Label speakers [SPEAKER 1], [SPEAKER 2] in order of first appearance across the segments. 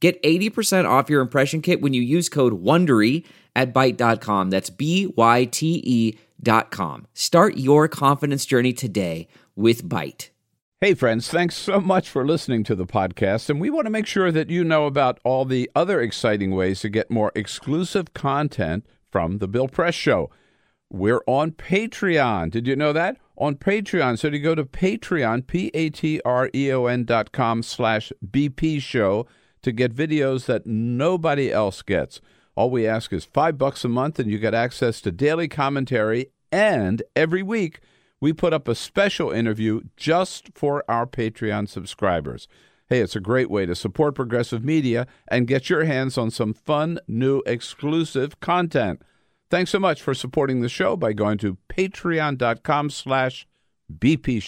[SPEAKER 1] Get 80% off your impression kit when you use code WONDERY at Byte.com. That's B-Y-T-E dot com. Start your confidence journey today with Byte.
[SPEAKER 2] Hey, friends, thanks so much for listening to the podcast. And we want to make sure that you know about all the other exciting ways to get more exclusive content from The Bill Press Show. We're on Patreon. Did you know that? On Patreon. So to go to Patreon, P-A-T-R-E-O-N dot com slash BP show to get videos that nobody else gets. All we ask is five bucks a month, and you get access to daily commentary. And every week, we put up a special interview just for our Patreon subscribers. Hey, it's a great way to support progressive media and get your hands on some fun, new, exclusive content. Thanks so much for supporting the show by going to patreon.com slash BP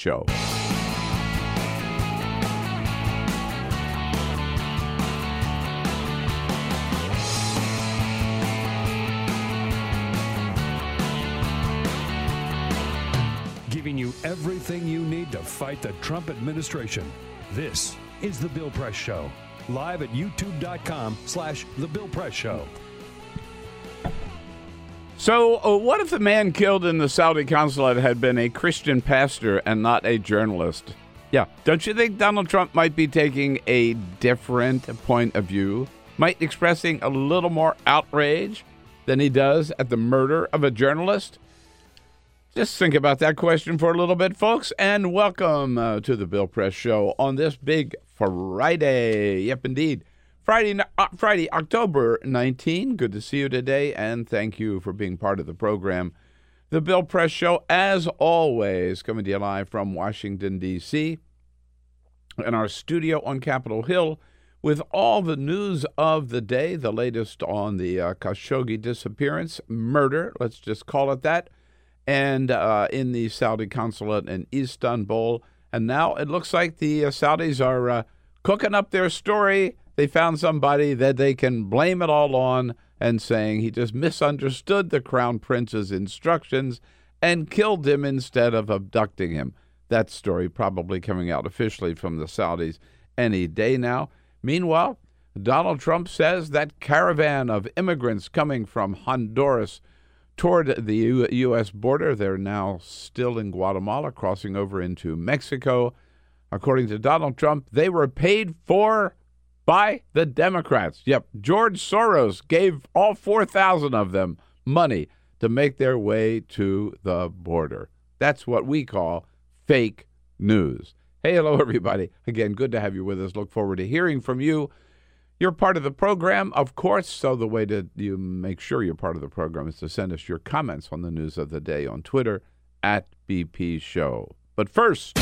[SPEAKER 3] to fight the Trump administration. This is The Bill Press Show, live at youtube.com slash The Bill Press Show.
[SPEAKER 2] So, uh, what if the man killed in the Saudi consulate had been a Christian pastor and not a journalist? Yeah, don't you think Donald Trump might be taking a different point of view? Might expressing a little more outrage than he does at the murder of a journalist? Just think about that question for a little bit, folks, and welcome uh, to the Bill Press Show on this big Friday. Yep, indeed. Friday, uh, Friday, October 19. Good to see you today, and thank you for being part of the program. The Bill Press Show, as always, coming to you live from Washington, D.C., in our studio on Capitol Hill with all the news of the day, the latest on the uh, Khashoggi disappearance, murder, let's just call it that, and uh, in the Saudi consulate in Istanbul. And now it looks like the uh, Saudis are uh, cooking up their story. They found somebody that they can blame it all on and saying he just misunderstood the crown prince's instructions and killed him instead of abducting him. That story probably coming out officially from the Saudis any day now. Meanwhile, Donald Trump says that caravan of immigrants coming from Honduras toward the U- U.S. border, they're now still in Guatemala, crossing over into Mexico. According to Donald Trump, they were paid for by the Democrats. Yep, George Soros gave all 4,000 of them money to make their way to the border. That's what we call fake news. Hey, hello, everybody. Again, good to have you with us. Look forward to hearing from you. You're part of the program, of course, so the way to you make sure you're part of the program is to send us your comments on the news of the day on Twitter at BP Show. But first,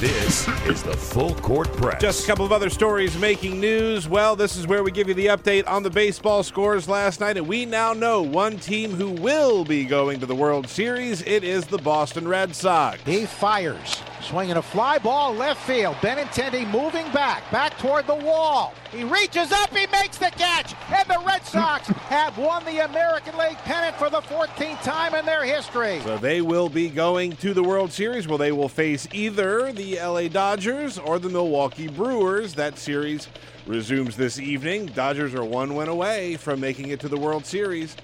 [SPEAKER 3] This is the Full Court Press.
[SPEAKER 4] Just a couple of other stories making news. Well, this is where we give you the update on the baseball scores last night, and we now know one team who will be going to the World Series. It is the Boston Red Sox.
[SPEAKER 5] He fires, swinging a fly ball left field. Benintendi moving back, back toward the wall. He reaches up, he makes the catch, and the Red Sox have won the American League pennant for the 14th time in their history.
[SPEAKER 4] So they will be going to the World Series where they will face either the LA Dodgers or the Milwaukee Brewers. That series resumes this evening. Dodgers are one win away from making it to the World Series.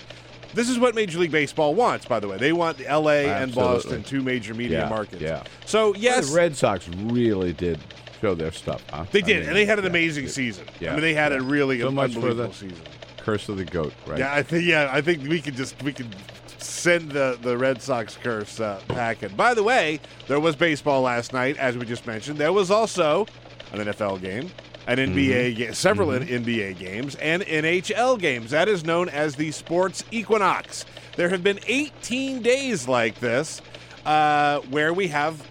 [SPEAKER 4] This is what Major League Baseball wants, by the way. They want LA and Boston, two major media
[SPEAKER 2] Yeah,
[SPEAKER 4] markets.
[SPEAKER 2] yeah.
[SPEAKER 4] So, yes,
[SPEAKER 2] the Red Sox really did show their stuff, huh?
[SPEAKER 4] they
[SPEAKER 2] I
[SPEAKER 4] did,
[SPEAKER 2] mean,
[SPEAKER 4] and they had an
[SPEAKER 2] yeah,
[SPEAKER 4] amazing
[SPEAKER 2] yeah.
[SPEAKER 4] season.
[SPEAKER 2] Yeah,
[SPEAKER 4] I mean, they had
[SPEAKER 2] yeah.
[SPEAKER 4] a really
[SPEAKER 2] So
[SPEAKER 4] unbelievable
[SPEAKER 2] the-
[SPEAKER 4] season.
[SPEAKER 2] Curse of the goat, right?
[SPEAKER 4] Yeah, I think yeah, I think we could just we could send the the Red Sox curse uh, packing. By the way, there was baseball last night, as we just mentioned. There was also an NFL game, an NBA game, several NBA games, and NHL games. That is known as the sports equinox. There have been 18 days like this, uh, where we have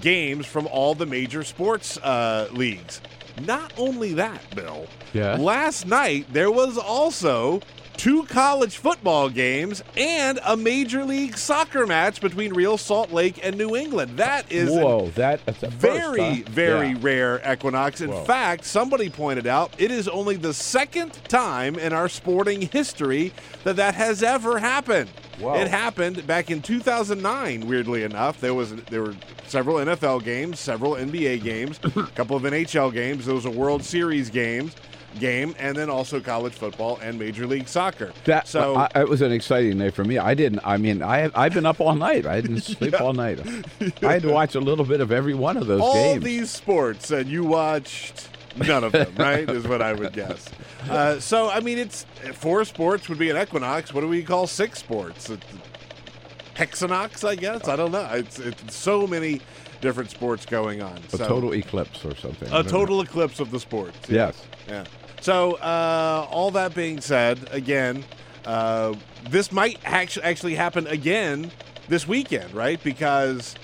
[SPEAKER 4] games from all the major sports uh, leagues. Not only that, Bill.
[SPEAKER 2] Yeah.
[SPEAKER 4] Last night there was also two college football games and a major league soccer match between Real Salt Lake and New England. That is
[SPEAKER 2] Whoa, that, that's a
[SPEAKER 4] very,
[SPEAKER 2] first, huh?
[SPEAKER 4] very
[SPEAKER 2] Yeah.
[SPEAKER 4] rare equinox. In
[SPEAKER 2] Whoa.
[SPEAKER 4] fact, somebody pointed out it is only the second time in our sporting history that that has ever happened.
[SPEAKER 2] Whoa.
[SPEAKER 4] It happened back in 2009. Weirdly enough, there was there were several NFL games, several NBA games, a couple of NHL games. There was a World Series games game, and then also college football and Major League Soccer.
[SPEAKER 2] That
[SPEAKER 4] so
[SPEAKER 2] I, it was an exciting day for me. I didn't. I mean, I I've been up all night. I didn't sleep all night. I had to watch a little bit of every one of those
[SPEAKER 4] all
[SPEAKER 2] games.
[SPEAKER 4] these sports, and you watched none of them, right? Is what I would guess. Uh, so, I mean, it's four sports would be an equinox. What do we call six sports? Hexanox, I guess. I don't know. It's, it's so many different sports going on.
[SPEAKER 2] a
[SPEAKER 4] so,
[SPEAKER 2] total eclipse or something.
[SPEAKER 4] A
[SPEAKER 2] don't know.
[SPEAKER 4] total eclipse of the sports.
[SPEAKER 2] Yes.
[SPEAKER 4] Yeah. So, uh, all that being said, again, uh, this might actually actually happen again this weekend, right? Because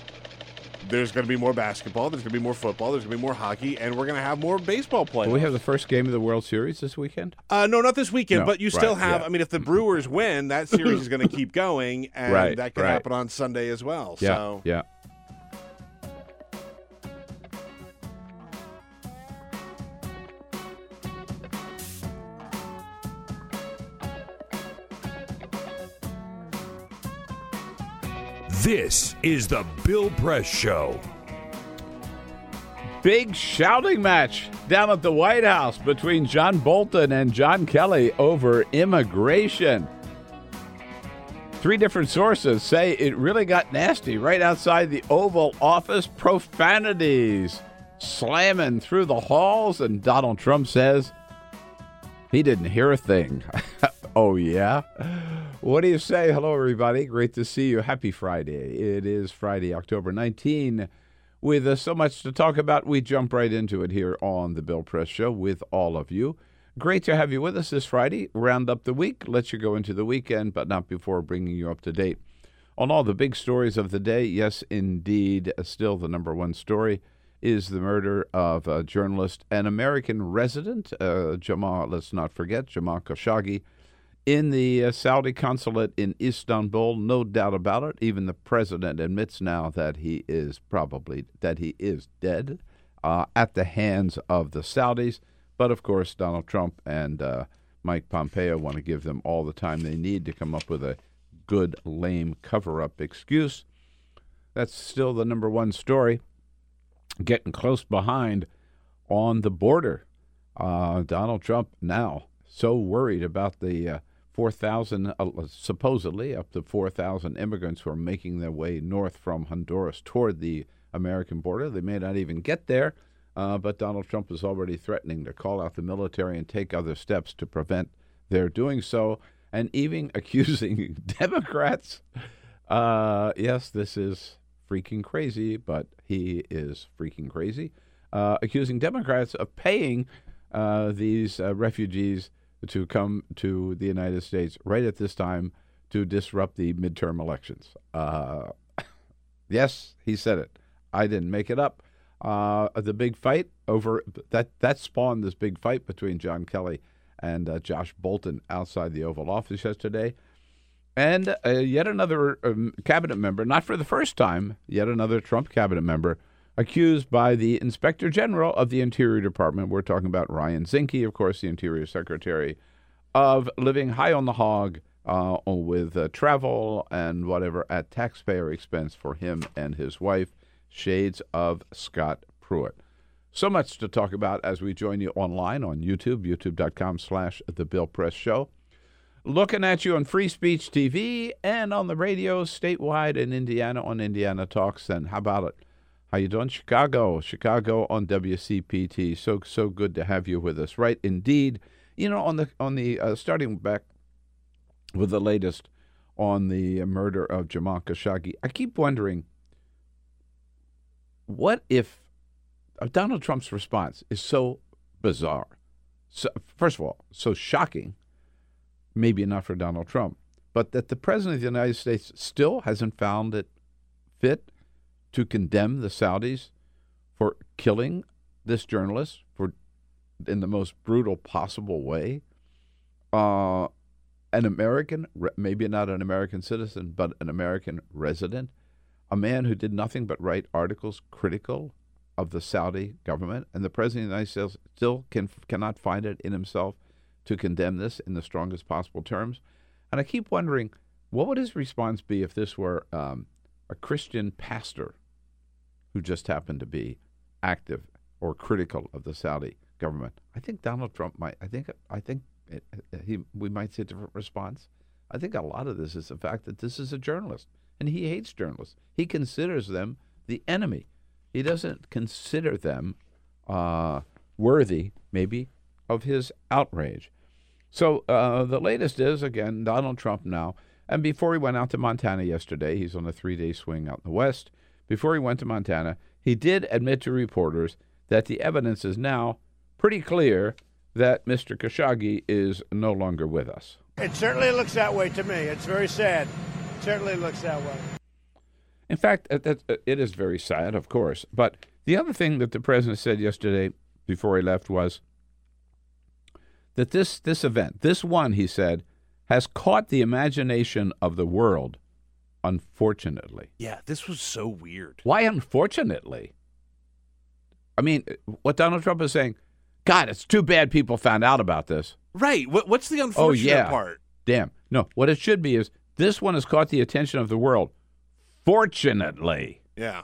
[SPEAKER 4] there's going to be more basketball, there's going to be more football, there's going to be more hockey, and we're going to have more baseball play.
[SPEAKER 2] We have the first game of the World Series this weekend?
[SPEAKER 4] Uh, no, not this weekend,
[SPEAKER 2] No,
[SPEAKER 4] but you still have.
[SPEAKER 2] yeah.
[SPEAKER 4] I mean, if the Brewers win, that series is going to keep going, and
[SPEAKER 2] Right,
[SPEAKER 4] that could
[SPEAKER 2] right.
[SPEAKER 4] happen on Sunday as well.
[SPEAKER 2] Yeah.
[SPEAKER 4] So,
[SPEAKER 2] Yeah.
[SPEAKER 3] This is the Bill Press Show.
[SPEAKER 2] Big shouting match down at the White House between John Bolton and John Kelly over immigration. Three different sources say it really got nasty right outside the Oval Office. Profanities slamming through the halls, and Donald Trump says he didn't hear a thing. oh, yeah? What do you say? Hello, everybody. Great to see you. Happy Friday. It is Friday, October 19. With uh, so much to talk about, we jump right into it here on the Bill Press Show with all of you. Great to have you with us this Friday. Round up the week, let you go into the weekend, but not before bringing you up to date on all the big stories of the day. Yes, indeed, uh, still the number one story is the murder of a journalist, an American resident, uh, Jamal, let's not forget, Jamal Khashoggi, in the uh, Saudi consulate in Istanbul. No doubt about it. Even the president admits now that he is probably that he is dead uh, at the hands of the Saudis. But of course, Donald Trump and uh, Mike Pompeo want to give them all the time they need to come up with a good, lame cover-up excuse. That's still the number one story. Getting close behind on the border. Uh, Donald Trump now so worried about the uh, 4,000, uh, supposedly up to 4,000 immigrants who are making their way north from Honduras toward the American border. They may not even get there, uh, but Donald Trump is already threatening to call out the military and take other steps to prevent their doing so, and even accusing Democrats. Uh, yes, this is freaking crazy, but he is freaking crazy. Uh, accusing Democrats of paying uh, these uh, refugees to come to the United States right at this time to disrupt the midterm elections. Uh, yes, he said it. I didn't make it up. Uh, the big fight over that that spawned this big fight between John Kelly and uh, Josh Bolton outside the Oval Office yesterday. And uh, yet another um, cabinet member, not for the first time, yet another Trump cabinet member accused by the Inspector General of the Interior Department. We're talking about Ryan Zinke, of course, the Interior Secretary, of living high on the hog uh, with uh, travel and whatever at taxpayer expense for him and his wife. Shades of Scott Pruitt. So much to talk about as we join you online on YouTube, youtube.com slash The Bill Press Show. Looking at you on Free Speech TV and on the radio statewide in Indiana on Indiana Talks. And how about it? How you doing, Chicago? Chicago on WCPT. So so good to have you with us. Right, indeed. You know, on the on the uh, starting back with the latest on the murder of Jamal Khashoggi, I keep wondering, what if uh, Donald Trump's response is so bizarre? So, first of all, so shocking. Maybe not for Donald Trump, but that the president of the United States still hasn't found it fit to condemn the Saudis for killing this journalist, for in the most brutal possible way. Uh, an American, maybe not an American citizen, but an American resident, a man who did nothing but write articles critical of the Saudi government, and the president of the United States still can cannot find it in himself to condemn this in the strongest possible terms. And I keep wondering, what would his response be if this were um, a Christian pastor who just happened to be active or critical of the Saudi government? I think Donald Trump might. I think. I think it, he. We might see a different response. I think a lot of this is the fact that this is a journalist, and he hates journalists. He considers them the enemy. He doesn't consider them uh, worthy, maybe, of his outrage. So uh, the latest is again Donald Trump now. And before he went out to Montana yesterday, he's on a three-day swing out in the West. Before he went to Montana, he did admit to reporters that the evidence is now pretty clear that Mr. Khashoggi is no longer with us.
[SPEAKER 6] It certainly looks that way to me. It's very sad. It certainly looks that way.
[SPEAKER 2] In fact, uh, uh, it is very sad, of course. But the other thing that the president said yesterday before he left was that this, this event, this one, he said, has caught the imagination of the world, unfortunately.
[SPEAKER 4] Yeah, this was so weird.
[SPEAKER 2] Why unfortunately? I mean, what Donald Trump is saying, God, it's too bad people found out about this.
[SPEAKER 4] Right. What, what's the oh, unfortunate
[SPEAKER 2] oh, yeah.
[SPEAKER 4] part?
[SPEAKER 2] Damn. No, what it should be is this one has caught the attention of the world. Fortunately.
[SPEAKER 4] Yeah.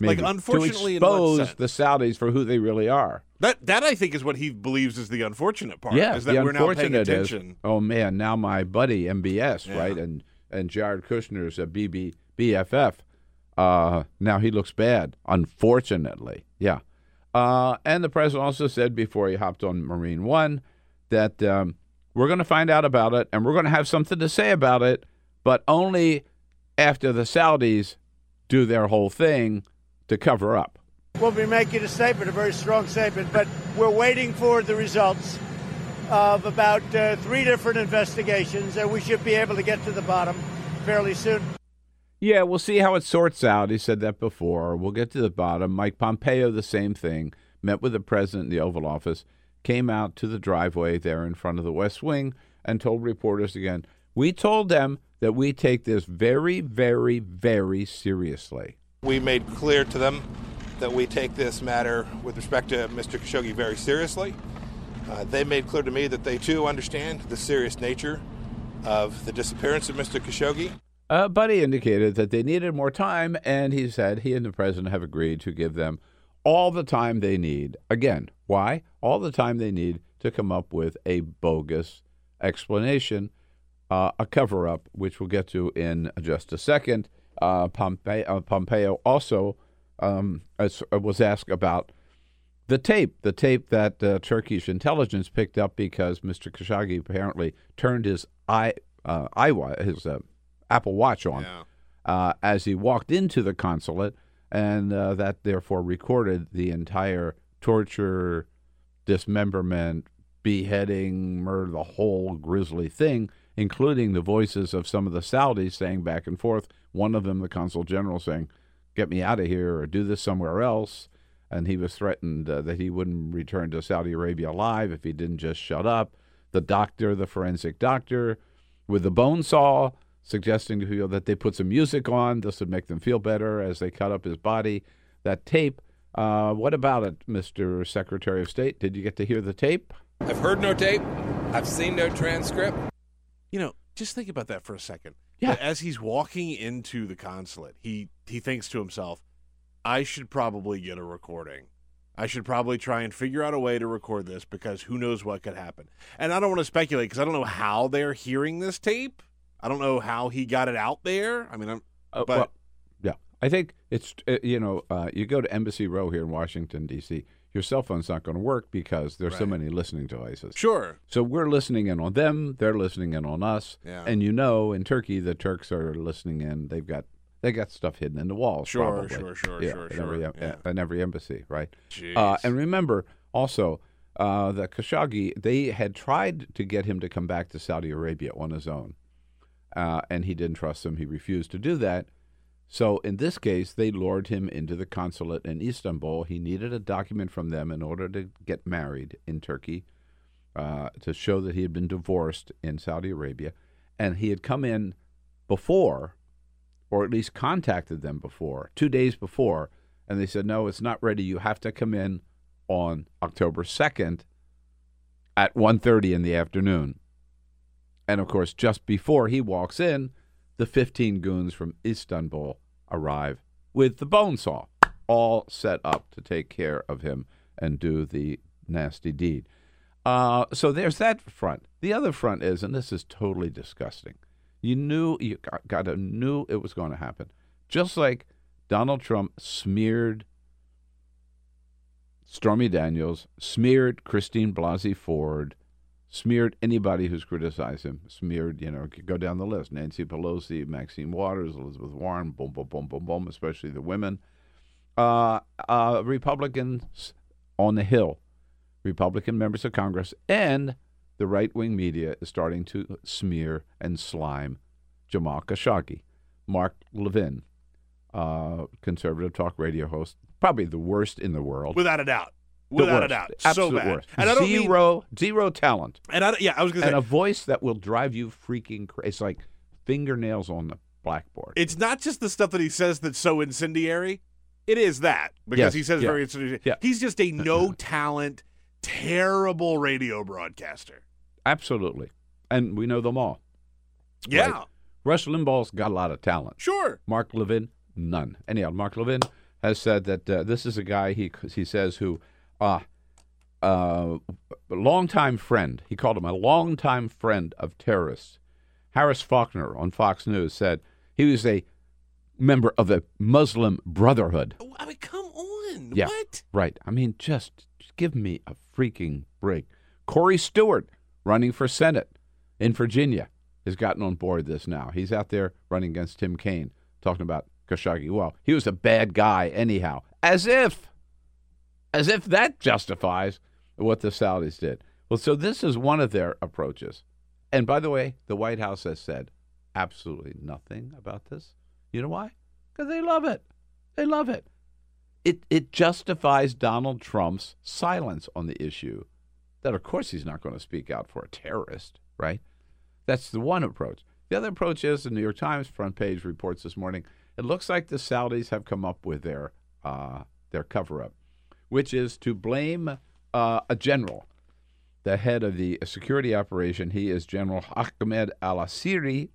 [SPEAKER 2] Maybe,
[SPEAKER 4] like unfortunately,
[SPEAKER 2] to expose the Saudis for who they really are.
[SPEAKER 4] That that I think is what he believes is the unfortunate part.
[SPEAKER 2] Yeah,
[SPEAKER 4] is that we're now paying
[SPEAKER 2] unfortunate is,
[SPEAKER 4] attention.
[SPEAKER 2] oh man, now my buddy MBS,
[SPEAKER 4] Yeah.
[SPEAKER 2] right, and and Jared Kushner's a BB BFF. Uh, now he looks bad. Unfortunately, yeah. Uh, and the president also said before he hopped on Marine One that um, we're going to find out about it and we're going to have something to say about it, but only after the Saudis do their whole thing to cover up.
[SPEAKER 6] We'll be making a statement, a very strong statement, but we're waiting for the results of about uh, three different investigations, and we should be able to get to the bottom fairly soon.
[SPEAKER 2] Yeah, we'll see how it sorts out. He said that before. We'll get to the bottom. Mike Pompeo, the same thing, met with the president in the Oval Office, came out to the driveway there in front of the West Wing, and told reporters again, We told them that we take this very, very, very seriously.
[SPEAKER 7] We made clear to them that we take this matter with respect to Mr. Khashoggi very seriously. Uh, they made clear to me that they too understand the serious nature of the disappearance of Mr. Khashoggi.
[SPEAKER 2] Uh, but he indicated that they needed more time, and he said he and the president have agreed to give them all the time they need. Again, why? All the time they need to come up with a bogus explanation, uh, a cover up, which we'll get to in just a second. Uh, Pompeo, uh, Pompeo also um, was asked about the tape, the tape that uh, Turkish intelligence picked up because Mr. Khashoggi apparently turned his i uh, his uh, Apple Watch on
[SPEAKER 4] Yeah.
[SPEAKER 2] uh, as he walked into the consulate, and uh, that therefore recorded the entire torture, dismemberment, beheading, murder, the whole grisly thing, including the voices of some of the Saudis saying back and forth. One of them, the consul general, saying, "Get me out of here or do this somewhere else." And he was threatened uh, that he wouldn't return to Saudi Arabia alive if he didn't just shut up. The doctor, the forensic doctor, with the bone saw, suggesting to people that they put some music on. This would make them feel better as they cut up his body. That tape. Uh, what about it, Mr. Secretary of State? Did you get to hear the tape?
[SPEAKER 8] I've heard no tape. I've seen no transcript.
[SPEAKER 4] You know, just think about that for a second.
[SPEAKER 2] Yeah.
[SPEAKER 4] As he's walking into the consulate, he he thinks to himself, "I should probably get a recording. I should probably try and figure out a way to record this because who knows what could happen." And I don't want to speculate because I don't know how they're hearing this tape. I don't know how he got it out there. I mean, I'm
[SPEAKER 2] Uh,
[SPEAKER 4] But-
[SPEAKER 2] well, yeah, I think it's uh, you know uh, you go to Embassy Row here in Washington D.C. Your cell phone's not going to work because there's so many listening devices.
[SPEAKER 4] sure.
[SPEAKER 2] So we're listening in on them. They're listening in on us.
[SPEAKER 4] Yeah.
[SPEAKER 2] And you know, in Turkey, the Turks are listening in. They've got they got stuff hidden in the walls.
[SPEAKER 4] Sure,
[SPEAKER 2] probably.
[SPEAKER 4] sure, sure,
[SPEAKER 2] yeah,
[SPEAKER 4] sure,
[SPEAKER 2] in Every,
[SPEAKER 4] sure, yeah.
[SPEAKER 2] in every embassy, right? Uh, and remember also uh, that Khashoggi, they had tried to get him to come back to Saudi Arabia on his own, uh, and he didn't trust them. He refused to do that. So in this case, they lured him into the consulate in Istanbul. He needed a document from them in order to get married in Turkey uh, to show that he had been divorced in Saudi Arabia. And he had come in before, or at least contacted them before, two days before, and they said, no, it's not ready. You have to come in on October 2nd at 1.30 in the afternoon. And of course, just before he walks in, the 15 goons from Istanbul arrive with the bone saw, all set up to take care of him and do the nasty deed. Uh, so there's that front. The other front is, and this is totally disgusting. You knew you got, got to knew it was going to happen. Just like Donald Trump smeared Stormy Daniels, smeared Christine Blasey Ford, smeared anybody who's criticized him, smeared, you know, go down the list. Nancy Pelosi, Maxine Waters, Elizabeth Warren, boom, boom, boom, boom, boom, especially the women. Uh, uh, Republicans on the Hill, Republican members of Congress, and the right wing media is starting to smear and slime Jamal Khashoggi, Mark Levin, uh, conservative talk radio host, probably the worst in the world.
[SPEAKER 4] Without a doubt. Without a doubt.
[SPEAKER 2] Absolute
[SPEAKER 4] so bad.
[SPEAKER 2] worst.
[SPEAKER 4] And I don't mean-
[SPEAKER 2] zero, zero talent.
[SPEAKER 4] and I yeah, I was going to
[SPEAKER 2] and
[SPEAKER 4] say
[SPEAKER 2] a voice that will drive you freaking crazy. It's like fingernails on the blackboard.
[SPEAKER 4] it's not just the stuff that he says that's so incendiary. It is that because
[SPEAKER 2] Yes,
[SPEAKER 4] he says
[SPEAKER 2] yeah.
[SPEAKER 4] very incendiary.
[SPEAKER 2] Yeah.
[SPEAKER 4] He's just a uh, no uh, uh. talent, terrible radio broadcaster.
[SPEAKER 2] Absolutely. And we know them all.
[SPEAKER 4] Yeah,
[SPEAKER 2] Right. Rush Limbaugh's got a lot of talent.
[SPEAKER 4] sure.
[SPEAKER 2] Mark Levin, none. Anyhow, Mark Levin has said that uh, this is a guy he he says who, uh, uh, a longtime friend. He called him a longtime friend of terrorists. Harris Faulkner on Fox News said he was a member of the Muslim Brotherhood.
[SPEAKER 4] I mean, come on.
[SPEAKER 2] Yeah.
[SPEAKER 4] What?
[SPEAKER 2] Right. I mean, just, give me a freaking break. Corey Stewart, running for Senate in Virginia, has gotten on board this now. He's out there running against Tim Kaine, talking about Khashoggi. Well, he was a bad guy anyhow. As if, as if that justifies what the Saudis did. Well, so this is one of their approaches. And by the way, the White House has said absolutely nothing about this. You know why? Because they love it. They love it it it justifies Donald Trump's silence on the issue. That of course he's not going to speak out for a terrorist, right? That's the one approach. The other approach is the New York Times front page reports this morning. It looks like the Saudis have come up with their uh, their cover up, which is to blame uh, a general, the head of the security operation. He is General Ahmed Al Asiri,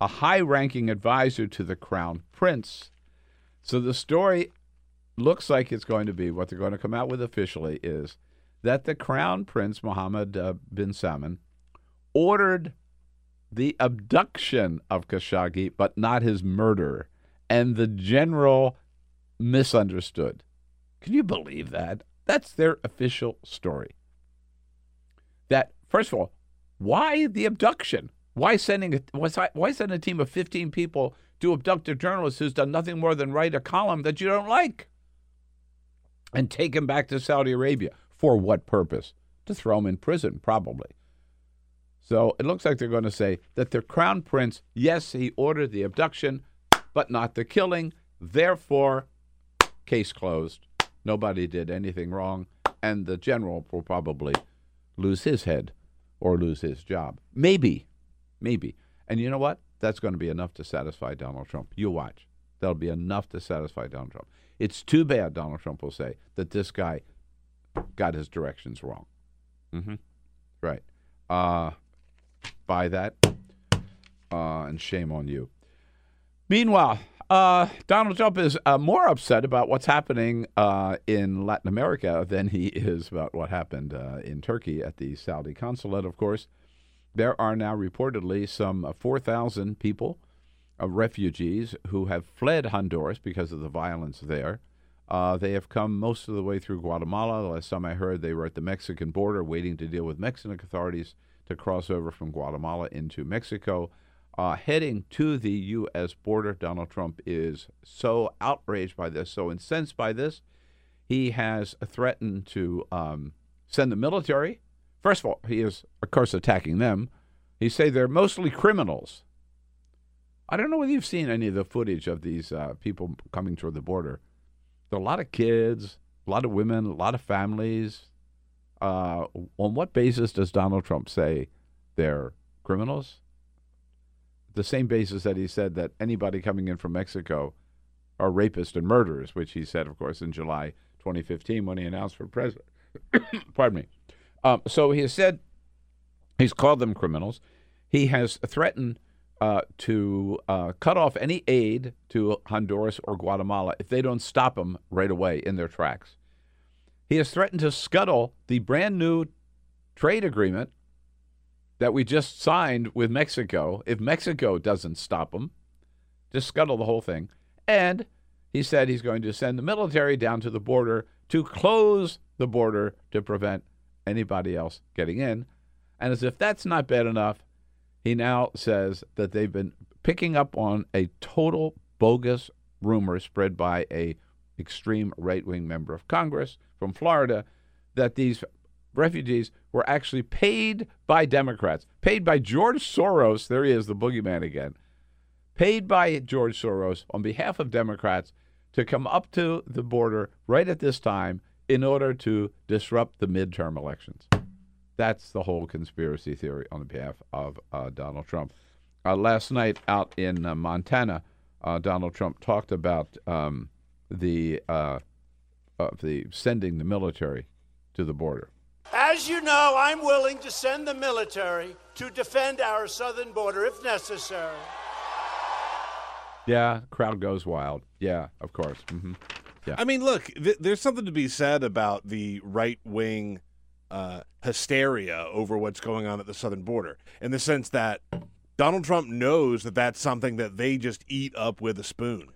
[SPEAKER 2] a high ranking advisor to the crown prince. So the story looks like it's going to be what they're going to come out with officially is that the crown prince Mohammed uh, bin Salman ordered the abduction of Khashoggi, but not his murder, and the general misunderstood. Can you believe that? That's their official story. That first of all, why the abduction? Why sending a, why, send a team of 15 people to abduct a journalist who's done nothing more than write a column that you don't like? And take him back to Saudi Arabia. For what purpose? To throw him in prison, probably. So it looks like they're going to say that the crown prince, yes, he ordered the abduction, but not the killing. Therefore, case closed. Nobody did anything wrong, and the general will probably lose his head or lose his job. Maybe, maybe. And you know what? That's going to be enough to satisfy Donald Trump. You watch. That'll be enough to satisfy Donald Trump. It's too bad, Donald Trump will say, that this guy got his directions wrong. Mm-hmm. Right. Uh, buy that, uh, and shame on you. Meanwhile, uh, Donald Trump is uh, more upset about what's happening uh, in Latin America than he is about what happened uh, in Turkey at the Saudi consulate, of course. There are now reportedly some uh, 4,000 people, uh, refugees, who have fled Honduras because of the violence there. Uh, they have come most of the way through Guatemala. The last time I heard, they were at the Mexican border waiting to deal with Mexican authorities to cross over from Guatemala into Mexico. Uh, heading to the U.S. border, Donald Trump is so outraged by this, so incensed by this, he has threatened to um, send the military. First of all, he is, of course, attacking them. He say they're mostly criminals. I don't know whether you've seen any of the footage of these uh, people coming toward the border. There are a lot of kids, a lot of women, a lot of families. Uh, on what basis does Donald Trump say they're criminals? The same basis that he said that anybody coming in from Mexico are rapists and murderers, which he said, of course, in July 2015 when he announced for president. Pardon me. Um, so he has said he's called them criminals. He has threatened uh, to uh, cut off any aid to Honduras or Guatemala if they don't stop him right away in their tracks. He has threatened to scuttle the brand new trade agreement that we just signed with Mexico if Mexico doesn't stop him. Just scuttle the whole thing. And he said he's going to send the military down to the border to close the border to prevent anybody else getting in. And as if that's not bad enough, he now says that they've been picking up on a total bogus rumor spread by a extreme right-wing member of Congress from Florida that these refugees were actually paid by Democrats, paid by George Soros. There he is, the boogeyman again. Paid by George Soros on behalf of Democrats to come up to the border right at this time in order to disrupt the midterm elections. That's the whole conspiracy theory on behalf of uh, Donald Trump. Uh, last night out in uh, Montana, uh, Donald Trump talked about um, the uh, the sending the military to the border.
[SPEAKER 6] As you know, I'm willing to send the military to defend our southern border if necessary.
[SPEAKER 2] Yeah, crowd goes wild. Yeah, of course. hmm Yeah.
[SPEAKER 4] I mean, look, th- there's something to be said about the right wing uh, hysteria over what's going on at the southern border, in the sense that Donald Trump knows that that's something that they just eat up with a spoon.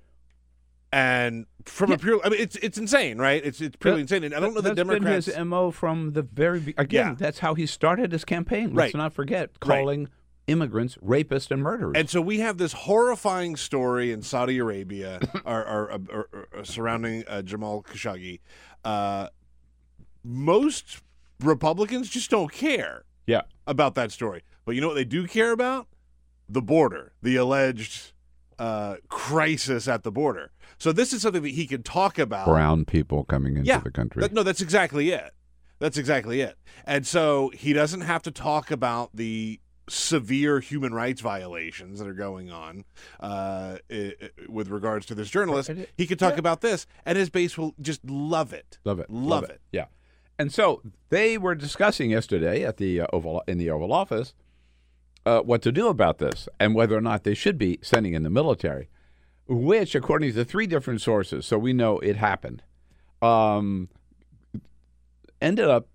[SPEAKER 4] And from a pure, I mean, it's it's insane, right? It's it's purely insane. And I don't know that
[SPEAKER 2] That's
[SPEAKER 4] Democrats.
[SPEAKER 2] been his mo from the very be- again.
[SPEAKER 4] Yeah.
[SPEAKER 2] That's how he started his campaign. Let's
[SPEAKER 4] Right.
[SPEAKER 2] not forget
[SPEAKER 4] Right.
[SPEAKER 2] calling immigrants rapists and murderers.
[SPEAKER 4] And so we have this horrifying story in Saudi Arabia or, or, or, or- or surrounding uh, Jamal Khashoggi. Uh, most Republicans just don't care
[SPEAKER 2] yeah,
[SPEAKER 4] about that story. But you know what they do care about? The border, the alleged uh, crisis at the border. So this is something that he can talk about.
[SPEAKER 2] brown people coming into
[SPEAKER 4] yeah,
[SPEAKER 2] the country.
[SPEAKER 4] that- no, that's exactly it. That's exactly it. And so he doesn't have to talk about the severe human rights violations that are going on uh, i- i- with regards to this journalist. He could talk about this, and his base will just love it.
[SPEAKER 2] Love it.
[SPEAKER 4] Love, it.
[SPEAKER 2] Yeah. And so they were discussing yesterday at the uh, Oval in the Oval Office uh, what to do about this and whether or not they should be sending in the military, which, according to three different sources, so we know it happened, um, ended up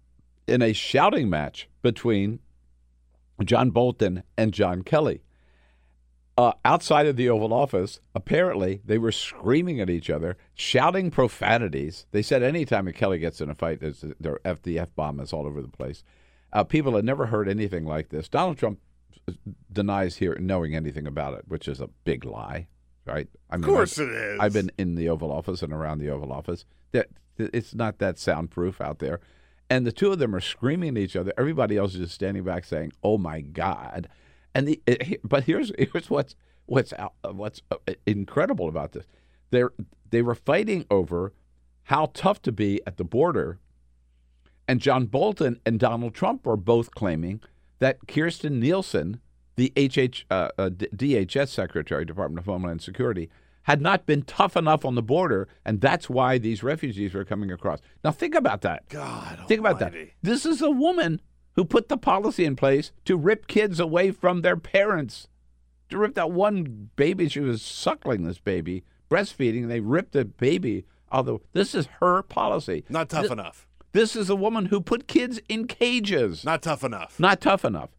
[SPEAKER 2] in a shouting match between John Bolton and John Kelly. Uh, outside of the Oval Office, apparently they were screaming at each other, shouting profanities. They said anytime a Kelly gets in a fight, there's there FDF bomb is all over the place. Uh, people had never heard anything like this. Donald Trump denies here knowing anything about it, which is a big lie, right? I
[SPEAKER 4] Of course it is.
[SPEAKER 2] I've been in the Oval Office and around the Oval Office. That it's not that soundproof out there, and the two of them are screaming at each other. Everybody else is just standing back saying, "Oh my God!" And the but here's here's what's what's out, what's uh, incredible about this. They they were fighting over how tough to be at the border, and John Bolton and Donald Trump are both claiming that Kirstjen Nielsen, the HH, uh, uh, DHS Secretary, Department of Homeland Security, had not been tough enough on the border, and that's why these refugees were coming across. Now think about that.
[SPEAKER 4] God,
[SPEAKER 2] Think about that. This is a woman who put the policy in place to rip kids away from their parents. To rip that one baby, she was suckling this baby, breastfeeding, and they ripped the baby. Although this is her policy.
[SPEAKER 4] Not tough
[SPEAKER 2] Th-
[SPEAKER 4] enough.
[SPEAKER 2] This is a woman who put kids in cages.
[SPEAKER 4] Not tough enough.
[SPEAKER 2] Not tough enough.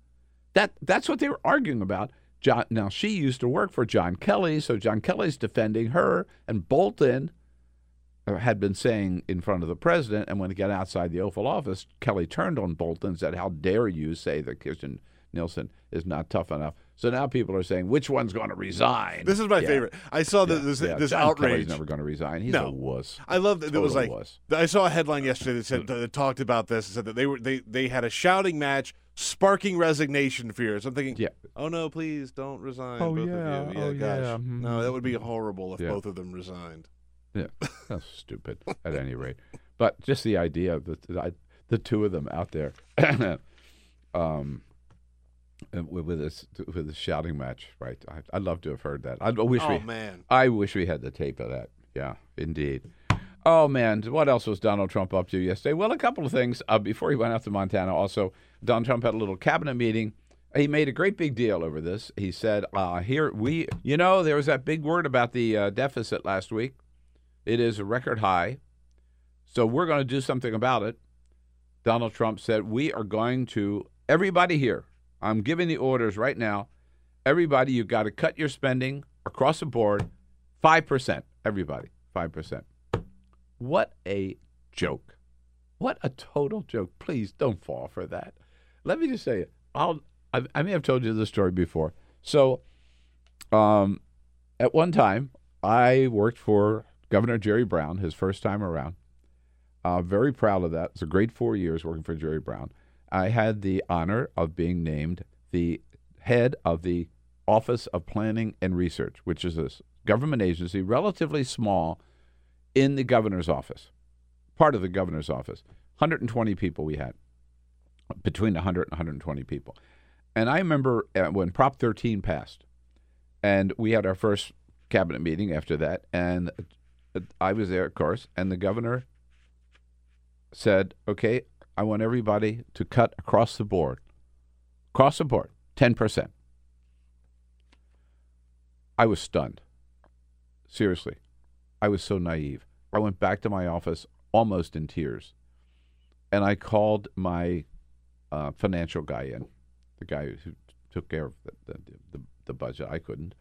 [SPEAKER 2] That that's what they were arguing about. John, now she used to work for John Kelly, so John Kelly's defending her, and Bolton had been saying in front of the president. And when he got outside the Oval Office, Kelly turned on Bolton and said, "How dare you say that Kirstjen Nielsen is not tough enough?" So now people are saying, "Which one's going to resign?"
[SPEAKER 4] This is my
[SPEAKER 2] Yeah.
[SPEAKER 4] favorite. I saw
[SPEAKER 2] Yeah,
[SPEAKER 4] that this,
[SPEAKER 2] yeah.
[SPEAKER 4] this
[SPEAKER 2] John
[SPEAKER 4] outrage.
[SPEAKER 2] Kelly's never going to resign. He's
[SPEAKER 4] No.
[SPEAKER 2] a wuss.
[SPEAKER 4] I love that there was like
[SPEAKER 2] wuss.
[SPEAKER 4] I saw a headline yesterday that said that talked about this and said that they were they they had a shouting match sparking resignation fears. I'm thinking,
[SPEAKER 2] Yeah.
[SPEAKER 4] oh no, please don't resign.
[SPEAKER 2] Oh,
[SPEAKER 4] both
[SPEAKER 2] yeah,
[SPEAKER 4] of you.
[SPEAKER 2] oh,
[SPEAKER 4] gosh.
[SPEAKER 2] yeah, mhm.
[SPEAKER 4] No, that would be horrible if
[SPEAKER 2] Yeah.
[SPEAKER 4] both of them resigned.
[SPEAKER 2] Yeah, that's stupid. At any rate, but just the idea of the the, the two of them out there, um, with, with this with this shouting match, right? I, I'd love to have heard that. I wish
[SPEAKER 4] Oh
[SPEAKER 2] we,
[SPEAKER 4] man.
[SPEAKER 2] I wish we had the tape of that. Yeah, indeed. Oh man, what else was Donald Trump up to yesterday? Well, a couple of things. Uh, before he went out to Montana, also Donald Trump had a little cabinet meeting. He made a great big deal over this. He said, uh, "Here we, you know, there was that big word about the uh, deficit last week. It is a record high, so we're going to do something about it." Donald Trump said, "We are going to everybody here. I'm giving the orders right now. Everybody, you've got to cut your spending across the board, five percent. Everybody, five percent." What a joke! What a total joke! Please don't fall for that. Let me just say it. I'll. I, I may have told you this story before. So, um, at one time, I worked for Governor Jerry Brown, his first time around. Uh, very proud of that. It's a great four years working for Jerry Brown. I had the honor of being named the head of the Office of Planning and Research, which is a government agency, relatively small, in the governor's office, part of the governor's office. 120 people we had, between 100 and 120 people. And I remember uh, when Prop 13 passed, and we had our first cabinet meeting after that, and I was there, of course, and the governor said, "Okay, I want everybody to cut across the board, across the board, ten percent." I was stunned. Seriously, I was so naive. I went back to my office almost in tears, and I called my uh, financial guy in, the guy who took care of the, the, the, the budget. I couldn't.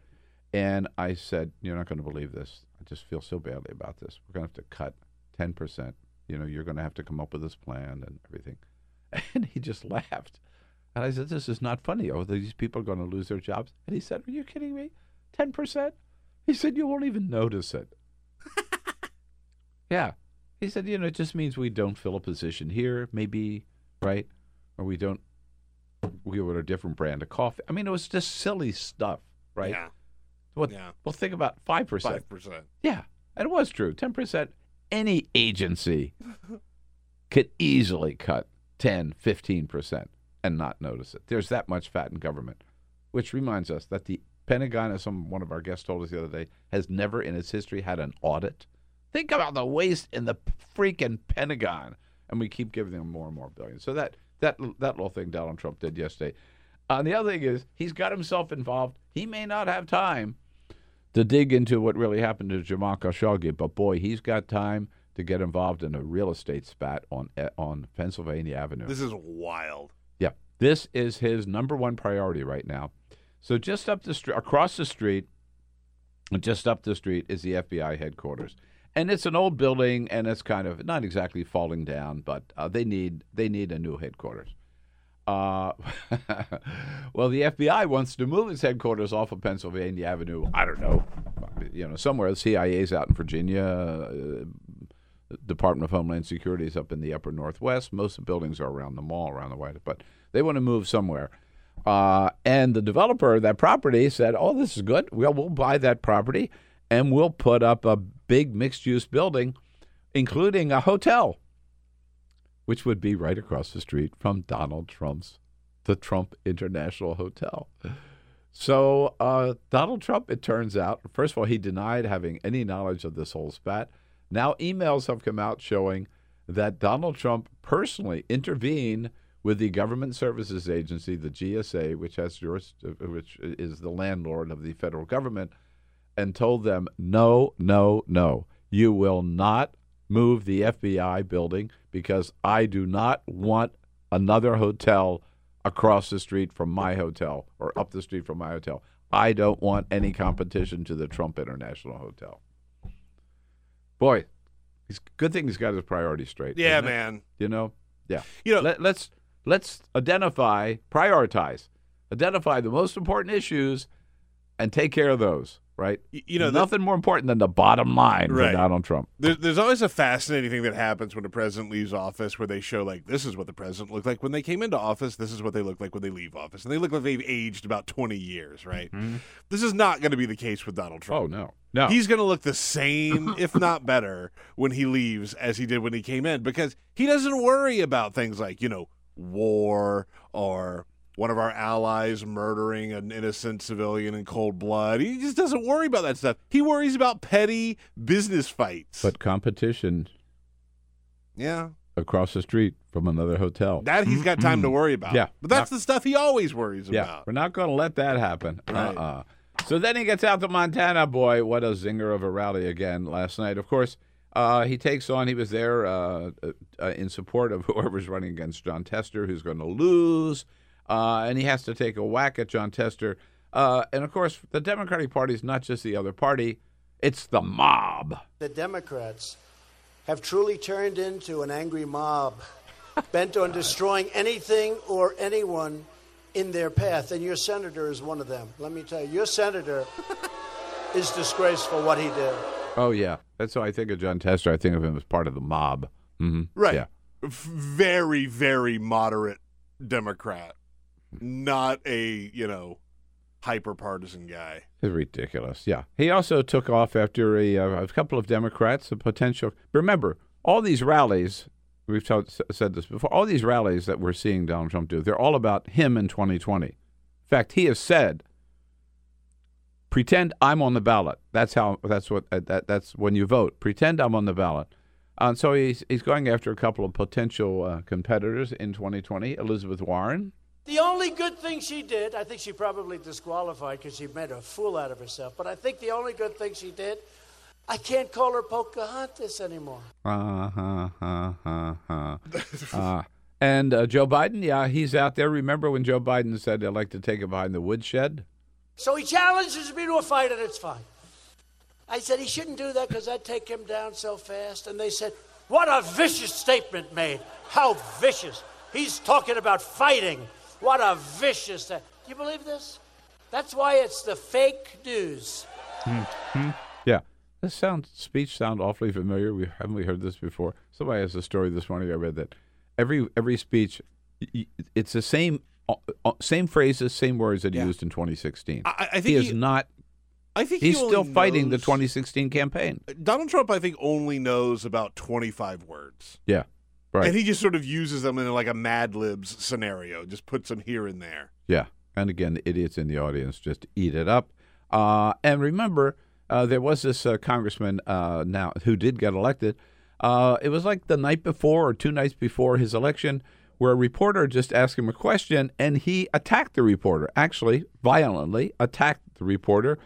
[SPEAKER 2] And I said, You're not going to believe this. I just feel so badly about this. We're going to have to cut 10%. You know, you're going to have to come up with this plan and everything. And he just laughed. And I said, This is not funny. Oh, these people are going to lose their jobs. And he said, Are you kidding me? 10%? He said, You won't even notice it. yeah. He said, You know, it just means we don't fill a position here, maybe, right? Or we don't, we order a different brand of coffee. I mean, it was just silly stuff, right?
[SPEAKER 4] Yeah.
[SPEAKER 2] What,
[SPEAKER 4] Yeah.
[SPEAKER 2] Well, think about 5%.
[SPEAKER 4] Five percent.
[SPEAKER 2] Yeah, and it was true. Ten percent. Any agency could easily cut 10, 15 percent and not notice it. There's that much fat in government, which reminds us that the Pentagon, as some one of our guests told us the other day, has never in its history had an audit. Think about the waste in the freaking Pentagon, and we keep giving them more and more billions. So that that that little thing Donald Trump did yesterday. Uh, the other thing is he's got himself involved. He may not have time to dig into what really happened to Jamal Khashoggi, but boy, he's got time to get involved in a real estate spat on on Pennsylvania Avenue.
[SPEAKER 4] This is wild.
[SPEAKER 2] yeah, this is his number one priority right now. So just up the street, across the street, just up the street is the FBI headquarters, and it's an old building, and it's kind of not exactly falling down, but uh, they need they need a new headquarters. Uh, well, the FBI wants to move its headquarters off of Pennsylvania Avenue. I don't know, you know, somewhere. The CIA's out in Virginia. Uh, Department of Homeland Security is up in the upper northwest. Most of the buildings are around the mall, around the White House, but they want to move somewhere. Uh, and the developer of that property said, "Oh, this is good. Well, we'll buy that property, and we'll put up a big mixed-use building, including a hotel." Which would be right across the street from Donald Trump's, the Trump International Hotel. So uh, Donald Trump, it turns out, first of all, he denied having any knowledge of this whole spat. Now emails have come out showing that Donald Trump personally intervened with the Government Services Agency, the GSA, which has yours, which is the landlord of the federal government, and told them, no, no, no, you will not move the FBI building because I do not want another hotel across the street from my hotel or up the street from my hotel. I don't want any competition to the Trump International Hotel. Boy, he's good thing he's got his priorities straight.
[SPEAKER 4] Yeah,
[SPEAKER 2] isn't it?
[SPEAKER 4] man.
[SPEAKER 2] You know, yeah.
[SPEAKER 4] You know-
[SPEAKER 2] Let, let's let's identify, prioritize, identify the most important issues, and take care of those. Right?
[SPEAKER 4] You know, the-
[SPEAKER 2] nothing more important than the bottom line
[SPEAKER 4] Right.
[SPEAKER 2] for Donald Trump.
[SPEAKER 4] There, there's always a fascinating thing that happens when a president leaves office where they show, like, this is what the president looked like when they came into office. This is what they look like when they leave office. And they look like they've aged about 20 years, right? Mm-hmm. This is not going to be the case with Donald Trump.
[SPEAKER 2] Oh no, no.
[SPEAKER 4] He's going to look the same, if not better, when he leaves as he did when he came in because he doesn't worry about things like, you know, war or one of our allies murdering an innocent civilian in cold blood. He just doesn't worry about that stuff. He worries about petty business fights.
[SPEAKER 2] but competition
[SPEAKER 4] yeah,
[SPEAKER 2] across the street from another hotel.
[SPEAKER 4] that he's got time to worry about.
[SPEAKER 2] Yeah.
[SPEAKER 4] But that's the stuff he always worries
[SPEAKER 2] yeah,
[SPEAKER 4] about.
[SPEAKER 2] we're not going to let that happen.
[SPEAKER 4] Right.
[SPEAKER 2] Uh-uh. So then he gets out to Montana. Boy, what a zinger of a rally again last night. Of course, uh, he takes on. He was there uh, uh, in support of whoever's running against Jon Tester, who's going to lose, uh, and he has to take a whack at Jon Tester. Uh, and of course, the Democratic Party is not just the other party; it's the mob.
[SPEAKER 9] The Democrats have truly turned into an angry mob bent on destroying anything or anyone in their path. And your senator is one of them. Let me tell you, your senator is disgraceful what he did.
[SPEAKER 2] Oh yeah, that's how I think of Jon Tester. I think of him as part of the mob. hmm
[SPEAKER 4] Right.
[SPEAKER 2] Yeah.
[SPEAKER 4] Very, very moderate Democrat. Not a, you know, hyper partisan guy.
[SPEAKER 2] It's ridiculous. Yeah. He also took off after a, uh, a couple of Democrats, a potential. Remember, all these rallies, we've said this before, all these rallies that we're seeing Donald Trump do, they're all about him in 2020. In fact, he has said, pretend I'm on the ballot. That's how, that's what, uh, that, that's when you vote. Pretend I'm on the ballot. Uh, so he's, he's going after a couple of potential uh, competitors in 2020. Elizabeth Warren.
[SPEAKER 9] The only good thing she did, I think she probably disqualified because she made a fool out of herself, but I think the only good thing she did, I can't call her Pocahontas anymore.
[SPEAKER 2] Uh huh, uh huh, uh. and uh, Joe Biden, yeah, he's out there. Remember when Joe Biden said, I'd like to take it behind the woodshed?
[SPEAKER 9] So he challenges me to a fight, and it's fine. I said he shouldn't do that because I'd take him down so fast. And they said, What a vicious statement made. How vicious. He's talking about fighting. What a vicious. Do you believe this? That's why it's the fake news.
[SPEAKER 2] Yeah. This sound speech sound awfully familiar. We haven't we heard this before. Somebody has a story this morning. I read that every every speech, y- y- it's the same uh, uh, same phrases, same words that he
[SPEAKER 4] Yeah.
[SPEAKER 2] used in 2016.
[SPEAKER 4] I, I think
[SPEAKER 2] he is
[SPEAKER 4] he-
[SPEAKER 2] not.
[SPEAKER 4] I think
[SPEAKER 2] He's
[SPEAKER 4] he
[SPEAKER 2] still
[SPEAKER 4] only
[SPEAKER 2] fighting the 2016 campaign.
[SPEAKER 4] Donald Trump, I think, only knows about 25 words.
[SPEAKER 2] Yeah, right.
[SPEAKER 4] And he just sort of uses them in like a Mad Libs scenario, just puts them here and there.
[SPEAKER 2] Yeah. And again, the idiots in the audience just eat it up. Uh, and remember, uh, there was this uh, congressman uh, now who did get elected. Uh, it was like the night before or two nights before his election, where a reporter just asked him a question and he attacked the reporter, actually violently attacked the reporter.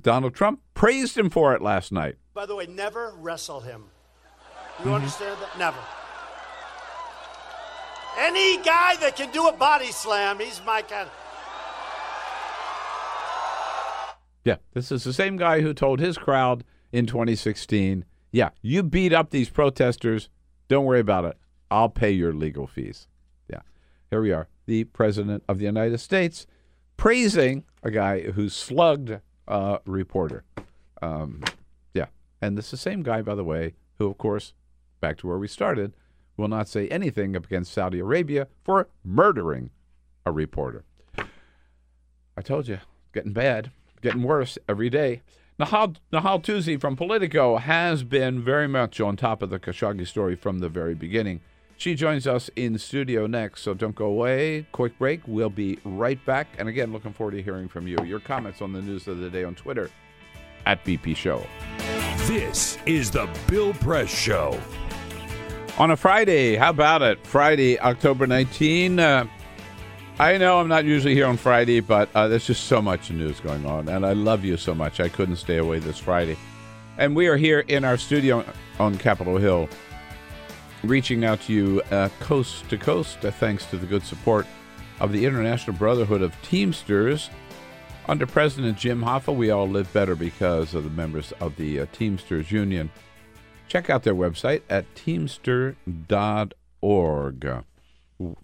[SPEAKER 2] Donald Trump praised him for it last night.
[SPEAKER 9] By the way, never wrestle him. You understand that? Never. Any guy that can do a body slam, he's my kind.
[SPEAKER 2] Yeah, this is the same guy who told his crowd in 2016, yeah, you beat up these protesters. Don't worry about it. I'll pay your legal fees. Yeah. Here we are. The President of the United States praising a guy who slugged a reporter. Um, yeah. And this is the same guy, by the way, who, of course, back to where we started, will not say anything against Saudi Arabia for murdering a reporter. I told you, getting bad, getting worse every day. Nahal, Nahal Toosi from Politico has been very much on top of the Khashoggi story from the very beginning. She joins us in studio next, so don't go away. Quick break. We'll be right back. And again, looking forward to hearing from you. Your comments on the news of the day on Twitter at BP Show.
[SPEAKER 3] This is the Bill Press Show.
[SPEAKER 2] On a Friday, how about it? Friday, October 19. Uh, I know I'm not usually here on Friday, but uh, there's just so much news going on, and I love you so much. I couldn't stay away this Friday. And we are here in our studio on Capitol Hill, reaching out to you uh, coast to coast, uh, thanks to the good support of the International Brotherhood of Teamsters. Under President Jim Hoffa, we all live better because of the members of the uh, Teamsters Union. Check out their website at teamster.org.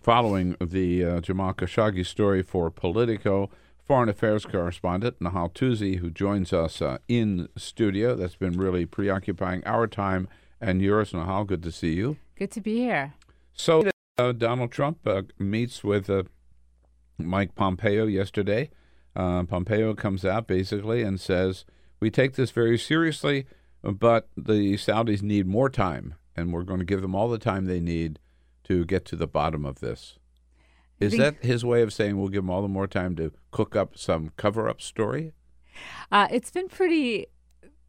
[SPEAKER 2] Following the uh, Jamal Khashoggi story for Politico, foreign affairs correspondent Nahal Toosi, who joins us uh, in studio. That's been really preoccupying our time and yours, Nahal. Good to see you.
[SPEAKER 10] Good to be here.
[SPEAKER 2] So, uh, Donald Trump uh, meets with uh, Mike Pompeo yesterday. Uh, Pompeo comes out basically and says, We take this very seriously, but the Saudis need more time, and we're going to give them all the time they need to get to the bottom of this. Is that his way of saying we'll give them all the more time to cook up some cover up story?
[SPEAKER 10] Uh, it's been pretty,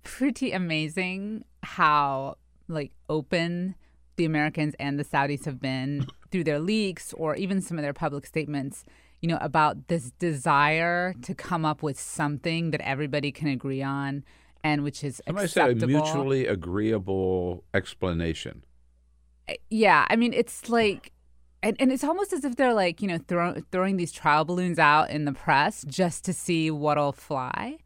[SPEAKER 10] pretty amazing how like open the Americans and the Saudis have been through their leaks or even some of their public statements. You know about this desire to come up with something that everybody can agree on, and which is
[SPEAKER 2] Somebody said
[SPEAKER 10] acceptable.
[SPEAKER 2] a mutually agreeable explanation.
[SPEAKER 10] yeah i mean it's like and, and it's almost as if they're like you know throw, throwing these trial balloons out in the press just to see what'll fly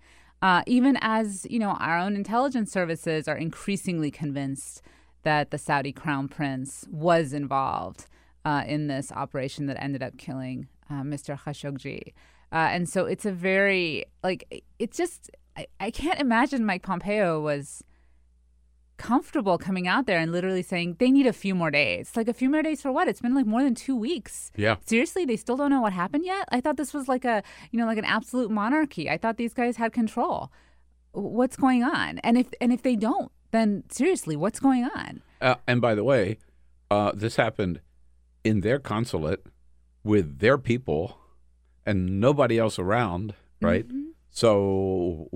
[SPEAKER 10] uh, even as you know our own intelligence services are increasingly convinced that the saudi crown prince was involved uh, in this operation that ended up killing uh, mr khashoggi uh, and so it's a very like it's just I, I can't imagine mike pompeo was comfortable coming out there and literally saying they need a few more days. Like a few more days for what? It's been like more than two weeks.
[SPEAKER 2] Yeah.
[SPEAKER 10] Seriously, they still don't know what happened yet. I thought this was like a you know like an absolute monarchy. I thought these guys had control. What's going on? And if and if they don't, then seriously, what's going on?
[SPEAKER 2] Uh, and by the way, uh, this happened in their consulate with their people and nobody else around, right? So,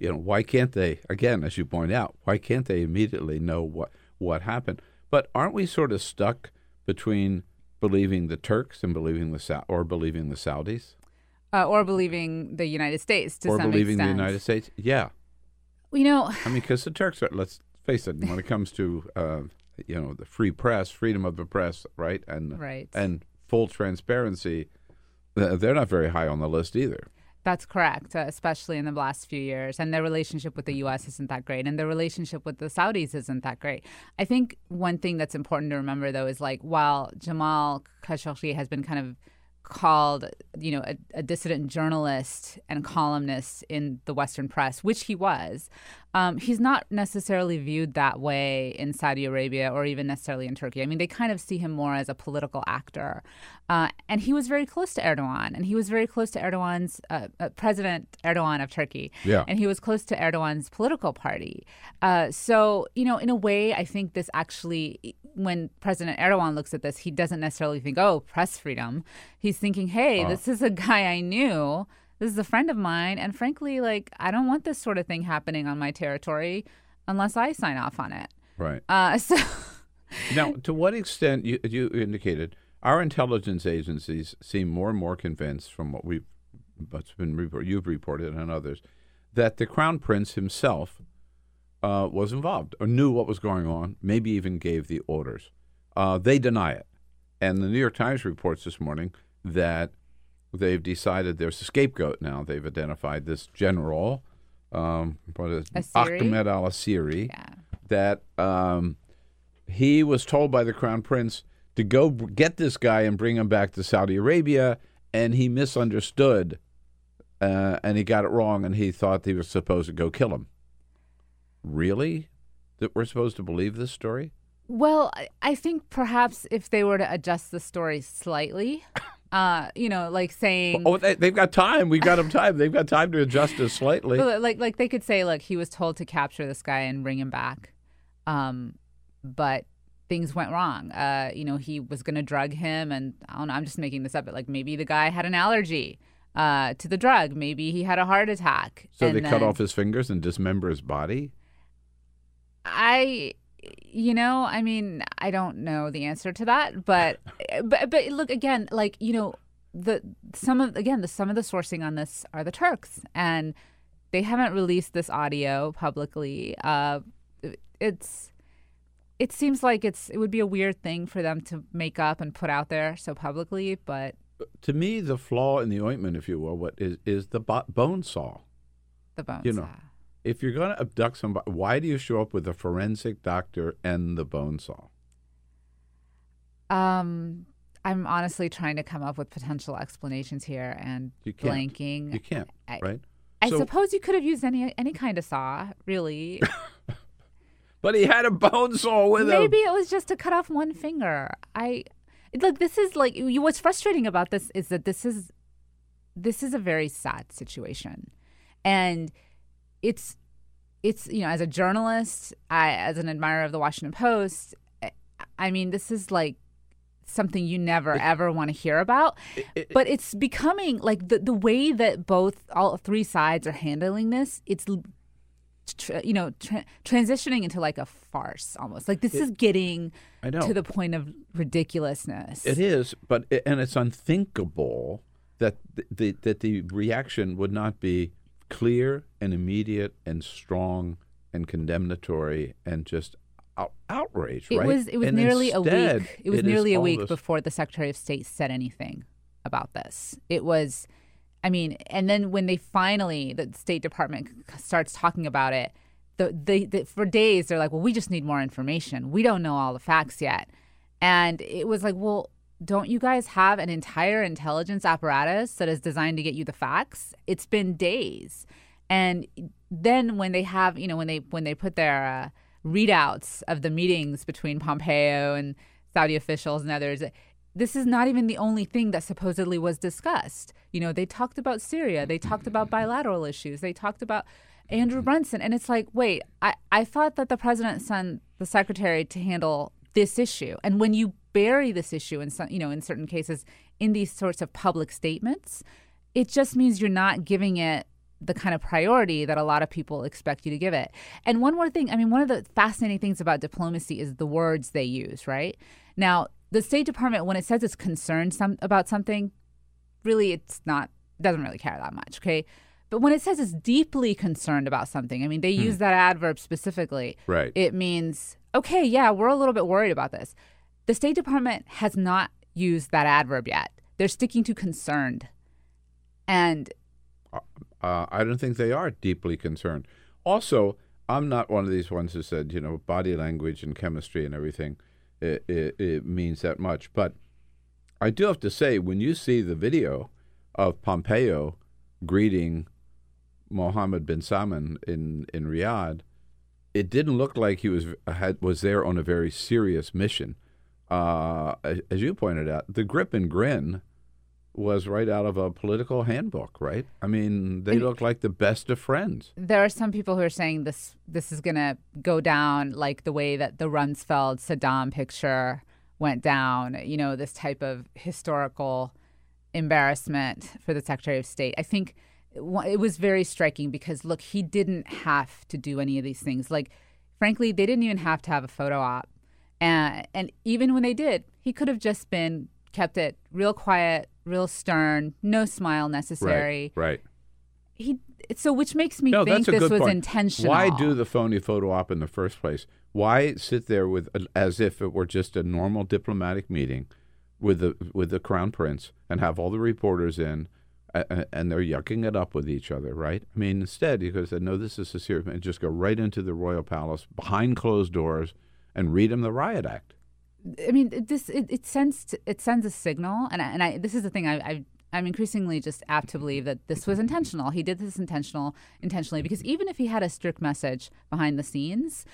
[SPEAKER 2] you know, why can't they? Again, as you point out, why can't they immediately know what what happened? But aren't we sort of stuck between believing the Turks and believing the Sa- or believing the Saudis
[SPEAKER 10] Uh, or believing the United States to
[SPEAKER 2] or
[SPEAKER 10] some
[SPEAKER 2] believing
[SPEAKER 10] extent.
[SPEAKER 2] the United States? Yeah,
[SPEAKER 10] You know,
[SPEAKER 2] I mean, because the Turks are, let's face it, when it comes to, uh, you know, the free press, freedom of the press, right? And,
[SPEAKER 10] Right.
[SPEAKER 2] and full transparency, they're not very high on the list either.
[SPEAKER 10] That's correct, uh, especially in the last few years. And their relationship with the U.S. isn't that great, and their relationship with the Saudis isn't that great. I think one thing that's important to remember, though, is like while Jamal Khashoggi has been kind of called, you know, a, a dissident journalist and columnist in the Western press, which he was, um, he's not necessarily viewed that way in Saudi Arabia or even necessarily in Turkey. I mean, they kind of see him more as a political actor. Uh, and he was very close to Erdogan, and he was very close to Erdogan's uh, uh, President Erdogan of Turkey.
[SPEAKER 2] Yeah.
[SPEAKER 10] And he was close to Erdogan's political party. Uh, so, you know, in a way, I think this actually, when President Erdogan looks at this, he doesn't necessarily think, oh, press freedom. He's thinking, hey, this is a guy I knew. This is a friend of mine. And frankly, like, I don't want this sort of thing happening on my territory unless I sign off on it.
[SPEAKER 2] Right.
[SPEAKER 10] Uh, so,
[SPEAKER 2] Now, to what extent you, you indicated our intelligence agencies seem more and more convinced, from what we've what's been report, you've reported and others, that the crown prince himself uh, was involved or knew what was going on, maybe even gave the orders. Uh, they deny it, and the New York Times reports this morning that they've decided there's a scapegoat now. They've identified this general, um, what is
[SPEAKER 10] Asiri?
[SPEAKER 2] Ahmed Al Asiri,
[SPEAKER 10] yeah.
[SPEAKER 2] that um, he was told by the crown prince to go get this guy and bring him back to Saudi Arabia, and he misunderstood, uh, and he got it wrong, and he thought he was supposed to go kill him. Really, that we're supposed to believe this story?
[SPEAKER 10] Well, I- I think perhaps if they were to adjust the story slightly, uh, you know, like saying,
[SPEAKER 2] Oh, they, they've got time. We've got them time. They've got time to adjust it slightly.
[SPEAKER 10] Like like they could say, look, he was told to capture this guy and bring him back, um, but things went wrong. Uh, you know, he was going to drug him, and I don't know. I'm just making this up, but like maybe the guy had an allergy uh, to the drug. Maybe he had a heart attack.
[SPEAKER 2] So
[SPEAKER 10] and
[SPEAKER 2] they cut off his fingers and dismember his body.
[SPEAKER 10] I, you know, I mean, I don't know the answer to that, but but but look again, like you know, the some of again the some of the sourcing on this are the Turks, and they haven't released this audio publicly. Uh, it's it seems like it's it would be a weird thing for them to make up and put out there so publicly, but
[SPEAKER 2] To me, the flaw in the ointment, if you will, what is is the bo- bone saw.
[SPEAKER 10] the bone
[SPEAKER 2] You know,
[SPEAKER 10] uh,
[SPEAKER 2] if you're going to abduct somebody, why do you show up with a forensic doctor and the bone saw?
[SPEAKER 10] Um, I'm honestly trying to come up with potential explanations here and
[SPEAKER 2] You can't.
[SPEAKER 10] blanking.
[SPEAKER 2] You can't, right?
[SPEAKER 10] I
[SPEAKER 2] So-
[SPEAKER 10] suppose you could have used any any kind of saw, really.
[SPEAKER 2] But he had a bone saw with him.
[SPEAKER 10] Maybe it was just to cut off one finger. I look. This is like you, what's frustrating about this is that this is this is a very sad situation, and it's it's you know as a journalist, I as an admirer of the Washington Post, I, I mean this is like something you never ever want to hear about. But it's becoming like the the way that both all three sides are handling this it's l- tr- you know tra- transitioning into like a farce almost. Like this is getting to the point of ridiculousness.
[SPEAKER 2] It is, but it, and it's unthinkable that the, the that the reaction would not be clear and immediate and strong and condemnatory and just out, outrage.
[SPEAKER 10] it
[SPEAKER 2] right?
[SPEAKER 10] was it was
[SPEAKER 2] And
[SPEAKER 10] nearly a week it was
[SPEAKER 2] is
[SPEAKER 10] nearly a week
[SPEAKER 2] this-
[SPEAKER 10] before the secretary of state said anything about this it was i mean and then when they finally the state department starts talking about it the, the, the for days they're like well we just need more information we don't know all the facts yet and it was like well don't you guys have an entire intelligence apparatus that is designed to get you the facts? It's been days. And then when they have you know when they when they put their uh, readouts of the meetings between pompeo and saudi officials and others this is not even the only thing that supposedly was discussed. You know they talked about syria. They talked about bilateral issues. They talked about andrew brunson. And it's like wait i, I thought that the president sent the secretary to handle this issue. And when you bury this issue in some you know in certain cases in these sorts of public statements it just means you're not giving it the kind of priority that a lot of people expect you to give it. And one more thing, I mean, one of the fascinating things about diplomacy is the words they use, right? Now, the State Department, when it says it's concerned some, about something, really it's not, doesn't really care that much, okay? But when it says it's deeply concerned about something, I mean, they hmm. use that adverb specifically.
[SPEAKER 2] Right.
[SPEAKER 10] It means, okay, yeah, we're a little bit worried about this. The State Department has not used that adverb yet. They're sticking to concerned. And
[SPEAKER 2] Uh, I don't think they are deeply concerned. Also, I'm not one of these ones who said, you know, body language and chemistry and everything it, it, it means that much. But I do have to say, when you see the video of Pompeo greeting Mohammed bin Salman in, in Riyadh, it didn't look like he was had was there on a very serious mission. Uh, as you pointed out, the grip and grin was right out of a political handbook, right? I mean, they look like the best of friends.
[SPEAKER 10] there are some people who are saying this this is going to go down like the way that the Rumsfeld Saddam picture went down. You know, this type of historical embarrassment for the Secretary of State. I think it was very striking because look, he didn't have to do any of these things. Like, frankly, they didn't even have to have a photo op, and and even when they did, he could have just been kept it real quiet, real stern, no smile necessary
[SPEAKER 2] Right. right.
[SPEAKER 10] he so which makes me
[SPEAKER 2] No,
[SPEAKER 10] think this was
[SPEAKER 2] point.
[SPEAKER 10] intentional.
[SPEAKER 2] Why do the phony photo op in the first place? Why sit there with as if it were just a normal diplomatic meeting with the with the crown prince and have all the reporters in a- a- and they're yucking it up with each other, right? I mean, instead, you could have said, no, this is a serious, and just go right into the royal palace behind closed doors and read him the riot act.
[SPEAKER 10] I mean, it- this it, it sends it sends a signal, and I, and I this is the thing I, I I'm increasingly just apt to believe that this was intentional. He did this intentional intentionally because even if he had a strict message behind the scenes,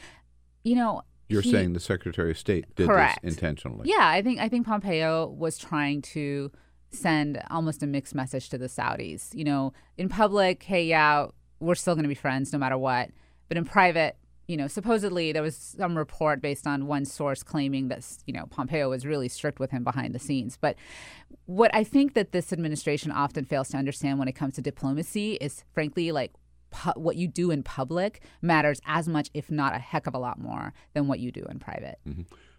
[SPEAKER 10] you know,
[SPEAKER 2] You're
[SPEAKER 10] he-
[SPEAKER 2] saying the Secretary of State did
[SPEAKER 10] Correct.
[SPEAKER 2] this intentionally.
[SPEAKER 10] Yeah, I think I think Pompeo was trying to send almost a mixed message to the Saudis. You know, in public, hey, yeah, we're still going to be friends no matter what. But in private, you know, supposedly there was some report based on one source claiming that you know Pompeo was really strict with him behind the scenes. But what I think that this administration often fails to understand when it comes to diplomacy is, frankly, like pu- what you do in public matters as much, if not a heck of a lot more, than what you do in private.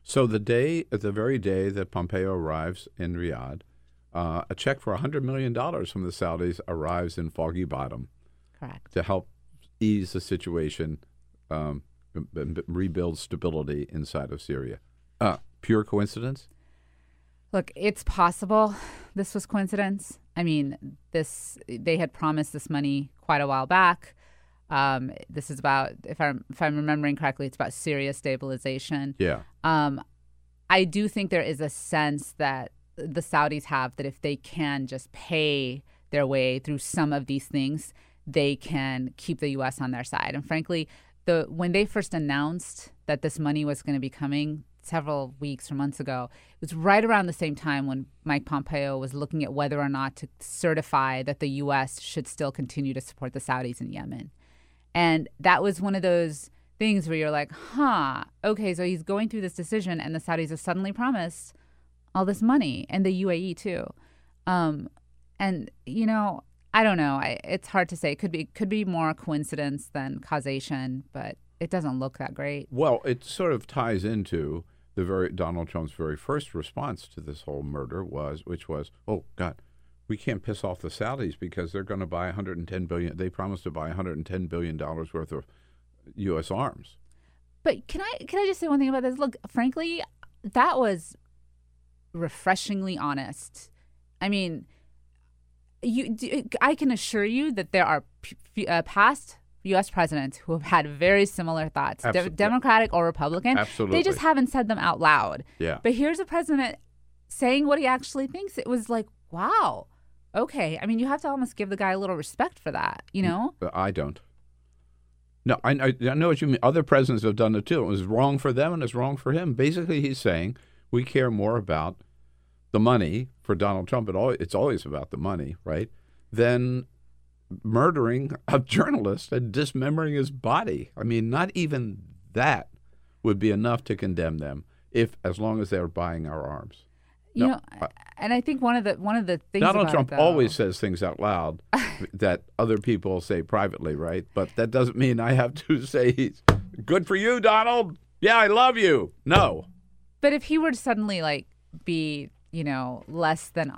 [SPEAKER 2] So the day, the very day that Pompeo arrives in Riyadh, uh, a check for $100 million from the Saudis arrives in Foggy Bottom
[SPEAKER 10] Correct.
[SPEAKER 2] to help ease the situation, um, and- and rebuild stability inside of Syria. Uh, pure coincidence?
[SPEAKER 10] Look, it's possible this was coincidence. I mean, this they had promised this money quite a while back. Um, this is about, if I'm if I'm remembering correctly, it's about Syria stabilization.
[SPEAKER 2] Yeah.
[SPEAKER 10] Um, I do think there is a sense that the Saudis have that if they can just pay their way through some of these things, they can keep the U.S. on their side. And frankly, the when they first announced that this money was going to be coming several weeks or months ago, it was right around the same time when Mike Pompeo was looking at whether or not to certify that the U.S. should still continue to support the Saudis in Yemen. And that was one of those things where you're like, huh, okay, so he's going through this decision, and the Saudis have suddenly promised all this money, and the UAE too. Um, and you know, I don't know. I, it's hard to say. It could be could be more coincidence than causation, but it doesn't look that great.
[SPEAKER 2] Well, it sort of ties into the very Donald Trump's very first response to this whole murder was, which was, oh God, we can't piss off the Saudis because they're going to buy 110 billion. They promised to buy 110 billion dollars worth of U.S. arms.
[SPEAKER 10] But can I can I just say one thing about this? Look, frankly, that was refreshingly honest. I mean, you, I can assure you that there are p- uh, past U.S. presidents who have had very similar thoughts, de- Democratic or Republican.
[SPEAKER 2] Absolutely.
[SPEAKER 10] They just haven't said them out loud.
[SPEAKER 2] Yeah.
[SPEAKER 10] But here's a president saying what he actually thinks. It was like, wow, okay. I mean, you have to almost give the guy a little respect for that, you know?
[SPEAKER 2] I don't. No, I, I know what you mean. Other presidents have done it too. It was wrong for them and it's wrong for him. Basically, he's saying we care more about the money for Donald Trump. It it's always about the money, right? Then murdering a journalist and dismembering his body. I mean, not even that would be enough to condemn them if, as long as they're buying our arms.
[SPEAKER 10] You no, know, and I think one of the one of the things
[SPEAKER 2] Donald Trump
[SPEAKER 10] it, though,
[SPEAKER 2] always says things out loud that other people say privately, right? But that doesn't mean I have to say he's good for you, Donald. Yeah, I love you. No.
[SPEAKER 10] But if he were to suddenly like be, you know, less than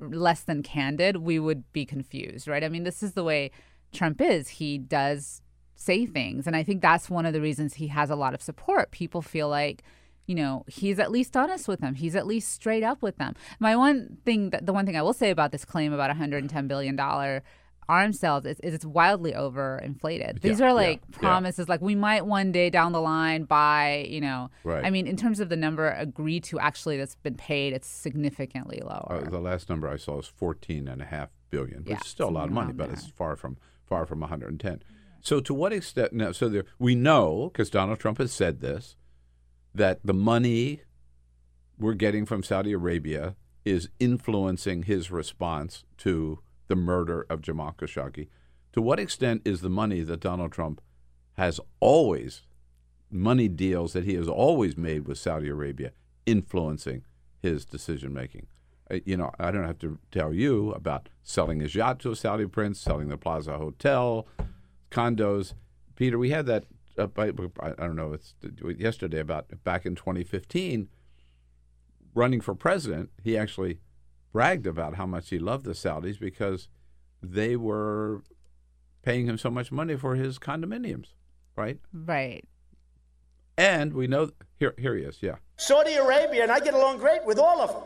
[SPEAKER 10] less than candid, we would be confused, right? I mean, this is the way Trump is. He does say things, and I think that's one of the reasons he has a lot of support. People feel like you know, he's at least honest with them. He's at least straight up with them. My one thing, that, the one thing I will say about this claim about 110 billion dollar arms sales is, is, it's wildly overinflated. These
[SPEAKER 2] yeah,
[SPEAKER 10] are like
[SPEAKER 2] yeah,
[SPEAKER 10] promises,
[SPEAKER 2] yeah.
[SPEAKER 10] like we might one day down the line buy. You know,
[SPEAKER 2] right.
[SPEAKER 10] I mean, in terms of the number agreed to actually that's been paid, it's significantly lower.
[SPEAKER 2] Uh, the last number I saw is 14 and a half billion, which
[SPEAKER 10] yeah,
[SPEAKER 2] is still a lot of money, but
[SPEAKER 10] there.
[SPEAKER 2] it's far from far from 110. So to what extent now? So there, we know because Donald Trump has said this that the money we're getting from Saudi Arabia is influencing his response to the murder of Jamal Khashoggi. To what extent is the money that Donald Trump has always, money deals that he has always made with Saudi Arabia, influencing his decision making? Uh, you know, I don't have to tell you about selling his yacht to a Saudi prince, selling the Plaza Hotel, condos. Peter, we had that uh, I, I don't know, it's yesterday about back in 2015, running for president, he actually bragged about how much he loved the Saudis because they were paying him so much money for his condominiums, right?
[SPEAKER 10] Right.
[SPEAKER 2] And we know here here he is, yeah.
[SPEAKER 6] Saudi Arabia, and I get along great with all of them.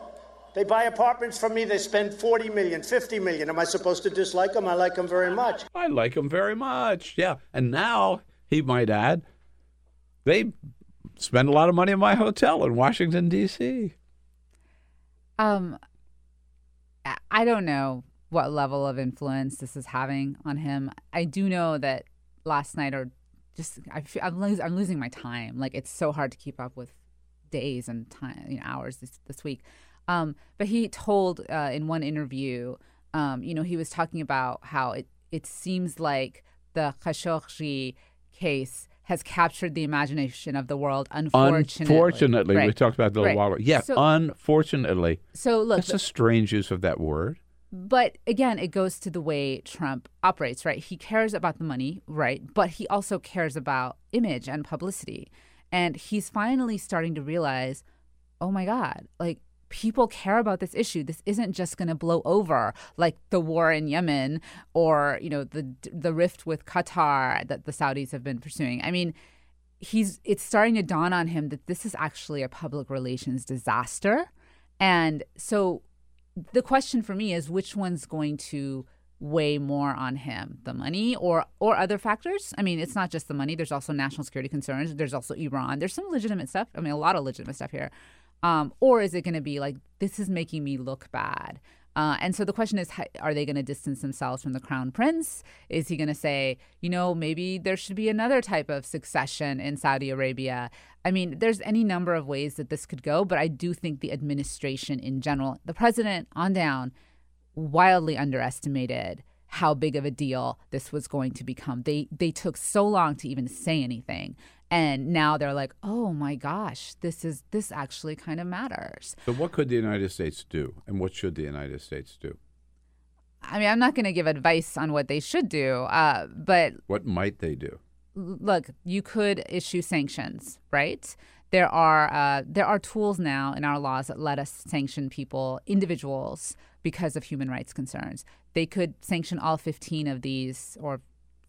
[SPEAKER 6] They buy apartments from me. They spend 40 million, 50 million. Am I supposed to dislike them? I like them very much.
[SPEAKER 2] I like them very much. Yeah. And now he might add, they spend a lot of money in my hotel in Washington D.C.
[SPEAKER 10] Um, I don't know what level of influence this is having on him. I do know that last night, or just I feel, I'm, losing, I'm losing my time. Like it's so hard to keep up with days and time, you know, hours this this week. Um, but he told uh, in one interview, um, you know, he was talking about how it it seems like the Khashoggi case has captured the imagination of the world. Unfortunately,
[SPEAKER 2] unfortunately,
[SPEAKER 10] right.
[SPEAKER 2] we talked about the
[SPEAKER 10] right.
[SPEAKER 2] while. Yeah,
[SPEAKER 10] so,
[SPEAKER 2] unfortunately.
[SPEAKER 10] So look,
[SPEAKER 2] that's a strange use of that word.
[SPEAKER 10] But again, it goes to the way Trump operates, right? He cares about the money, right? But he also cares about image and publicity. And he's finally starting to realize, oh my God, like people care about this issue. This isn't just going to blow over like the war in Yemen or you know the the rift with Qatar that the Saudis have been pursuing. I mean, he's it's starting to dawn on him that this is actually a public relations disaster, and so the question for me is which one's going to weigh more on him the money or or other factors? I mean it's not just the money. There's also national security concerns. There's also iran. There's some legitimate stuff. I mean a lot of legitimate stuff here Um, or is it going to be like, this is making me look bad? Uh, and so the question is, are they going to distance themselves from the crown prince? Is he going to say, you know, maybe there should be another type of succession in Saudi Arabia? I mean, there's any number of ways that this could go, but I do think the administration in general, the president on down, wildly underestimated how big of a deal this was going to become. They they took so long to even say anything. And now they're like, "Oh my gosh, this is this actually kind of matters."
[SPEAKER 2] So, what could the United States do, and what should the United States do?
[SPEAKER 10] I mean, I'm not going to give advice on what they should do, uh, but
[SPEAKER 2] What might they do?
[SPEAKER 10] look, you could issue sanctions, right? There are uh, there are tools now in our laws that let us sanction people, individuals, because of human rights concerns. They could sanction all 15 of these, or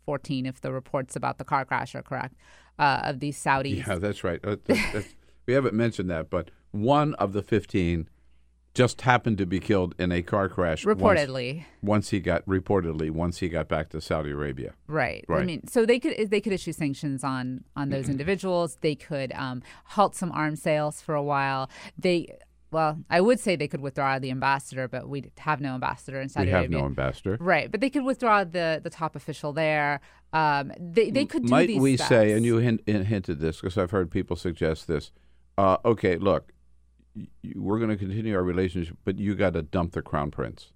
[SPEAKER 10] 14 if the reports about the car crash are correct, uh, of these Saudis.
[SPEAKER 2] Yeah, that's right. Uh, that- that's- we haven't mentioned that, but one of the 15 just happened to be killed in a car crash.
[SPEAKER 10] Reportedly.
[SPEAKER 2] Once, he got reportedly once he got back to Saudi Arabia.
[SPEAKER 10] Right.
[SPEAKER 2] right.
[SPEAKER 10] I mean, so they could they could issue sanctions on on those individuals. They could um, halt some arms sales for a while. They well, I would say they could withdraw the ambassador, but we have no ambassador in Saudi Arabia.
[SPEAKER 2] we have
[SPEAKER 10] Arabia.
[SPEAKER 2] no ambassador.
[SPEAKER 10] Right, but they could withdraw the the top official there. Um, they they could do
[SPEAKER 2] Might we
[SPEAKER 10] steps.
[SPEAKER 2] say, and you hint, in- hinted this because I've heard people suggest this. Uh, okay, look, we're going to continue our relationship, but you got to dump the crown prince.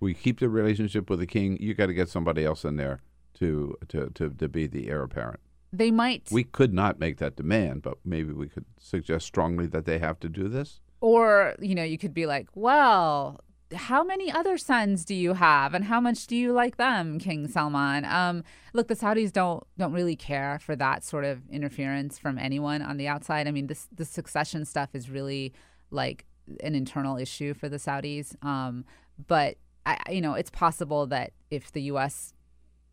[SPEAKER 2] We keep the relationship with the king. You got to get somebody else in there to to to, to be the heir apparent.
[SPEAKER 10] they might,
[SPEAKER 2] We could not make that demand, but maybe we could suggest strongly that they have to do this.
[SPEAKER 10] or you know, you could be like, well. How many other sons do you have, and how much do you like them, King Salman? Um, look, the Saudis don't don't really care for that sort of interference from anyone on the outside. I mean, this the succession stuff is really like an internal issue for the Saudis. Um, but I, you know, it's possible that if the U.S.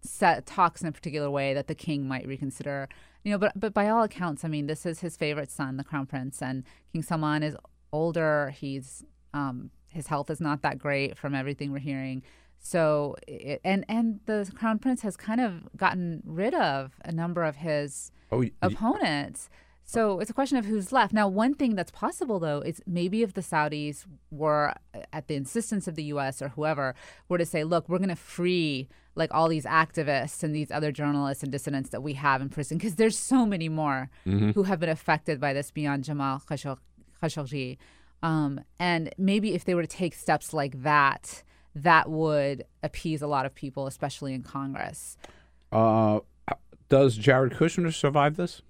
[SPEAKER 10] Set, talks in a particular way, that the king might reconsider. You know, but but by all accounts, I mean, this is his favorite son, the crown prince, and King Salman is older. He's um, his health is not that great from everything we're hearing. So, it, and and the crown prince has kind of gotten rid of a number of his
[SPEAKER 2] Oh, y- y-
[SPEAKER 10] opponents. So it's a question of who's left. Now, one thing that's possible though is maybe if the Saudis were, uh, at the insistence of the U.S. or whoever, were to say, "Look, we're going to free like all these activists and these other journalists and dissidents that we have in prison because there's so many more mm-hmm. who have been affected by this beyond Jamal Khashoggi." Khashoggi. Um, and maybe if they were to take steps like that, that would appease a lot of people, especially in Congress.
[SPEAKER 2] Uh, does Jared Kushner survive this?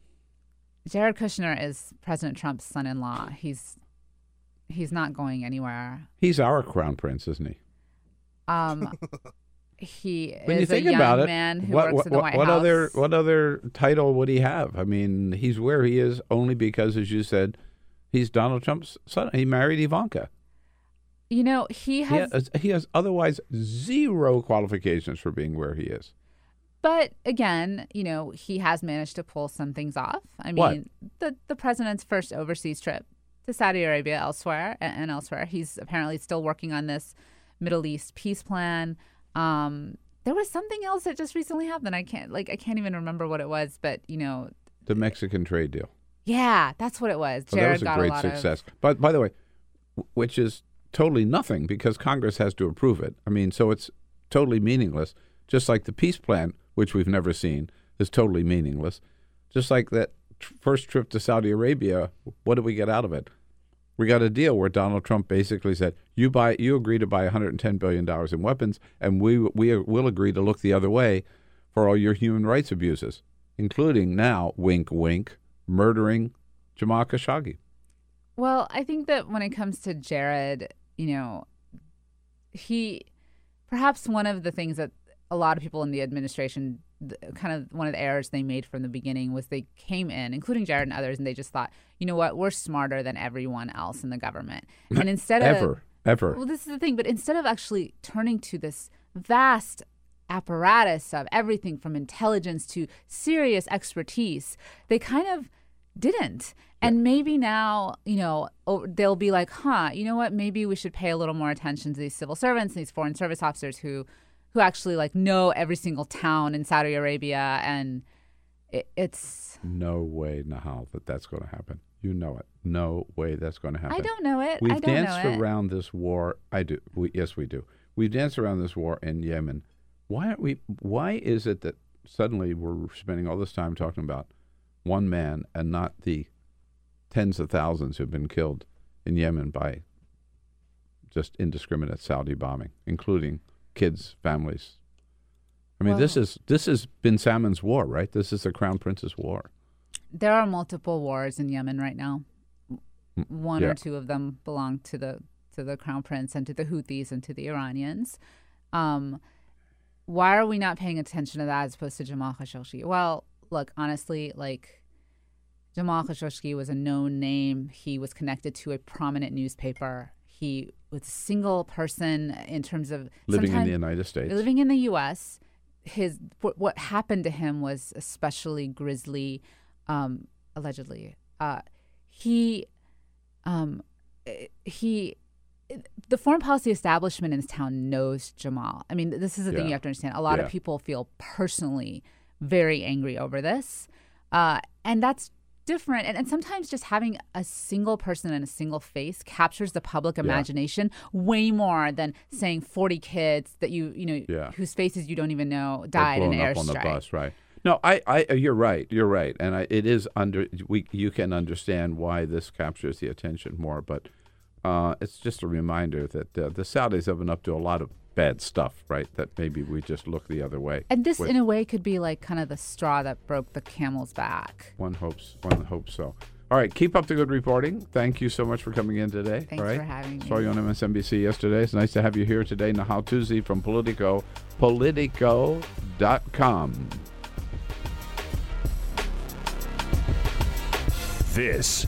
[SPEAKER 10] Jared Kushner is President Trump's son-in-law. He's he's not going anywhere.
[SPEAKER 2] He's our crown prince, isn't he?
[SPEAKER 10] Um, he
[SPEAKER 2] When
[SPEAKER 10] is
[SPEAKER 2] you think
[SPEAKER 10] a young
[SPEAKER 2] about it,
[SPEAKER 10] man who
[SPEAKER 2] what,
[SPEAKER 10] works
[SPEAKER 2] what,
[SPEAKER 10] in the
[SPEAKER 2] what,
[SPEAKER 10] White
[SPEAKER 2] what
[SPEAKER 10] House.
[SPEAKER 2] other what other title would he have? I mean, he's where he is only because, as you said, he's Donald Trump's son. He married Ivanka.
[SPEAKER 10] you know, he
[SPEAKER 2] He
[SPEAKER 10] has,
[SPEAKER 2] has, he has otherwise zero qualifications for being where he is.
[SPEAKER 10] but again, you know, he has managed to pull some things off. I
[SPEAKER 2] What?
[SPEAKER 10] mean, the the president's first overseas trip to Saudi Arabia, elsewhere and, and elsewhere. He's apparently still working on this Middle East peace plan. Um, there was something else that just recently happened. I can't like I can't even remember what it was, but you know,
[SPEAKER 2] The Mexican trade deal.
[SPEAKER 10] Yeah, that's what it was. Jared
[SPEAKER 2] that was a
[SPEAKER 10] got
[SPEAKER 2] great
[SPEAKER 10] a lot of
[SPEAKER 2] success. But by the way, which is totally nothing because Congress has to approve it. I mean, so it's totally meaningless. Just like the peace plan, which we've never seen, is totally meaningless. Just like that tr- first trip to Saudi Arabia, what did we get out of it? We got a deal where Donald Trump basically said, "You buy, you agree to buy 110 billion dollars in weapons, and we we will agree to look the other way for all your human rights abuses, including now, wink, wink, murdering Jamal Khashoggi."
[SPEAKER 10] Well, I think that when it comes to Jared, you know, he perhaps one of the things that a lot of people in the administration th- kind of one of the errors they made from the beginning was they came in including Jared and others and they just thought, you know what, we're smarter than everyone else in the government. And instead of
[SPEAKER 2] ever, ever.
[SPEAKER 10] well, this is the thing, but instead of actually turning to this vast apparatus of everything from intelligence to serious expertise, they kind of didn't. And maybe now, you know, they'll be like, huh, you know what? Maybe we should pay a little more attention to these civil servants, these foreign service officers who, who actually like know every single town in Saudi Arabia, and it, it's
[SPEAKER 2] No way hell that that's going to happen. You know it. No way that's going to happen.
[SPEAKER 10] I don't know it.
[SPEAKER 2] We've
[SPEAKER 10] I don't
[SPEAKER 2] danced
[SPEAKER 10] know it.
[SPEAKER 2] around this war. I do. We, yes, we do. We've danced around this war in Yemen. Why aren't we? Why is it that suddenly we're spending all this time talking about one man and not the tens of thousands who've been killed in Yemen by just indiscriminate Saudi bombing, including kids, families? I mean, this is this is Bin Salman's war, right? This is the Crown Prince's war.
[SPEAKER 10] There are multiple wars in Yemen right now. One
[SPEAKER 2] yeah.
[SPEAKER 10] or two of them belong to the to the crown prince and to the Houthis and to the Iranians. Um, why are we not paying attention to that as opposed to Jamal Khashoggi? Well, look, honestly, like Jamal Khashoggi was a known name. He was connected to a prominent newspaper. He was a single person in terms of
[SPEAKER 2] Living in the United States.
[SPEAKER 10] Living in the U.S. His what, happened to him was especially grisly. Um, allegedly, uh, he, um, eh, he, the foreign policy establishment in this town knows Jamal. I mean, this is the thing you have to understand. A lot
[SPEAKER 2] Yeah.
[SPEAKER 10] of people feel personally very angry over this, uh, and that's different. And, and sometimes just having a single person and a single face captures the public imagination way more than saying 40 kids that you, you know,
[SPEAKER 2] Yeah.
[SPEAKER 10] whose faces you don't even know died in an
[SPEAKER 2] up on the bus, right? No, I, I, you're right. You're right, and I, it is under. We, you can understand why this captures the attention more, but uh, it's just a reminder that uh, the Saudis have been up to a lot of bad stuff, right? That maybe we just look the other way.
[SPEAKER 10] And this,
[SPEAKER 2] with-
[SPEAKER 10] in a way, could be like kind of the straw that broke the camel's back.
[SPEAKER 2] one hopes, one hopes so. All right, keep up the good reporting. Thank you so much for coming in today.
[SPEAKER 10] Thanks
[SPEAKER 2] All right?
[SPEAKER 10] for having me.
[SPEAKER 2] Saw you on MSNBC yesterday. It's nice to have you here today. Nahal Toosi from Politico, Politico.com.
[SPEAKER 3] This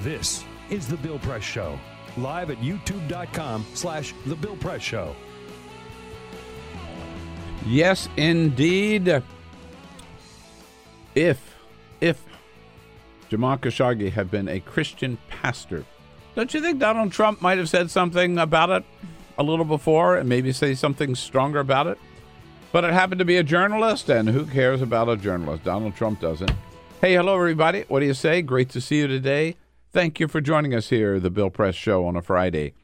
[SPEAKER 3] This is the Bill Press Show. Live at youtube.com slash the Bill Press Show.
[SPEAKER 2] Yes, indeed. If, if Jamal Khashoggi had been a Christian pastor, don't you think Donald Trump might have said something about it a little before and maybe say something stronger about it? But it happened to be a journalist, and who cares about a journalist? Donald Trump doesn't. Hey, hello, everybody. What do you say? Great to see you today. Thank you for joining us here, the Bill Press Show, on a Friday.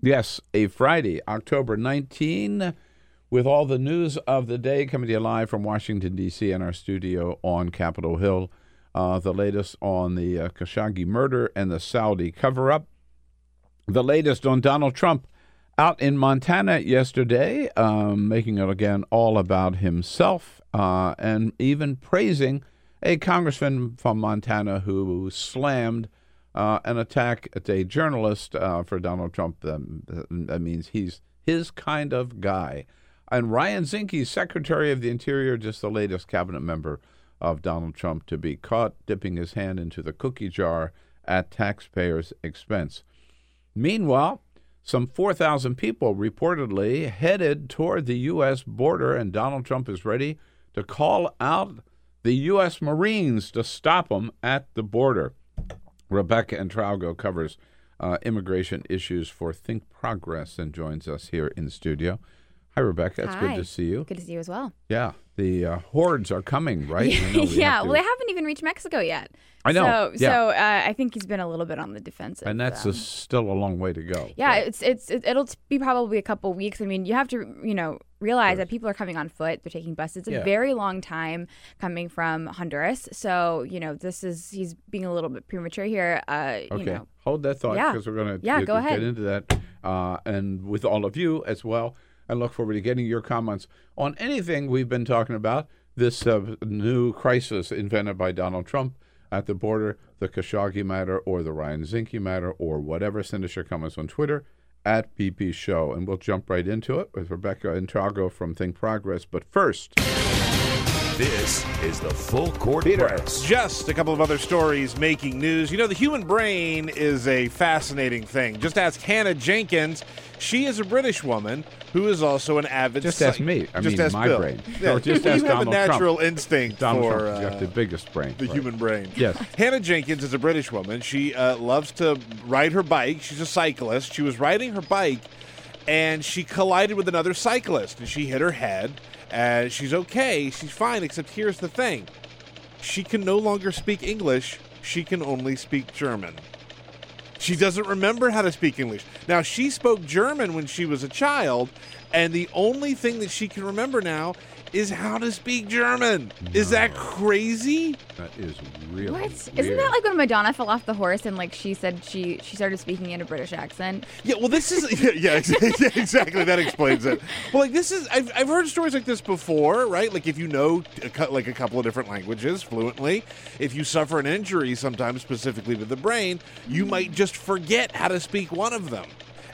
[SPEAKER 2] Yes, a Friday, October 19, with all the news of the day coming to you live from Washington, D.C., in our studio on Capitol Hill. Uh, the latest on the uh, Khashoggi murder and the Saudi cover up. The latest on Donald Trump out in Montana yesterday, um, making it again all about himself uh, and even praising a congressman from Montana who slammed uh, an attack at a journalist uh, for Donald Trump. Um, that means he's his kind of guy. And Ryan Zinke, Secretary of the Interior, just the latest cabinet member of Donald Trump, to be caught dipping his hand into the cookie jar at taxpayers' expense. Meanwhile, some 4,000 people reportedly headed toward the U.S. border, and Donald Trump is ready to call out the U.S. Marines to stop them at the border. Rebekah Entralgo covers uh, immigration issues for Think Progress and joins us here in studio. Hi, Rebekah. It's good to see you.
[SPEAKER 11] Good to see you as well.
[SPEAKER 2] Yeah, the uh, hordes are coming, right? We
[SPEAKER 11] yeah, well, they haven't even reached Mexico yet.
[SPEAKER 2] I know,
[SPEAKER 11] So,
[SPEAKER 2] yeah.
[SPEAKER 11] so uh, I think he's been a little bit on the defensive.
[SPEAKER 2] and that's
[SPEAKER 11] um,
[SPEAKER 2] a, still a long way to go.
[SPEAKER 11] yeah, it's it's it, it'll be probably a couple weeks. I mean, you have to you know realize that people are coming on foot. They're taking buses. It's a
[SPEAKER 2] Yeah.
[SPEAKER 11] very long time coming from Honduras. So you know this is he's being a little bit premature here. Uh,
[SPEAKER 2] Okay,
[SPEAKER 11] You know,
[SPEAKER 2] hold that thought
[SPEAKER 11] Yeah.
[SPEAKER 2] because we're going to
[SPEAKER 11] Yeah,
[SPEAKER 2] get,
[SPEAKER 11] go ahead.
[SPEAKER 2] get into that, uh, and with all of you as well. And look forward to getting your comments on anything we've been talking about. This uh, new crisis invented by Donald Trump at the border, the Khashoggi matter, or the Ryan Zinke matter, or whatever. Send us your comments on Twitter at BP Show, and we'll jump right into it with Rebekah Entralgo from Think Progress. But first,
[SPEAKER 3] This is the Full Court
[SPEAKER 4] Peter,
[SPEAKER 3] Press.
[SPEAKER 4] just a couple of other stories making news. You know, the human brain is a fascinating thing. Just ask Hannah Jenkins. She is a British woman who is also an avid.
[SPEAKER 2] Just
[SPEAKER 4] psych-
[SPEAKER 2] ask me. I
[SPEAKER 4] just
[SPEAKER 2] mean,
[SPEAKER 4] ask
[SPEAKER 2] my
[SPEAKER 4] Bill.
[SPEAKER 2] brain.
[SPEAKER 4] Yeah.
[SPEAKER 2] No, just
[SPEAKER 4] you
[SPEAKER 2] ask
[SPEAKER 4] have
[SPEAKER 2] Donald
[SPEAKER 4] a natural
[SPEAKER 2] Trump.
[SPEAKER 4] instinct
[SPEAKER 2] Donald
[SPEAKER 4] for
[SPEAKER 2] Trump's got
[SPEAKER 4] uh,
[SPEAKER 2] the biggest brain.
[SPEAKER 4] the
[SPEAKER 2] Right.
[SPEAKER 4] human brain.
[SPEAKER 2] Yes.
[SPEAKER 4] Hannah Jenkins is a British woman. She uh, loves to ride her bike. She's a cyclist. She was riding her bike and she collided with another cyclist and she hit her head. And she's okay. She's fine, except here's the thing she can no longer speak English. She can only speak German. She doesn't remember how to speak English. Now, she spoke German when she was a child, and the only thing that she can remember now is how to speak German. Is that crazy?
[SPEAKER 2] That is really
[SPEAKER 11] What?
[SPEAKER 2] weird.
[SPEAKER 11] Isn't that like when Madonna fell off the horse and like she said she she started speaking in a British accent?
[SPEAKER 4] Yeah, well, this is yeah, yeah, yeah, exactly. That explains it. Well, like this is I've, I've heard stories like this before, right? Like if you know a, like a couple of different languages fluently, if you suffer an injury, sometimes specifically to the brain, you might just forget how to speak one of them.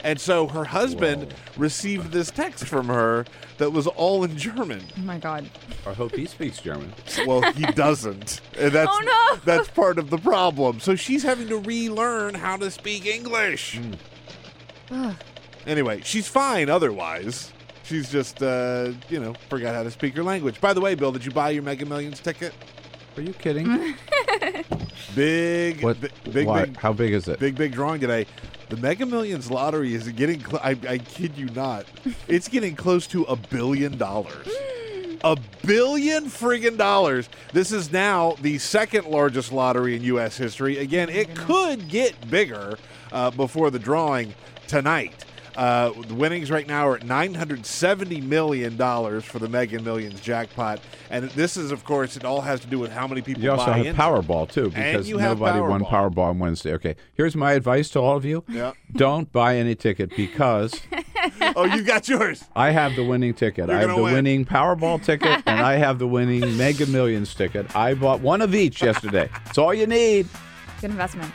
[SPEAKER 4] And so her husband received this text from her that was all in German.
[SPEAKER 11] Oh my god.
[SPEAKER 2] I hope he speaks German.
[SPEAKER 4] Well, he doesn't. And that's
[SPEAKER 11] Oh, no.
[SPEAKER 4] that's part of the problem. So she's having to relearn how to speak English.
[SPEAKER 11] Ugh.
[SPEAKER 4] Anyway, she's fine otherwise. She's just uh, you know, forgot how to speak her language. By the way, Bill, did you buy your Mega Millions ticket?
[SPEAKER 2] Are you kidding?
[SPEAKER 4] Big
[SPEAKER 2] what?
[SPEAKER 4] bi- big
[SPEAKER 2] why?
[SPEAKER 4] big
[SPEAKER 2] How big is it?
[SPEAKER 4] big big drawing today. The Mega Millions lottery is getting cl- I, I kid you not. It's getting close to a billion dollars. A billion friggin' dollars. This is now the second largest lottery in U.S. history. Again, it could get bigger uh, before the drawing tonight. Uh, the winnings right now are at $970 million for the Mega Millions jackpot. And this is, of course, it all has to do with how many people
[SPEAKER 2] You also
[SPEAKER 4] buy
[SPEAKER 2] have
[SPEAKER 4] into
[SPEAKER 2] Powerball too, because
[SPEAKER 4] you have
[SPEAKER 2] nobody won
[SPEAKER 4] Powerball.
[SPEAKER 2] Powerball on Wednesday. Okay, here's my advice to all of you:
[SPEAKER 4] Yeah.
[SPEAKER 2] don't buy any ticket because
[SPEAKER 4] Oh, you got yours.
[SPEAKER 2] I have the winning ticket.
[SPEAKER 4] You're
[SPEAKER 2] I have the
[SPEAKER 4] win.
[SPEAKER 2] winning Powerball ticket, and I have the winning Mega Millions ticket. I bought one of each yesterday. It's all you need.
[SPEAKER 11] Good investment.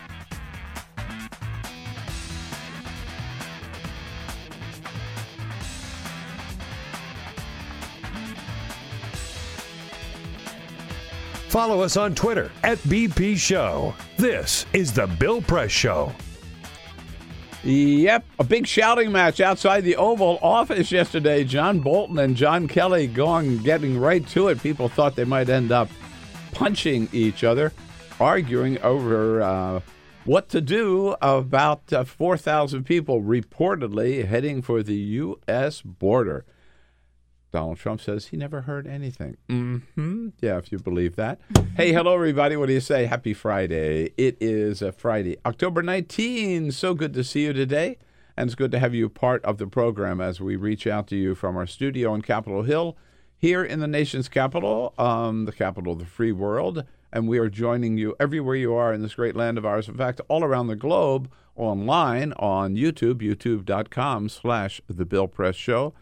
[SPEAKER 3] Follow us on Twitter at BP Show. This is the Bill Press Show.
[SPEAKER 2] Yep, a big shouting match outside the Oval Office yesterday. John Bolton and John Kelly going getting right to it. People thought they might end up punching each other, arguing over uh, what to do about uh, 4,000 people reportedly heading for the U.S. border. Donald Trump says he never heard anything. hmm Yeah, if you believe that. hey, hello, everybody. What do you say? Happy Friday. It is a Friday, October 19. So good to see you today. And it's good to have you part of the program as we reach out to you from our studio on Capitol Hill here in the nation's capital, um, the capital of the free world. And we are joining you everywhere you are in this great land of ours. In fact, all around the globe, online on YouTube, youtube.com slash The Bill Press Show.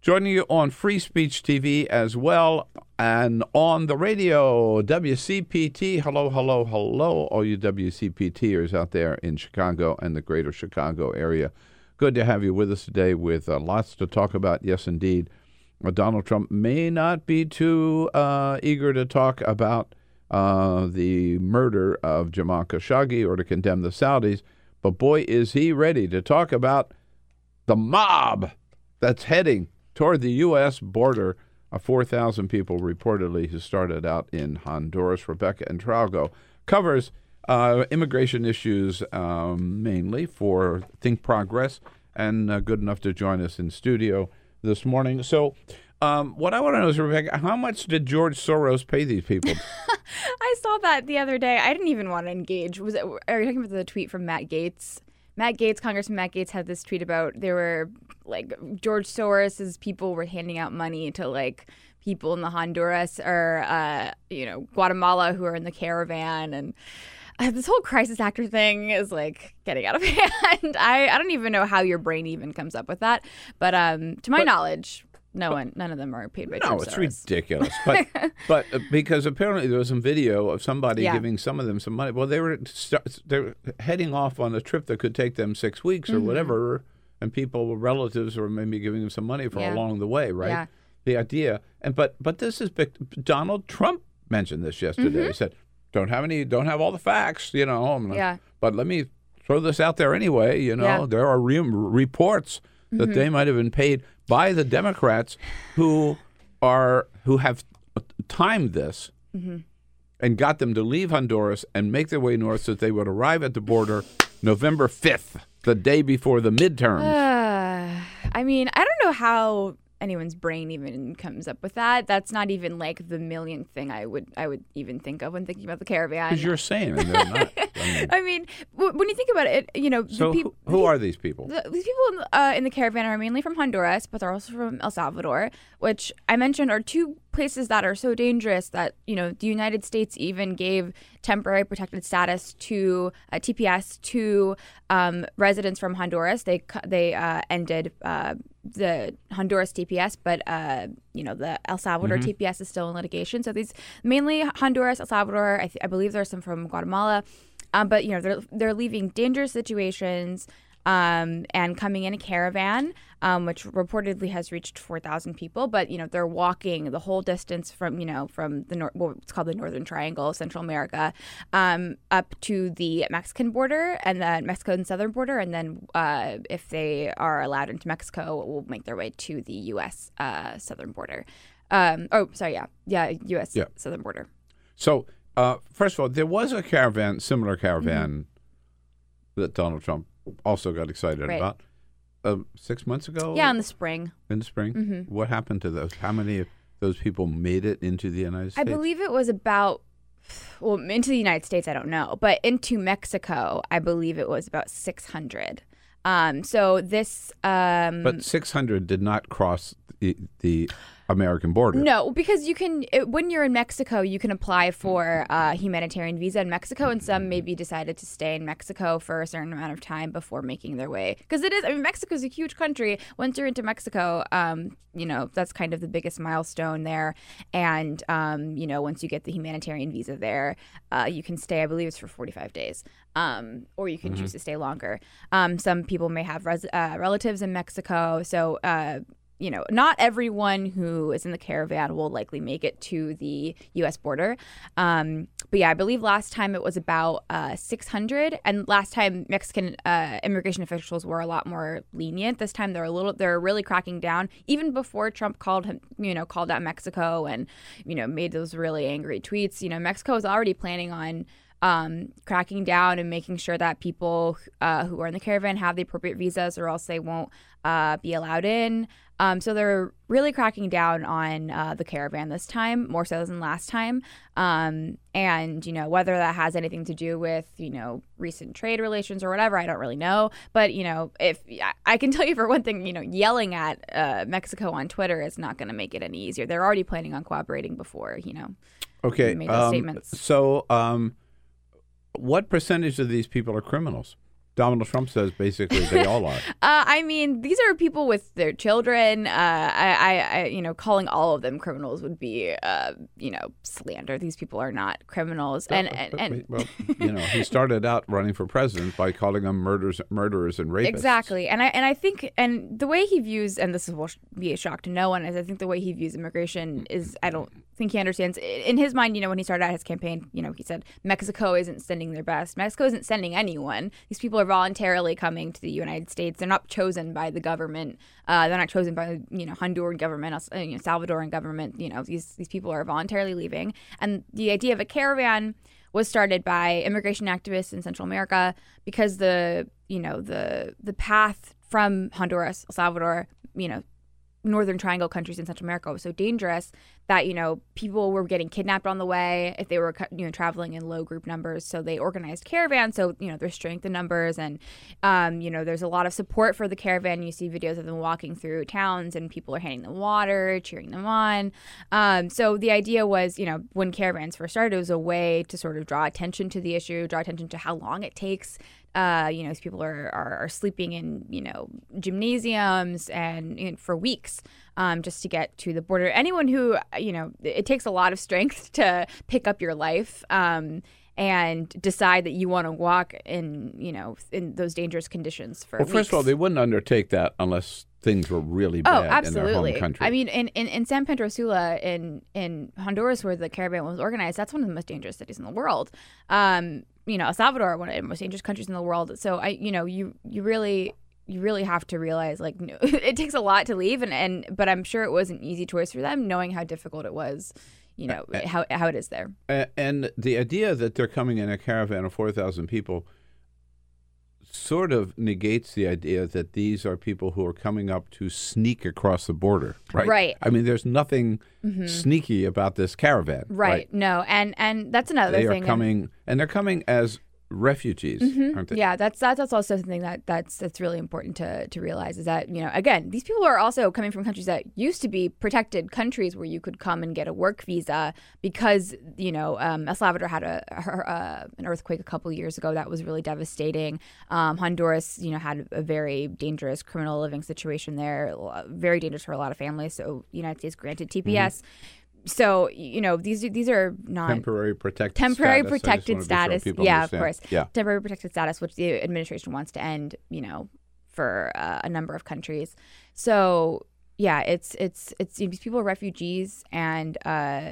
[SPEAKER 2] Joining you on Free Speech TV as well and on the radio, WCPT. Hello, hello, hello, all you WCPTers out there in Chicago and the greater Chicago area. Good to have you with us today with uh, lots to talk about. Yes, indeed. Uh, Donald Trump may not be too uh, eager to talk about uh, the murder of Jamal Khashoggi or to condemn the Saudis, but boy, is he ready to talk about the mob that's heading toward the U.S. border. Uh, 4,000 people reportedly who started out in Honduras. Rebekah Entralgo covers uh, immigration issues um, mainly for Think Progress and uh, good enough to join us in studio this morning. So, um, what I want to know is, Rebekah, how much did George Soros pay these people?
[SPEAKER 11] I saw that the other day. I didn't even want to engage. Was it? Are you talking about the tweet from Matt Gaetz? Matt Gaetz, Congressman Matt Gaetz, had this tweet about there were like George Soros's people were handing out money to like people in the Honduras or uh, you know Guatemala who are in the caravan and. uh, this whole crisis actor thing is like getting out of hand. I, I don't even know how your brain even comes up with that. But um, to my
[SPEAKER 2] But-
[SPEAKER 11] knowledge, no one, none of them are paid by
[SPEAKER 2] No,
[SPEAKER 11] George
[SPEAKER 2] it's
[SPEAKER 11] Soros.
[SPEAKER 2] ridiculous. But but uh, because apparently there was some video of somebody
[SPEAKER 11] Yeah.
[SPEAKER 2] giving some of them some money. Well, they were st- they were heading off on a trip that could take them six weeks or
[SPEAKER 11] Mhm.
[SPEAKER 2] whatever, and people, relatives, were maybe giving them some money for
[SPEAKER 11] Yeah.
[SPEAKER 2] along the way, right?
[SPEAKER 11] Yeah.
[SPEAKER 2] The idea, and but but this is big. Donald Trump mentioned this yesterday. He
[SPEAKER 11] Mhm.
[SPEAKER 2] said, "Don't have any, don't have all the facts, you know." I'm not-
[SPEAKER 11] Yeah.
[SPEAKER 2] But let me throw this out there anyway. You know,
[SPEAKER 11] Yeah.
[SPEAKER 2] there are re- reports that
[SPEAKER 11] Mhm.
[SPEAKER 2] they might have been paid by the Democrats who are who have timed this
[SPEAKER 11] Mhm.
[SPEAKER 2] and got them to leave Honduras and make their way north so that they would arrive at the border November 5th, the day before the midterms.
[SPEAKER 11] Uh, I mean, I don't know how anyone's brain even comes up with that. That's not even like the millionth thing I would I would even think of when thinking about the caravan.
[SPEAKER 2] Because you're saying and they're not. I mean,
[SPEAKER 11] I mean, w- when you think about it, you know,
[SPEAKER 2] so
[SPEAKER 11] the peop-
[SPEAKER 2] who, who are these people?
[SPEAKER 11] the, these people uh, in the caravan are mainly from Honduras, but they're also from El Salvador, which I mentioned are two places that are so dangerous that you know the United States even gave temporary protected status to uh, TPS to um, residents from Honduras. They they uh, ended uh, the Honduras TPS, but uh, you know the El Salvador
[SPEAKER 12] Mhm.
[SPEAKER 11] TPS is still in litigation. So these mainly Honduras, El Salvador. I, th- I believe there's some from Guatemala. Um, but you know they're they're leaving dangerous situations um, and coming in a caravan, um, which reportedly has reached four thousand people. But you know they're walking the whole distance from you know from the nor- what's called the Northern Triangle, Central America, um, up to the Mexican border and then Mexico and southern border, and then uh, if they are allowed into Mexico, will make their way to the U.S. Uh, southern border. Um, oh, sorry, yeah, yeah, U.S.
[SPEAKER 2] Yeah.
[SPEAKER 11] southern border.
[SPEAKER 2] So, uh, first of all, there was a caravan, similar caravan,
[SPEAKER 11] Mm-hmm.
[SPEAKER 2] that Donald Trump also got excited
[SPEAKER 11] Right.
[SPEAKER 2] about uh, six months ago.
[SPEAKER 11] Yeah, in the spring.
[SPEAKER 2] In the spring.
[SPEAKER 11] Mhm.
[SPEAKER 2] What happened to those? How many of those people made it into the United States?
[SPEAKER 11] I believe it was about well into the United States I don't know, but into Mexico I believe it was about 600. Um so this um
[SPEAKER 2] But 600 did not cross the, the American border.
[SPEAKER 11] No, because you can it, when you're in Mexico, you can apply for a humanitarian visa in Mexico, and some maybe decided to stay in Mexico for a certain amount of time before making their way. Because it is, I mean, Mexico is a huge country. Once you're into Mexico, um, you know that's kind of the biggest milestone there. And um, you know, once you get the humanitarian visa there, uh, you can stay. I believe it's for 45 days, um, or you can
[SPEAKER 12] Mhm.
[SPEAKER 11] choose to stay longer. Um, some people may have res- uh, relatives in Mexico, so. Uh, you know, not everyone who is in the caravan will likely make it to the U.S. border. Um, but yeah, I believe last time it was about uh, 600, and last time Mexican uh, immigration officials were a lot more lenient. This time they're a little, they're really cracking down. Even before Trump called him, you know, called out Mexico and you know made those really angry tweets. You know, Mexico is already planning on um, cracking down and making sure that people uh, who are in the caravan have the appropriate visas, or else they won't uh, be allowed in. Um, so they're really cracking down on uh, the caravan this time, more so than last time. Um, and you know whether that has anything to do with you know recent trade relations or whatever, I don't really know. But you know, if I- can tell you for one thing, you know, yelling at uh, Mexico on Twitter is not going to make it any easier. They're already planning on cooperating before you know.
[SPEAKER 2] Okay.
[SPEAKER 11] made those
[SPEAKER 2] um,
[SPEAKER 11] statements.
[SPEAKER 2] So, um, what percentage of these people are criminals? Donald Trump says basically they all are.
[SPEAKER 11] Uh, I mean, these are people with their children. Uh, I, I, I, you know, calling all of them criminals would be, uh, you know, slander. These people are not criminals, and and, and
[SPEAKER 2] well, you know, he started out running for president by calling them murderers, murderers and rapists.
[SPEAKER 11] Exactly, and I and I think and the way he views and this will be a shock to no one is I think the way he views immigration is I don't think he understands in his mind. You know, when he started out his campaign, you know, he said Mexico isn't sending their best. Mexico isn't sending anyone. These people are voluntarily coming to the United States. They're not chosen by the government. Uh, they're not chosen by you know Honduran government, uh, you know, Salvadoran government. You know, these these people are voluntarily leaving, and the idea of a caravan was started by immigration activists in Central America because the you know the the path from Honduras, El Salvador, you know, northern triangle countries in Central America was so dangerous that you know people were getting kidnapped on the way if they were you know traveling in low group numbers. So they organized caravans. So you know there's strength in numbers, and um, you know there's a lot of support for the caravan. You see videos of them walking through towns, and people are handing them water, cheering them on. Um, so the idea was, you know, when caravans first started, it was a way to sort of draw attention to the issue, draw attention to how long it takes. Uh, you know, these people are, are, are sleeping in, you know, gymnasiums and you know, for weeks um, just to get to the border. Anyone who, you know, it takes a lot of strength to pick up your life. Um, and decide that you want to walk in, you know, in those dangerous conditions for.
[SPEAKER 2] Well, first of all, they wouldn't undertake that unless things were really
[SPEAKER 11] Oh,
[SPEAKER 2] bad in
[SPEAKER 11] absolutely.
[SPEAKER 2] their home country.
[SPEAKER 11] I mean, in, in, in San Pedro Sula in in Honduras, where the caravan was organized, that's one of the most dangerous cities in the world. Um, you know, El Salvador, one of the most dangerous countries in the world. So I, you know, you you really you really have to realize like no, it takes a lot to leave, and and but I'm sure it was an easy choice for them, knowing how difficult it was. You know how how it is there.
[SPEAKER 2] A- and the idea that they're coming in a caravan of 4,000 people sort of negates the idea that these are people who are coming up to sneak across the border, right?
[SPEAKER 11] Right.
[SPEAKER 2] I mean, there's nothing
[SPEAKER 11] Mhm.
[SPEAKER 2] sneaky about this caravan,
[SPEAKER 11] Right. No. And and that's another
[SPEAKER 2] They are
[SPEAKER 11] thing. and-
[SPEAKER 2] coming, and they're coming as refugees,
[SPEAKER 11] Mhm.
[SPEAKER 2] aren't they?
[SPEAKER 11] Yeah, that's that, that's also something that that's that's really important to to realize is that you know again these people are also coming from countries that used to be protected countries where you could come and get a work visa because you know um, El Salvador had a, a, a an earthquake a couple years ago that was really devastating. Um, Honduras you know had a very dangerous criminal living situation there, very dangerous for a lot of families. So United States granted TPS. So you know these these are not
[SPEAKER 2] Temporary protected
[SPEAKER 11] temporary
[SPEAKER 2] status.
[SPEAKER 11] Protected
[SPEAKER 2] wanna sure
[SPEAKER 11] status. yeah,
[SPEAKER 2] understand.
[SPEAKER 11] of course.
[SPEAKER 2] Yeah.
[SPEAKER 11] temporary protected status, which the administration wants to end. You know, for uh, a number of countries. So yeah, it's it's it's these people are refugees and uh,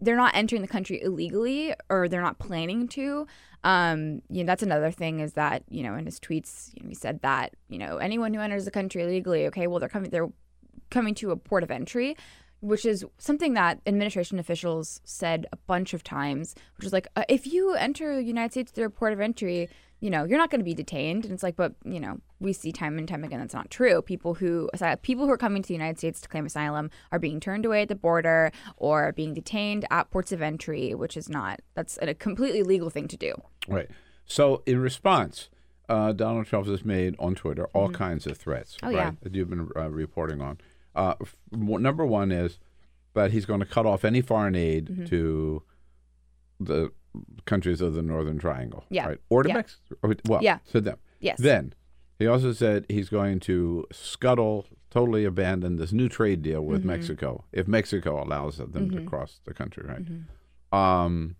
[SPEAKER 11] they're not entering the country illegally or they're not planning to. Um, you know, that's another thing is that you know in his tweets you know, he said that you know anyone who enters the country illegally, okay, well they're coming they're coming to a port of entry which is something that administration officials said a bunch of times, which is like, uh, if you enter the United States through a port of entry, you know, you're not going to be detained. And it's like, but you know, we see time and time again that's not true. People who people who are coming to the United States to claim asylum are being turned away at the border or being detained at ports of entry, which is not that's a completely legal thing to do.
[SPEAKER 2] Right. So, in response, uh, Donald Trump has made on Twitter all kinds of threats,
[SPEAKER 11] Oh,
[SPEAKER 2] right?
[SPEAKER 11] yeah.
[SPEAKER 2] That you've been uh, reporting on. Uh, f- number one is that he's going to cut off any foreign aid
[SPEAKER 11] Mhm.
[SPEAKER 2] to the countries of the Northern Triangle,
[SPEAKER 11] Yeah.
[SPEAKER 2] right? Or to
[SPEAKER 11] Yeah.
[SPEAKER 2] Mexico. Well,
[SPEAKER 11] Yeah.
[SPEAKER 2] to them.
[SPEAKER 11] Yes.
[SPEAKER 2] Then he also said he's going to scuttle, totally abandon this new trade deal with
[SPEAKER 11] Mhm.
[SPEAKER 2] Mexico if Mexico allows them to
[SPEAKER 11] Mhm.
[SPEAKER 2] cross the country, right?
[SPEAKER 11] Mhm.
[SPEAKER 2] Um,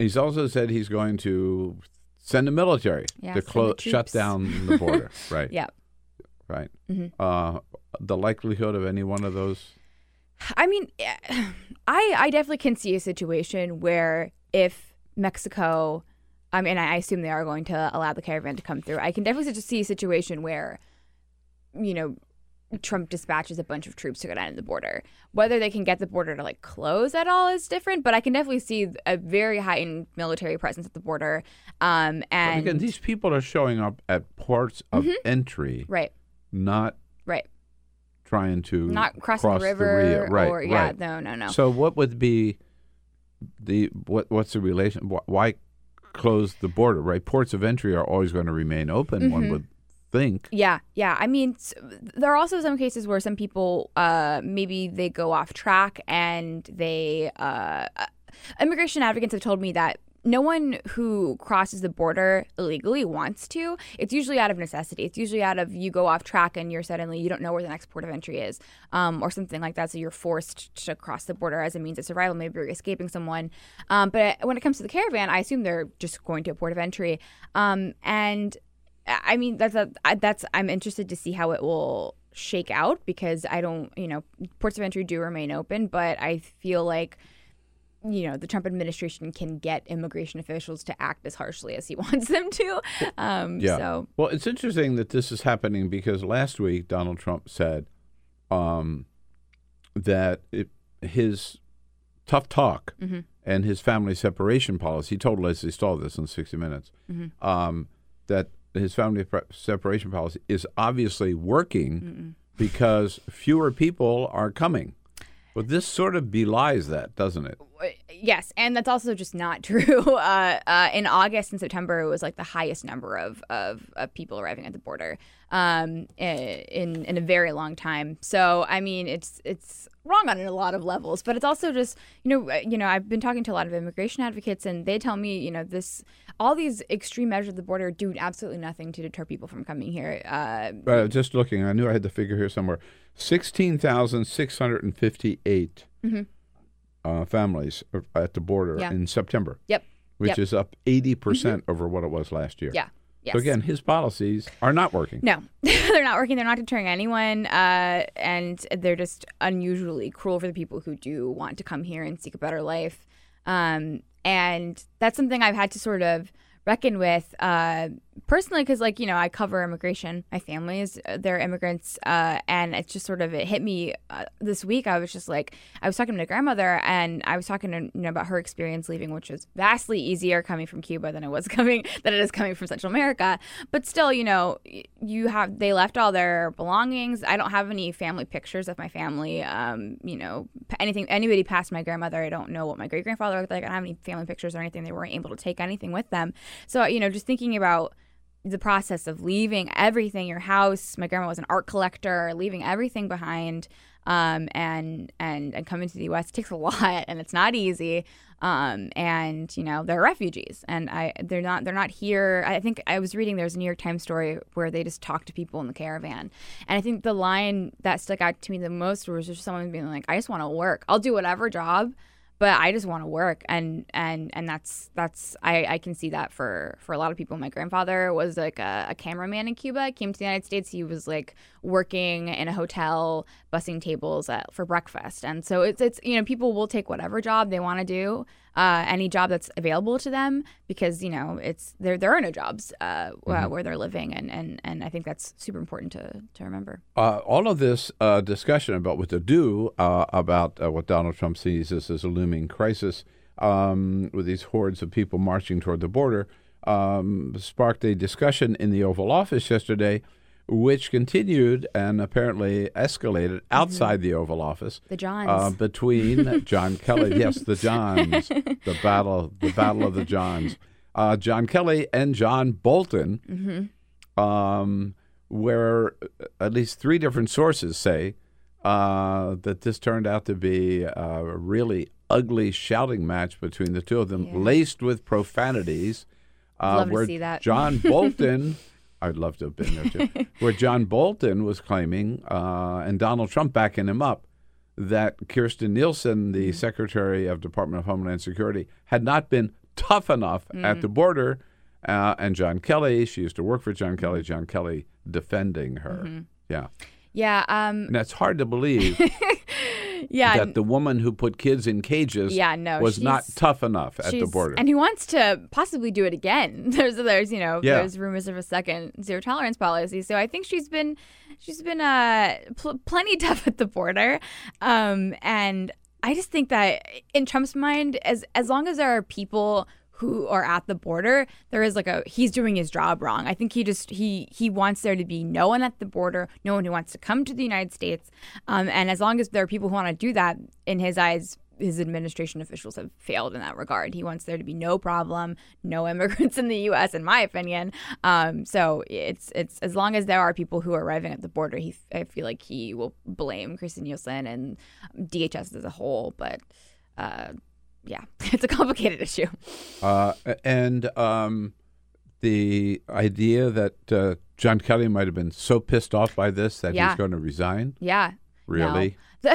[SPEAKER 2] he's also said he's going to send the military
[SPEAKER 11] Yeah,
[SPEAKER 2] to
[SPEAKER 11] send the
[SPEAKER 2] shut down the border, right?
[SPEAKER 11] Yeah.
[SPEAKER 2] Right.
[SPEAKER 11] Mhm.
[SPEAKER 2] Uh, the likelihood of any one of those.
[SPEAKER 11] I mean, eh, I I definitely can see a situation where if Mexico, I mean, I assume they are going to allow the caravan to come through. I can definitely see a situation where, you know, Trump dispatches a bunch of troops to go down to the border. Whether they can get the border to like close at all is different, but I can definitely see a very heightened military presence at the border. Um, and
[SPEAKER 2] again, these people are showing up at ports of
[SPEAKER 11] Mhm.
[SPEAKER 2] entry,
[SPEAKER 11] right,
[SPEAKER 2] not
[SPEAKER 11] right.
[SPEAKER 2] trying to
[SPEAKER 11] Not the
[SPEAKER 2] cross
[SPEAKER 11] river
[SPEAKER 2] Rio. Right,
[SPEAKER 11] or- yeah,
[SPEAKER 2] right.
[SPEAKER 11] no, no, no.
[SPEAKER 2] So what would be the what? What's the relation? Why close the border? Right, ports of entry are always going to remain open. One
[SPEAKER 11] Mhm.
[SPEAKER 2] would think.
[SPEAKER 11] Yeah, yeah. I mean, there are also some cases where some people, uh, maybe they go off track and they, uh, uh, immigration advocates have told me that no one who crosses the border illegally wants to. It's usually out of necessity. It's usually out of you go off track and you're suddenly you don't know where the next port of entry is, um, or something like that. So you're forced to cross the border as a means of survival. Maybe you're escaping someone. Um, but when it comes to the caravan, I assume they're just going to a port of entry. Um, and I mean, that's a that's I'm interested to see how it will shake out because I don't, you know, ports of entry do remain open, but I feel like you know the Trump administration can get immigration officials to act as harshly as he wants them to. Um,
[SPEAKER 2] Yeah.
[SPEAKER 11] So
[SPEAKER 2] Well, it's interesting that this is happening because last week Donald Trump said um, that it, his tough talk
[SPEAKER 11] Mhm.
[SPEAKER 2] and his family separation policy. He told Lesley Stahl this in 60 Minutes.
[SPEAKER 11] Mhm.
[SPEAKER 2] Um, that his family pre- separation policy is obviously working because fewer people are coming. Well, this sort of belies that, doesn't it?
[SPEAKER 11] Yes, and that's also just not true. Uh, uh, in August and September, it was like the highest number of, of, of people arriving at the border um, in in a very long time. So, I mean, it's it's wrong on a lot of levels, but it's also just you know uh, you know I've been talking to a lot of immigration advocates, and they tell me you know this all these extreme measures at the border do absolutely nothing to deter people from coming here. Uh,
[SPEAKER 2] Uh, just looking, I knew I had the figure here somewhere. Sixteen thousand six hundred and fifty-eight
[SPEAKER 11] Mhm.
[SPEAKER 2] Uh, families at the border
[SPEAKER 11] Yeah.
[SPEAKER 2] in September.
[SPEAKER 11] Yep.
[SPEAKER 2] Which
[SPEAKER 11] Yep.
[SPEAKER 2] is up 80% over what it was last year.
[SPEAKER 11] Yeah. Yes.
[SPEAKER 2] So again, his policies are not working.
[SPEAKER 11] No, they're not working. They're not deterring anyone, uh, and they're just unusually cruel for the people who do want to come here and seek a better life. Um, and that's something I've had to sort of reckon with uh, personally, because like you know, I cover immigration. My family is uh, they're immigrants, uh, and it's just sort of it hit me uh, this week. I was just like, I was talking to my grandmother, and I was talking to you know about her experience leaving, which was vastly easier coming from Cuba than it was coming than it is coming from Central America. But still, you know, you have they left all their belongings. I don't have any family pictures of my family. Um, you know, anything anybody past my grandmother, I don't know what my great grandfather looked like. I don't have any family pictures or anything. They weren't able to take anything with them. So you know, just thinking about the process of leaving everything your house my grandma was an art collector leaving everything behind um, and and and coming to the us takes a lot and it's not easy um, and you know they're refugees and i they're not they're not here. I think i was reading there's a new york times story where they just talk to people in the caravan and i think the line that stuck out to me the most was just someone being like i just want to work. I'll do whatever job but I just want to work and and and that's that's I, I can see that for for a lot of people. My grandfather was like a, a cameraman in Cuba. Came to the United States. He was like working in a hotel, bussing tables at, for breakfast. And so it's it's you know people will take whatever job they want to do, uh, any job that's available to them because you know it's there there are no jobs uh,
[SPEAKER 2] Mhm.
[SPEAKER 11] where they're living and, and and I think that's super important to to remember.
[SPEAKER 2] Uh, all of this uh, discussion about what to do uh, about uh, what Donald Trump sees as, as a looming crisis um, with these hordes of people marching toward the border um, sparked a discussion in the Oval Office yesterday, which continued and apparently escalated outside the Oval Office.
[SPEAKER 11] The Johns.
[SPEAKER 2] Uh, between John Kelly, yes, the Johns, the battle, the battle of the Johns. Uh, John Kelly and John Bolton
[SPEAKER 11] Mhm.
[SPEAKER 2] um, where at least three different sources say uh, that this turned out to be a really ugly shouting match between the two of them, laced with profanities. Uh,
[SPEAKER 11] Love to
[SPEAKER 2] where
[SPEAKER 11] see that.
[SPEAKER 2] John Bolton, I'd love to have been there too, where John Bolton was claiming, uh, and Donald Trump backing him up, that Kirstjen Nielsen, the
[SPEAKER 11] Mm-hmm.
[SPEAKER 2] Secretary of Department of Homeland Security, had not been tough enough at
[SPEAKER 11] Mm.
[SPEAKER 2] the border. Uh, and John Kelly, she used to work for John
[SPEAKER 11] Mm-hmm.
[SPEAKER 2] Kelly. John Kelly defending her.
[SPEAKER 11] Mhm.
[SPEAKER 2] Yeah,
[SPEAKER 11] Yeah. Um,
[SPEAKER 2] and that's hard to believe
[SPEAKER 11] yeah.
[SPEAKER 2] that the woman who put kids in cages
[SPEAKER 11] Yeah, no,
[SPEAKER 2] was not tough enough at the border.
[SPEAKER 11] And he wants to possibly do it again. There's there's you know
[SPEAKER 2] Yeah.
[SPEAKER 11] there's rumors of a second zero tolerance policy. So I think she's been she's been uh pl- plenty tough at the border. Um and I just think that in Trump's mind as as long as there are people who are at the border there is like a he's doing his job wrong i think he just he he wants there to be no one at the border no one who wants to come to the united states um, and as long as there are people who want to do that in his eyes his administration officials have failed in that regard. He wants there to be no problem, no immigrants in the U.S. In my opinion, um, so it's it's as long as there are people who are arriving at the border, he I feel like he will blame Kirstjen Nielsen and DHS as a whole. But uh, yeah, it's a complicated issue.
[SPEAKER 2] Uh, and um, the idea that uh, John Kelly might have been so pissed off by this that
[SPEAKER 11] Yeah.
[SPEAKER 2] he's going to resign.
[SPEAKER 11] Yeah.
[SPEAKER 2] Really?
[SPEAKER 11] No.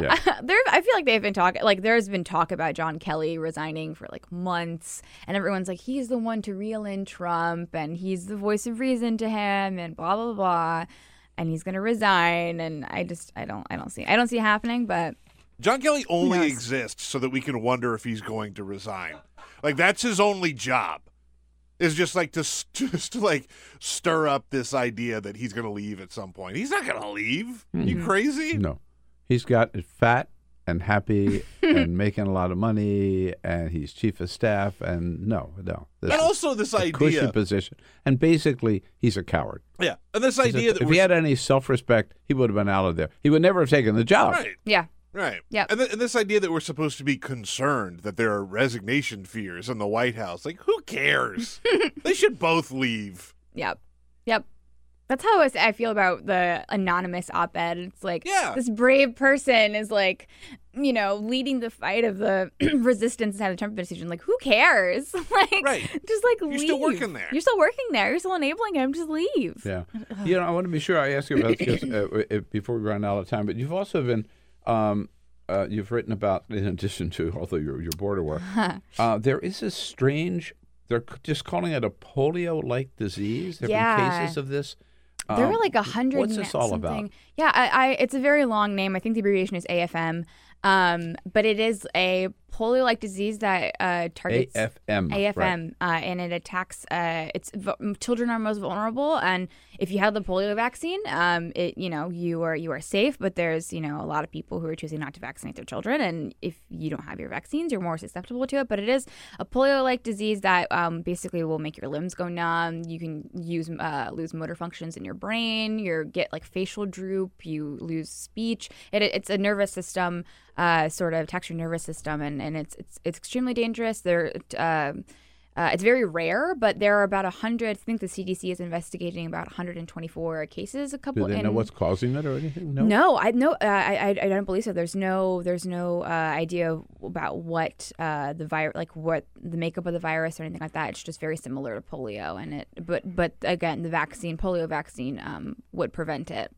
[SPEAKER 2] Yeah.
[SPEAKER 11] there, I feel like they've been talking. Like, there's been talk about John Kelly resigning for like months, and everyone's like, he's the one to reel in Trump, and he's the voice of reason to him, and blah blah blah, and he's gonna resign. And I just, I don't, I don't see, I don't see it happening. But
[SPEAKER 4] John Kelly only
[SPEAKER 11] knows?
[SPEAKER 4] exists so that we can wonder if he's going to resign. Like that's his only job. Is just like to just to like stir up this idea that he's going to leave at some point. He's not going to leave. You
[SPEAKER 2] Mhm.
[SPEAKER 4] crazy?
[SPEAKER 2] No, he's got fat and happy and making a lot of money, and he's chief of staff. And no, no,
[SPEAKER 4] And also this
[SPEAKER 2] a cushy
[SPEAKER 4] idea-
[SPEAKER 2] position. And basically, he's a coward.
[SPEAKER 4] Yeah, and this
[SPEAKER 2] He's a-
[SPEAKER 4] idea that
[SPEAKER 2] if
[SPEAKER 4] we're
[SPEAKER 2] he had any self-respect, he would have been out of there. He would never have taken the job.
[SPEAKER 4] Right.
[SPEAKER 11] yeah,
[SPEAKER 4] Right.
[SPEAKER 11] Yeah.
[SPEAKER 4] And, th- and this idea that we're supposed to be concerned that there are resignation fears in the White House. Like, who cares? they should both leave.
[SPEAKER 11] Yep. Yep. That's how I feel about the anonymous op ed. It's like
[SPEAKER 4] Yeah.
[SPEAKER 11] this brave person is like, you know, leading the fight of the resistance inside the Trump administration. Like, who cares? like,
[SPEAKER 4] Right.
[SPEAKER 11] just like
[SPEAKER 4] You're
[SPEAKER 11] leave.
[SPEAKER 4] still working there.
[SPEAKER 11] You're still working there. You're still enabling him. Just leave.
[SPEAKER 2] Yeah. You know, I want to be sure I ask you about this 'cause, uh, uh, before we run out of time. But you've also been, um, uh, you've written about, in addition to although your your border war, uh, there is a strange. They're just calling it a polio-like disease. There have
[SPEAKER 11] Yeah.
[SPEAKER 2] been cases of this.
[SPEAKER 11] There were
[SPEAKER 2] Um,
[SPEAKER 11] like a hundred.
[SPEAKER 2] What's this all
[SPEAKER 11] something.
[SPEAKER 2] about?
[SPEAKER 11] Yeah, I, I, it's a very long name. I think the abbreviation is AFM. Um, but it is a polio-like disease that uh, targets
[SPEAKER 2] AFM. right.
[SPEAKER 11] AFM, uh, and it attacks. Uh, it's v- children are most vulnerable, and if you have the polio vaccine, um, it you know you are you are safe. But there's you know a lot of people who are choosing not to vaccinate their children, and if you don't have your vaccines, you're more susceptible to it. But it is a polio-like disease that um, basically will make your limbs go numb. You can use uh, lose motor functions in your brain. You get like facial droop. You lose speech. It, it's a nervous system uh, sort of attacks your nervous system, and, and it's it's it's extremely dangerous. There, um uh, it's very rare, but there are about hundred. I think the CDC is investigating about 124 cases. A couple.
[SPEAKER 2] Do they know what's causing it or anything? No.
[SPEAKER 11] no, I no, uh, I, I I don't believe so. There's no there's no uh, idea about what uh, the virus like what the makeup of the virus or anything like that. It's just very similar to polio, and it but but again, the vaccine polio vaccine um, would prevent it,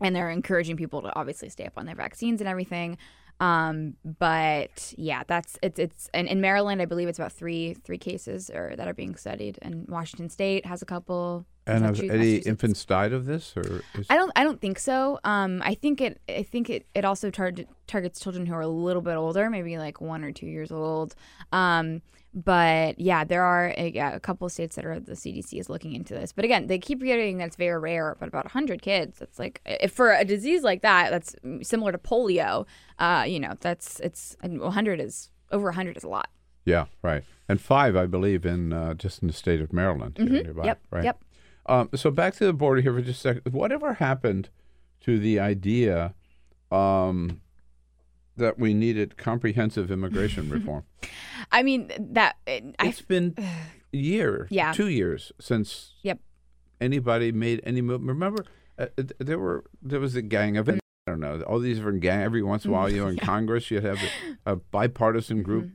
[SPEAKER 11] and they're encouraging people to obviously stay up on their vaccines and everything. Um, but yeah, that's it's it's and in Maryland, I believe it's about three three cases or that are being studied, and Washington State has a couple.
[SPEAKER 2] And have any infants died of this, or is,
[SPEAKER 11] I don't. I don't think so. Um, I think it. I think it. It also tar- targets children who are a little bit older, maybe like one or two years old. Um, but yeah, there are a, yeah, a couple of states that are the CDC is looking into this. But again, they keep reiterating that it's very rare. But about hundred kids, it's like if for a disease like that, that's similar to polio. Uh, you know, that's it's hundred is over hundred is a lot.
[SPEAKER 2] Yeah, right. And five, I believe, in uh, just in the state of Maryland, here
[SPEAKER 11] Mhm.
[SPEAKER 2] nearby.
[SPEAKER 11] Yep,
[SPEAKER 2] Right.
[SPEAKER 11] yep.
[SPEAKER 2] Um, so back to the border here for just a second. Whatever happened to the idea um, that we needed comprehensive immigration reform?
[SPEAKER 11] I mean that. I,
[SPEAKER 2] It's been a year,
[SPEAKER 11] Yeah.
[SPEAKER 2] two years since
[SPEAKER 11] Yep.
[SPEAKER 2] anybody made any move. Remember, uh, uh, there were there was a gang of I don't know all these different gang. Every once in a while, you know, in Congress, you'd have a, a bipartisan group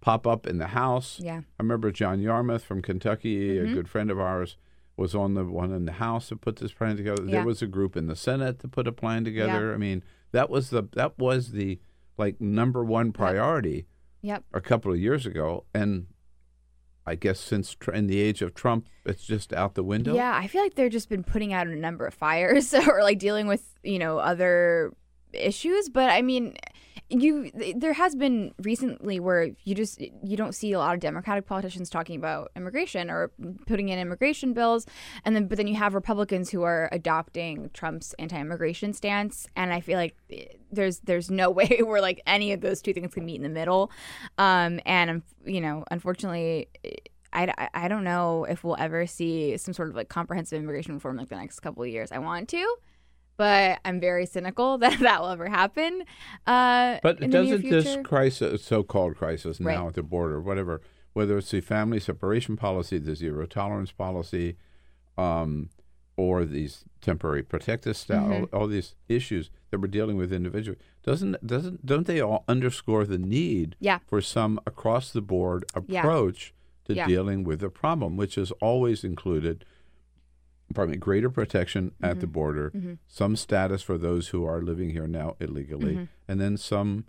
[SPEAKER 2] pop up in the House.
[SPEAKER 11] Mm-hmm. Yeah.
[SPEAKER 2] I remember John Yarmuth from Kentucky,
[SPEAKER 11] Mhm.
[SPEAKER 2] a good friend of ours, was on the one in the House that put this plan together.
[SPEAKER 11] Yeah.
[SPEAKER 2] There was a group in the Senate to put a plan together.
[SPEAKER 11] Yeah.
[SPEAKER 2] I mean, that was the that was the like number one priority
[SPEAKER 11] Yep.
[SPEAKER 2] a couple of years ago, and I guess since tr- in the age of Trump, it's just out the window.
[SPEAKER 11] Yeah, I feel like they've just been putting out a number of fires or like dealing with, you know, other issues, but I mean, you there has been recently where you just you don't see a lot of democratic politicians talking about immigration or putting in immigration bills. And then but then you have republicans who are adopting trump's anti-immigration stance. And i feel like eh, there's there's no way where like any of those two things can meet in the middle. Um and um, you know unfortunately eh, I, I, I don't know if we'll ever see some sort of like comprehensive immigration reform like the next couple of years. I want to, but I'm very cynical that that will ever happen. Uh,
[SPEAKER 2] But
[SPEAKER 11] in the near
[SPEAKER 2] doesn't this crisis, so-called crisis now
[SPEAKER 11] Right.
[SPEAKER 2] at the border, whatever, whether it's the family separation policy, the zero tolerance policy, um, or these temporary protective status,
[SPEAKER 11] Mm-hmm.
[SPEAKER 2] all, all these issues that we're dealing with individually, doesn't doesn't don't they all underscore the need
[SPEAKER 11] Yeah.
[SPEAKER 2] for some across the board
[SPEAKER 11] Yeah.
[SPEAKER 2] approach to
[SPEAKER 11] Yeah.
[SPEAKER 2] dealing with the problem, which has always included pardon me, greater protection at
[SPEAKER 11] Mm-hmm.
[SPEAKER 2] the border, some status for those who are living here now illegally,
[SPEAKER 11] Mm-hmm.
[SPEAKER 2] and then some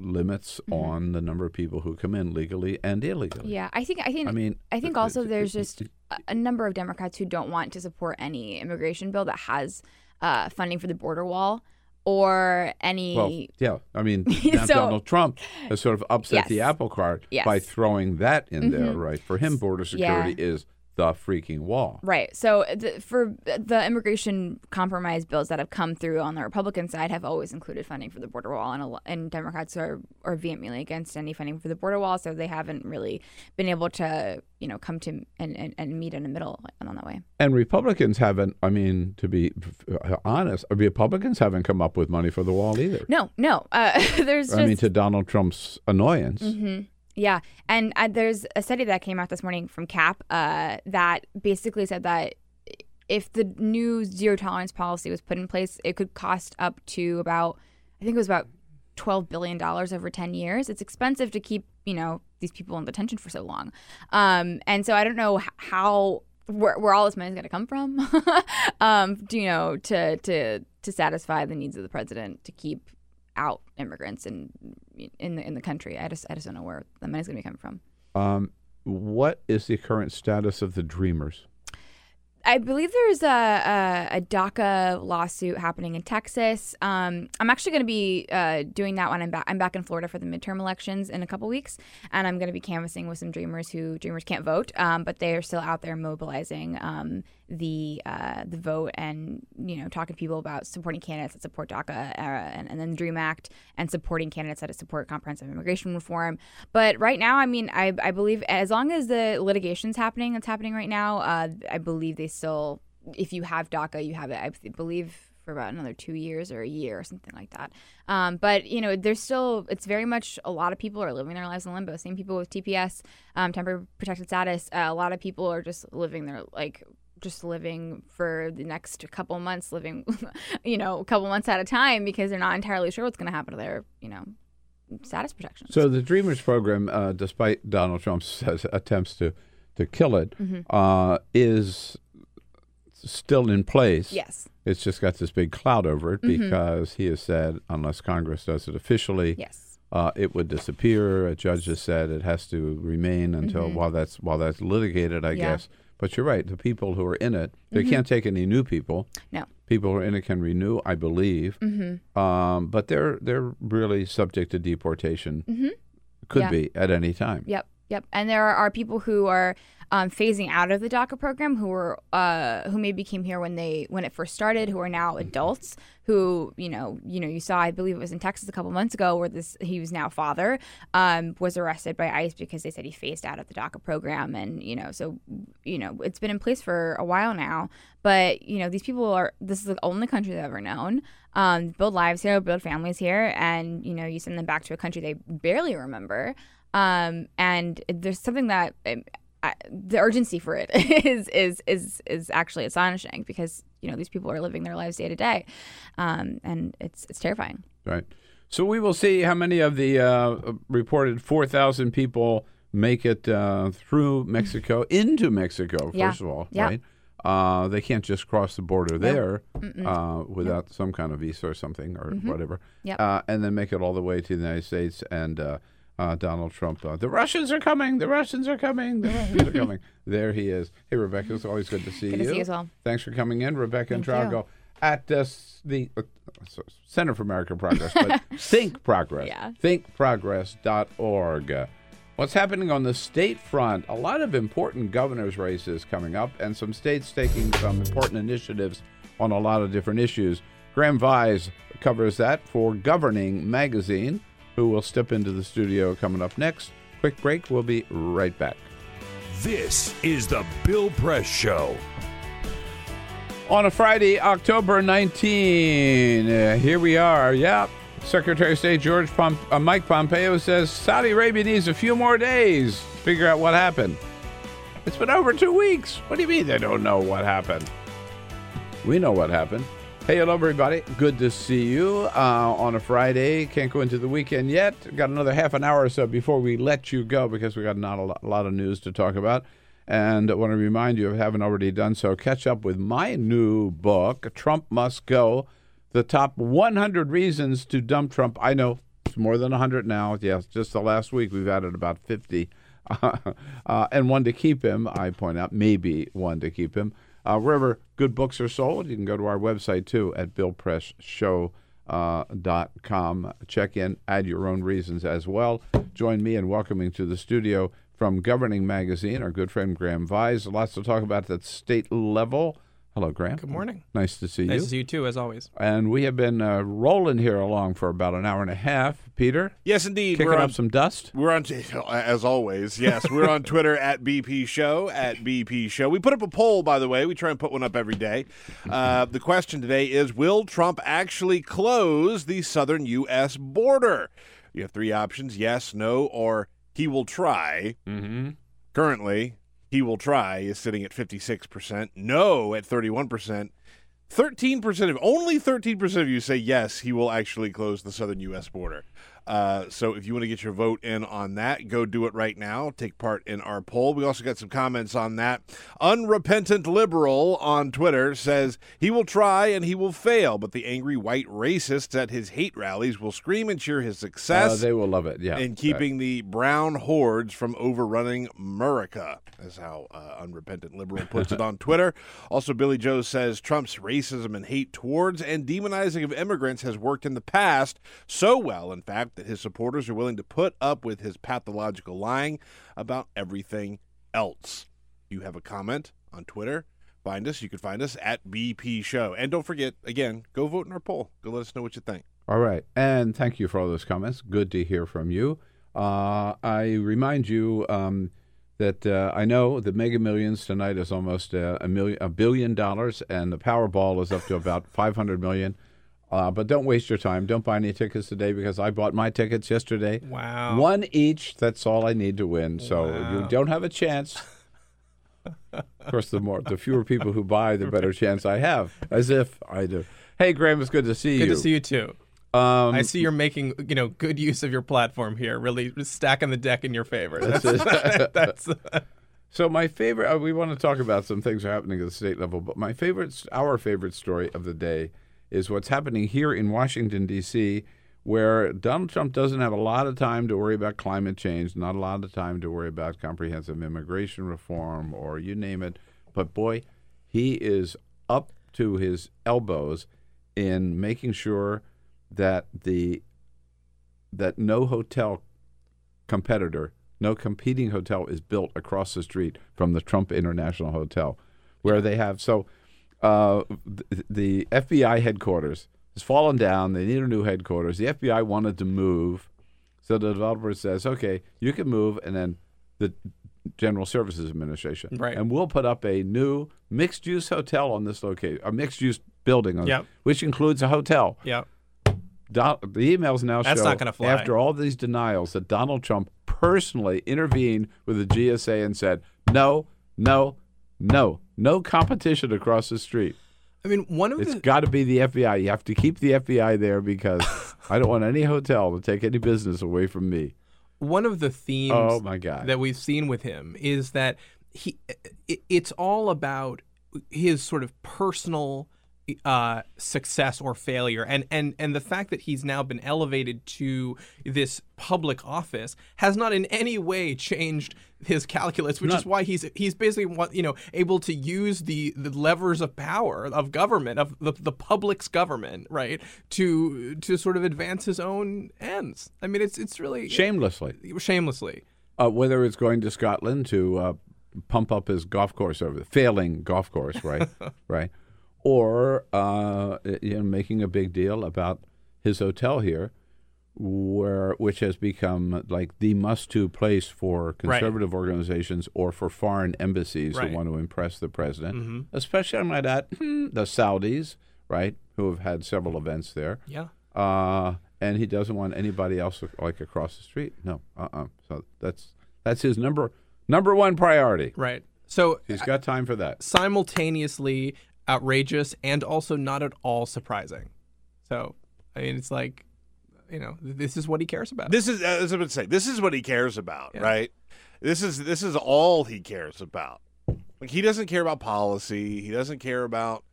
[SPEAKER 2] limits on the number of people who come in legally and illegally.
[SPEAKER 11] Yeah, I think I think
[SPEAKER 2] I mean,
[SPEAKER 11] I think also there's just a, number of Democrats who don't want to support any immigration bill that has uh, funding for the border wall or any.
[SPEAKER 2] Well, yeah. I mean,
[SPEAKER 11] So-
[SPEAKER 2] Donald Trump has sort of upset the apple cart
[SPEAKER 11] Yes.
[SPEAKER 2] by throwing that in there,
[SPEAKER 11] Mhm.
[SPEAKER 2] right? For him, border security
[SPEAKER 11] Yeah.
[SPEAKER 2] is the freaking wall.
[SPEAKER 11] Right. So the, for the immigration compromise bills that have come through on the Republican side have always included funding for the border wall, and, a, and Democrats are, are vehemently against any funding for the border wall. So they haven't really been able to, you know, come to and, and, and meet in the middle on that way.
[SPEAKER 2] And Republicans haven't, I mean, to be honest, Republicans haven't come up with money for the wall either.
[SPEAKER 11] No, no. Uh, there's just
[SPEAKER 2] I mean, to Donald Trump's annoyance.
[SPEAKER 11] hmm Yeah, and uh, there's a study that came out this morning from CAP uh, that basically said that if the new zero tolerance policy was put in place, it could cost up to about, I think it was about twelve billion dollars over ten years. It's expensive to keep you know these people in detention for so long, um, and so I don't know how where, where all this money is going to come from, um, you know, to to to satisfy the needs of the president to keep out immigrants in in the in the country. I just I just don't know where the money's going to be coming from.
[SPEAKER 2] Um, what is the current status of the Dreamers?
[SPEAKER 11] I believe there's a, a, a DACA lawsuit happening in Texas. Um, I'm actually going to be uh, doing that when I'm back. I'm back in Florida for the midterm elections in a couple weeks, and I'm going to be canvassing with some Dreamers who Dreamers can't vote, um, but they are still out there mobilizing um, the uh, the vote and you know talking to people about supporting candidates that support DACA uh, and, and then the Dream Act and supporting candidates that support comprehensive immigration reform. But right now, I mean, I, I believe as long as the litigation's happening, that's happening right now, uh, I believe they still, if you have DACA, you have it. I believe for about another two years or a year or something like that. Um, but you know, there's still it's very much a lot of people are living their lives in limbo. Same people with TPS, um, temporary protected status. Uh, a lot of people are just living their like just living for the next couple months, living, you know, a couple months at a time because they're not entirely sure what's going to happen to their, you know, status protections.
[SPEAKER 2] So the Dreamers program, uh, despite Donald Trump's attempts to to kill it,
[SPEAKER 11] Mhm.
[SPEAKER 2] uh, is still in place.
[SPEAKER 11] Yes.
[SPEAKER 2] It's just got this big cloud over it
[SPEAKER 11] Mhm.
[SPEAKER 2] because he has said unless Congress does it officially,
[SPEAKER 11] Yes.
[SPEAKER 2] uh, it would disappear. A judge has said it has to remain until
[SPEAKER 11] Mhm.
[SPEAKER 2] while that's while that's litigated, I
[SPEAKER 11] Yeah.
[SPEAKER 2] guess. But you're right. The people who are in it, they
[SPEAKER 11] Mhm.
[SPEAKER 2] can't take any new people.
[SPEAKER 11] No.
[SPEAKER 2] People who are in it can renew, I believe.
[SPEAKER 11] Mhm.
[SPEAKER 2] Um, but they're they're really subject to deportation.
[SPEAKER 11] Mhm.
[SPEAKER 2] Could
[SPEAKER 11] Yeah.
[SPEAKER 2] be at any time.
[SPEAKER 11] Yep, yep. And there are people who are um, phasing out of the DACA program who were uh, who maybe came here when they when it first started, who are now adults. Who you know you know you saw I believe it was in Texas a couple months ago where this he was now father um, was arrested by ICE because they said he phased out of the DACA program and you know so you know it's been in place for a while now. But you know these people are this is the only country they've ever known. Um, build lives here, build families here, and you know you send them back to a country they barely remember. Um, and there's something that um, I, the urgency for it is is is is actually astonishing because you know these people are living their lives day to day, um, and it's it's terrifying.
[SPEAKER 2] Right. So we will see how many of the uh, reported 4,000 people make it uh, through Mexico, into Mexico,
[SPEAKER 11] Yeah.
[SPEAKER 2] first of all,
[SPEAKER 11] Yeah.
[SPEAKER 2] right? Uh, they can't just cross the border there uh, without some kind of visa or something or
[SPEAKER 11] Mhm.
[SPEAKER 2] whatever.
[SPEAKER 11] Yep.
[SPEAKER 2] Uh, and then make it all the way to the United States. And uh, Donald Trump, uh, the Russians are coming, the Russians are coming, the Russians are coming. There he is. Hey, Rebekah, it's always good to see
[SPEAKER 11] Good
[SPEAKER 2] you.
[SPEAKER 11] to see you as well.
[SPEAKER 2] Thanks for coming in, Rebekah and
[SPEAKER 11] Thank you.
[SPEAKER 2] Drago at uh, the uh, Center for American Progress, but Think Progress.
[SPEAKER 11] Yeah.
[SPEAKER 2] ThinkProgress.org. What's happening on the state front? A lot of important governors' races coming up, and some states taking some important initiatives on a lot of different issues. Graham Vyse covers that for Governing Magazine, who will step into the studio coming up next. Quick break. We'll be right back.
[SPEAKER 3] This is the Bill Press Show.
[SPEAKER 2] On a Friday, October 19, uh, here we are. Yeah, Secretary of State George uh, Mike Pompeo says Saudi Arabia needs a few more days to figure out what happened. It's been over two weeks. What do you mean they don't know what happened? We know what happened. Hey, hello, everybody. Good to see you uh, on a Friday. Can't go into the weekend yet. Got another half an hour or so before we let you go because we got not a lot, a lot of news to talk about. And I want to remind you, if you haven't already done so, catch up with my new book, Trump Must Go The Top 100 Reasons to Dump Trump. I know it's more than 100 now. Yes, just the last week we've added about 50. uh, and one to keep him, I point out, maybe one to keep him. Uh, wherever good books are sold, you can go to our website too at billpressshow.com. Uh. Check in, add your own reasons as well. Join me in welcoming to the studio from Governing Magazine, our good friend Graham Vyse. Lots to talk about at the state level. Hello, Graham.
[SPEAKER 12] Good morning.
[SPEAKER 2] Nice to see
[SPEAKER 12] Nice
[SPEAKER 2] you.
[SPEAKER 12] to see you too, as always.
[SPEAKER 2] And we have been uh, rolling here along for about an hour and a half. Peter?
[SPEAKER 4] Yes, indeed.
[SPEAKER 2] Kicking
[SPEAKER 4] we're
[SPEAKER 2] up some dust?
[SPEAKER 4] We're on, as always. Yes, we're on Twitter at BP Show at BP Show. We put up a poll, by the way. We try and put one up every day. Uh, the question today is: Will Trump actually close the southern U.S. border? You have three options: yes, no, or he will try.
[SPEAKER 2] Mm-hmm.
[SPEAKER 4] Currently, he will try is sitting at 56%, no at 31%. 13% of only 13% of you say yes, he will actually close the southern U.S. border. Uh, so if you want to get your vote in on that, go do it right now. Take part in our poll. We also got some comments on that. Unrepentant liberal on Twitter says he will try and he will fail, but the angry white racists at his hate rallies will scream and cheer his success
[SPEAKER 2] Uh, they will love it, yeah.
[SPEAKER 4] in keeping the brown hordes from overrunning America. That's how uh, unrepentant liberal puts it on Twitter. Also, Billy Joe says Trump's racism and hate towards and demonizing of immigrants has worked in the past so well, in fact, that his supporters are willing to put up with his pathological lying about everything else. You have a comment on Twitter. Find us. You can find us at BP Show. And don't forget, again, go vote in our poll. Go let us know what you think.
[SPEAKER 2] All right. And thank you for all those comments. Good to hear from you. Uh, I remind you um, that uh, I know the Mega Millions tonight is almost uh, a million, a billion dollars, and the Powerball is up to about 500 million. Uh, but don't waste your time. Don't buy any tickets today because I bought my tickets yesterday.
[SPEAKER 12] Wow.
[SPEAKER 2] One each. That's all I need to win. So you don't have a chance. of course, the more, the fewer people who buy, the better chance I have. As if I do. Hey, Graham, it's good to see you.
[SPEAKER 12] Good to see you too.
[SPEAKER 2] Um,
[SPEAKER 12] I see you're making you know good use of your platform here, really stacking the deck in your favor.
[SPEAKER 2] That's
[SPEAKER 12] That's, that's
[SPEAKER 2] So my favorite, uh, we want to talk about some things are happening at the state level, but my favorite, our favorite story of the day is what's happening here in Washington D.C., where Donald Trump doesn't have a lot of time to worry about climate change, not a lot of time to worry about comprehensive immigration reform or you name it. But boy, he is up to his elbows in making sure that the that no hotel competitor, no competing hotel is built across the street from the Trump International Hotel, where they have so uh, th- the FBI headquarters has fallen down. They need a new headquarters. The FBI wanted to move, so the developer says, "Okay, you can move," and then the General Services Administration,
[SPEAKER 12] Right.
[SPEAKER 2] and we'll put up a new mixed-use hotel on this location, a mixed-use building, on,
[SPEAKER 12] Yep.
[SPEAKER 2] which includes a hotel.
[SPEAKER 12] yeah.
[SPEAKER 2] Don, the emails now
[SPEAKER 12] That's
[SPEAKER 2] show
[SPEAKER 12] not gonna fly.
[SPEAKER 2] after all these denials that Donald Trump personally intervened with the GSA and said, "No, no, no, no competition across the street.
[SPEAKER 12] I mean, one of
[SPEAKER 2] It's
[SPEAKER 12] the
[SPEAKER 2] got to be the FBI. You have to keep the FBI there because I don't want any hotel to take any business away from me."
[SPEAKER 12] one of the themes
[SPEAKER 2] Oh, my God.
[SPEAKER 12] that we've seen with him is that he it's all about his sort of personal uh, success or failure. And and and the fact that he's now been elevated to this public office has not in any way changed his calculus which is why he's he's basically you know able to use the the levers of power of government of the, the public's government right to to sort of advance his own ends. I mean it's it's really
[SPEAKER 2] Shamelessly,
[SPEAKER 12] shamelessly.
[SPEAKER 2] uh, whether it's going to Scotland to uh, pump up his golf course over failing golf course, right, right, or uh, you know, making a big deal about his hotel here, where which has become like the must-to place for conservative organizations or for foreign embassies
[SPEAKER 12] Right.
[SPEAKER 2] who want to impress the president,
[SPEAKER 12] Mhm.
[SPEAKER 2] especially I might add the Saudis, right, who have had several events there.
[SPEAKER 12] Yeah.
[SPEAKER 2] Uh, and he doesn't want anybody else like across the street. No, uh, uh So that's that's his number number one priority.
[SPEAKER 12] Right. So
[SPEAKER 2] He's got time for that.
[SPEAKER 12] simultaneously outrageous and also not at all surprising. So I mean, it's like, you know, this is what he cares about.
[SPEAKER 4] This is as I would say. This is what he cares about,
[SPEAKER 12] Yeah.
[SPEAKER 4] right? This is this is all he cares about. Like he doesn't care about policy. He doesn't care about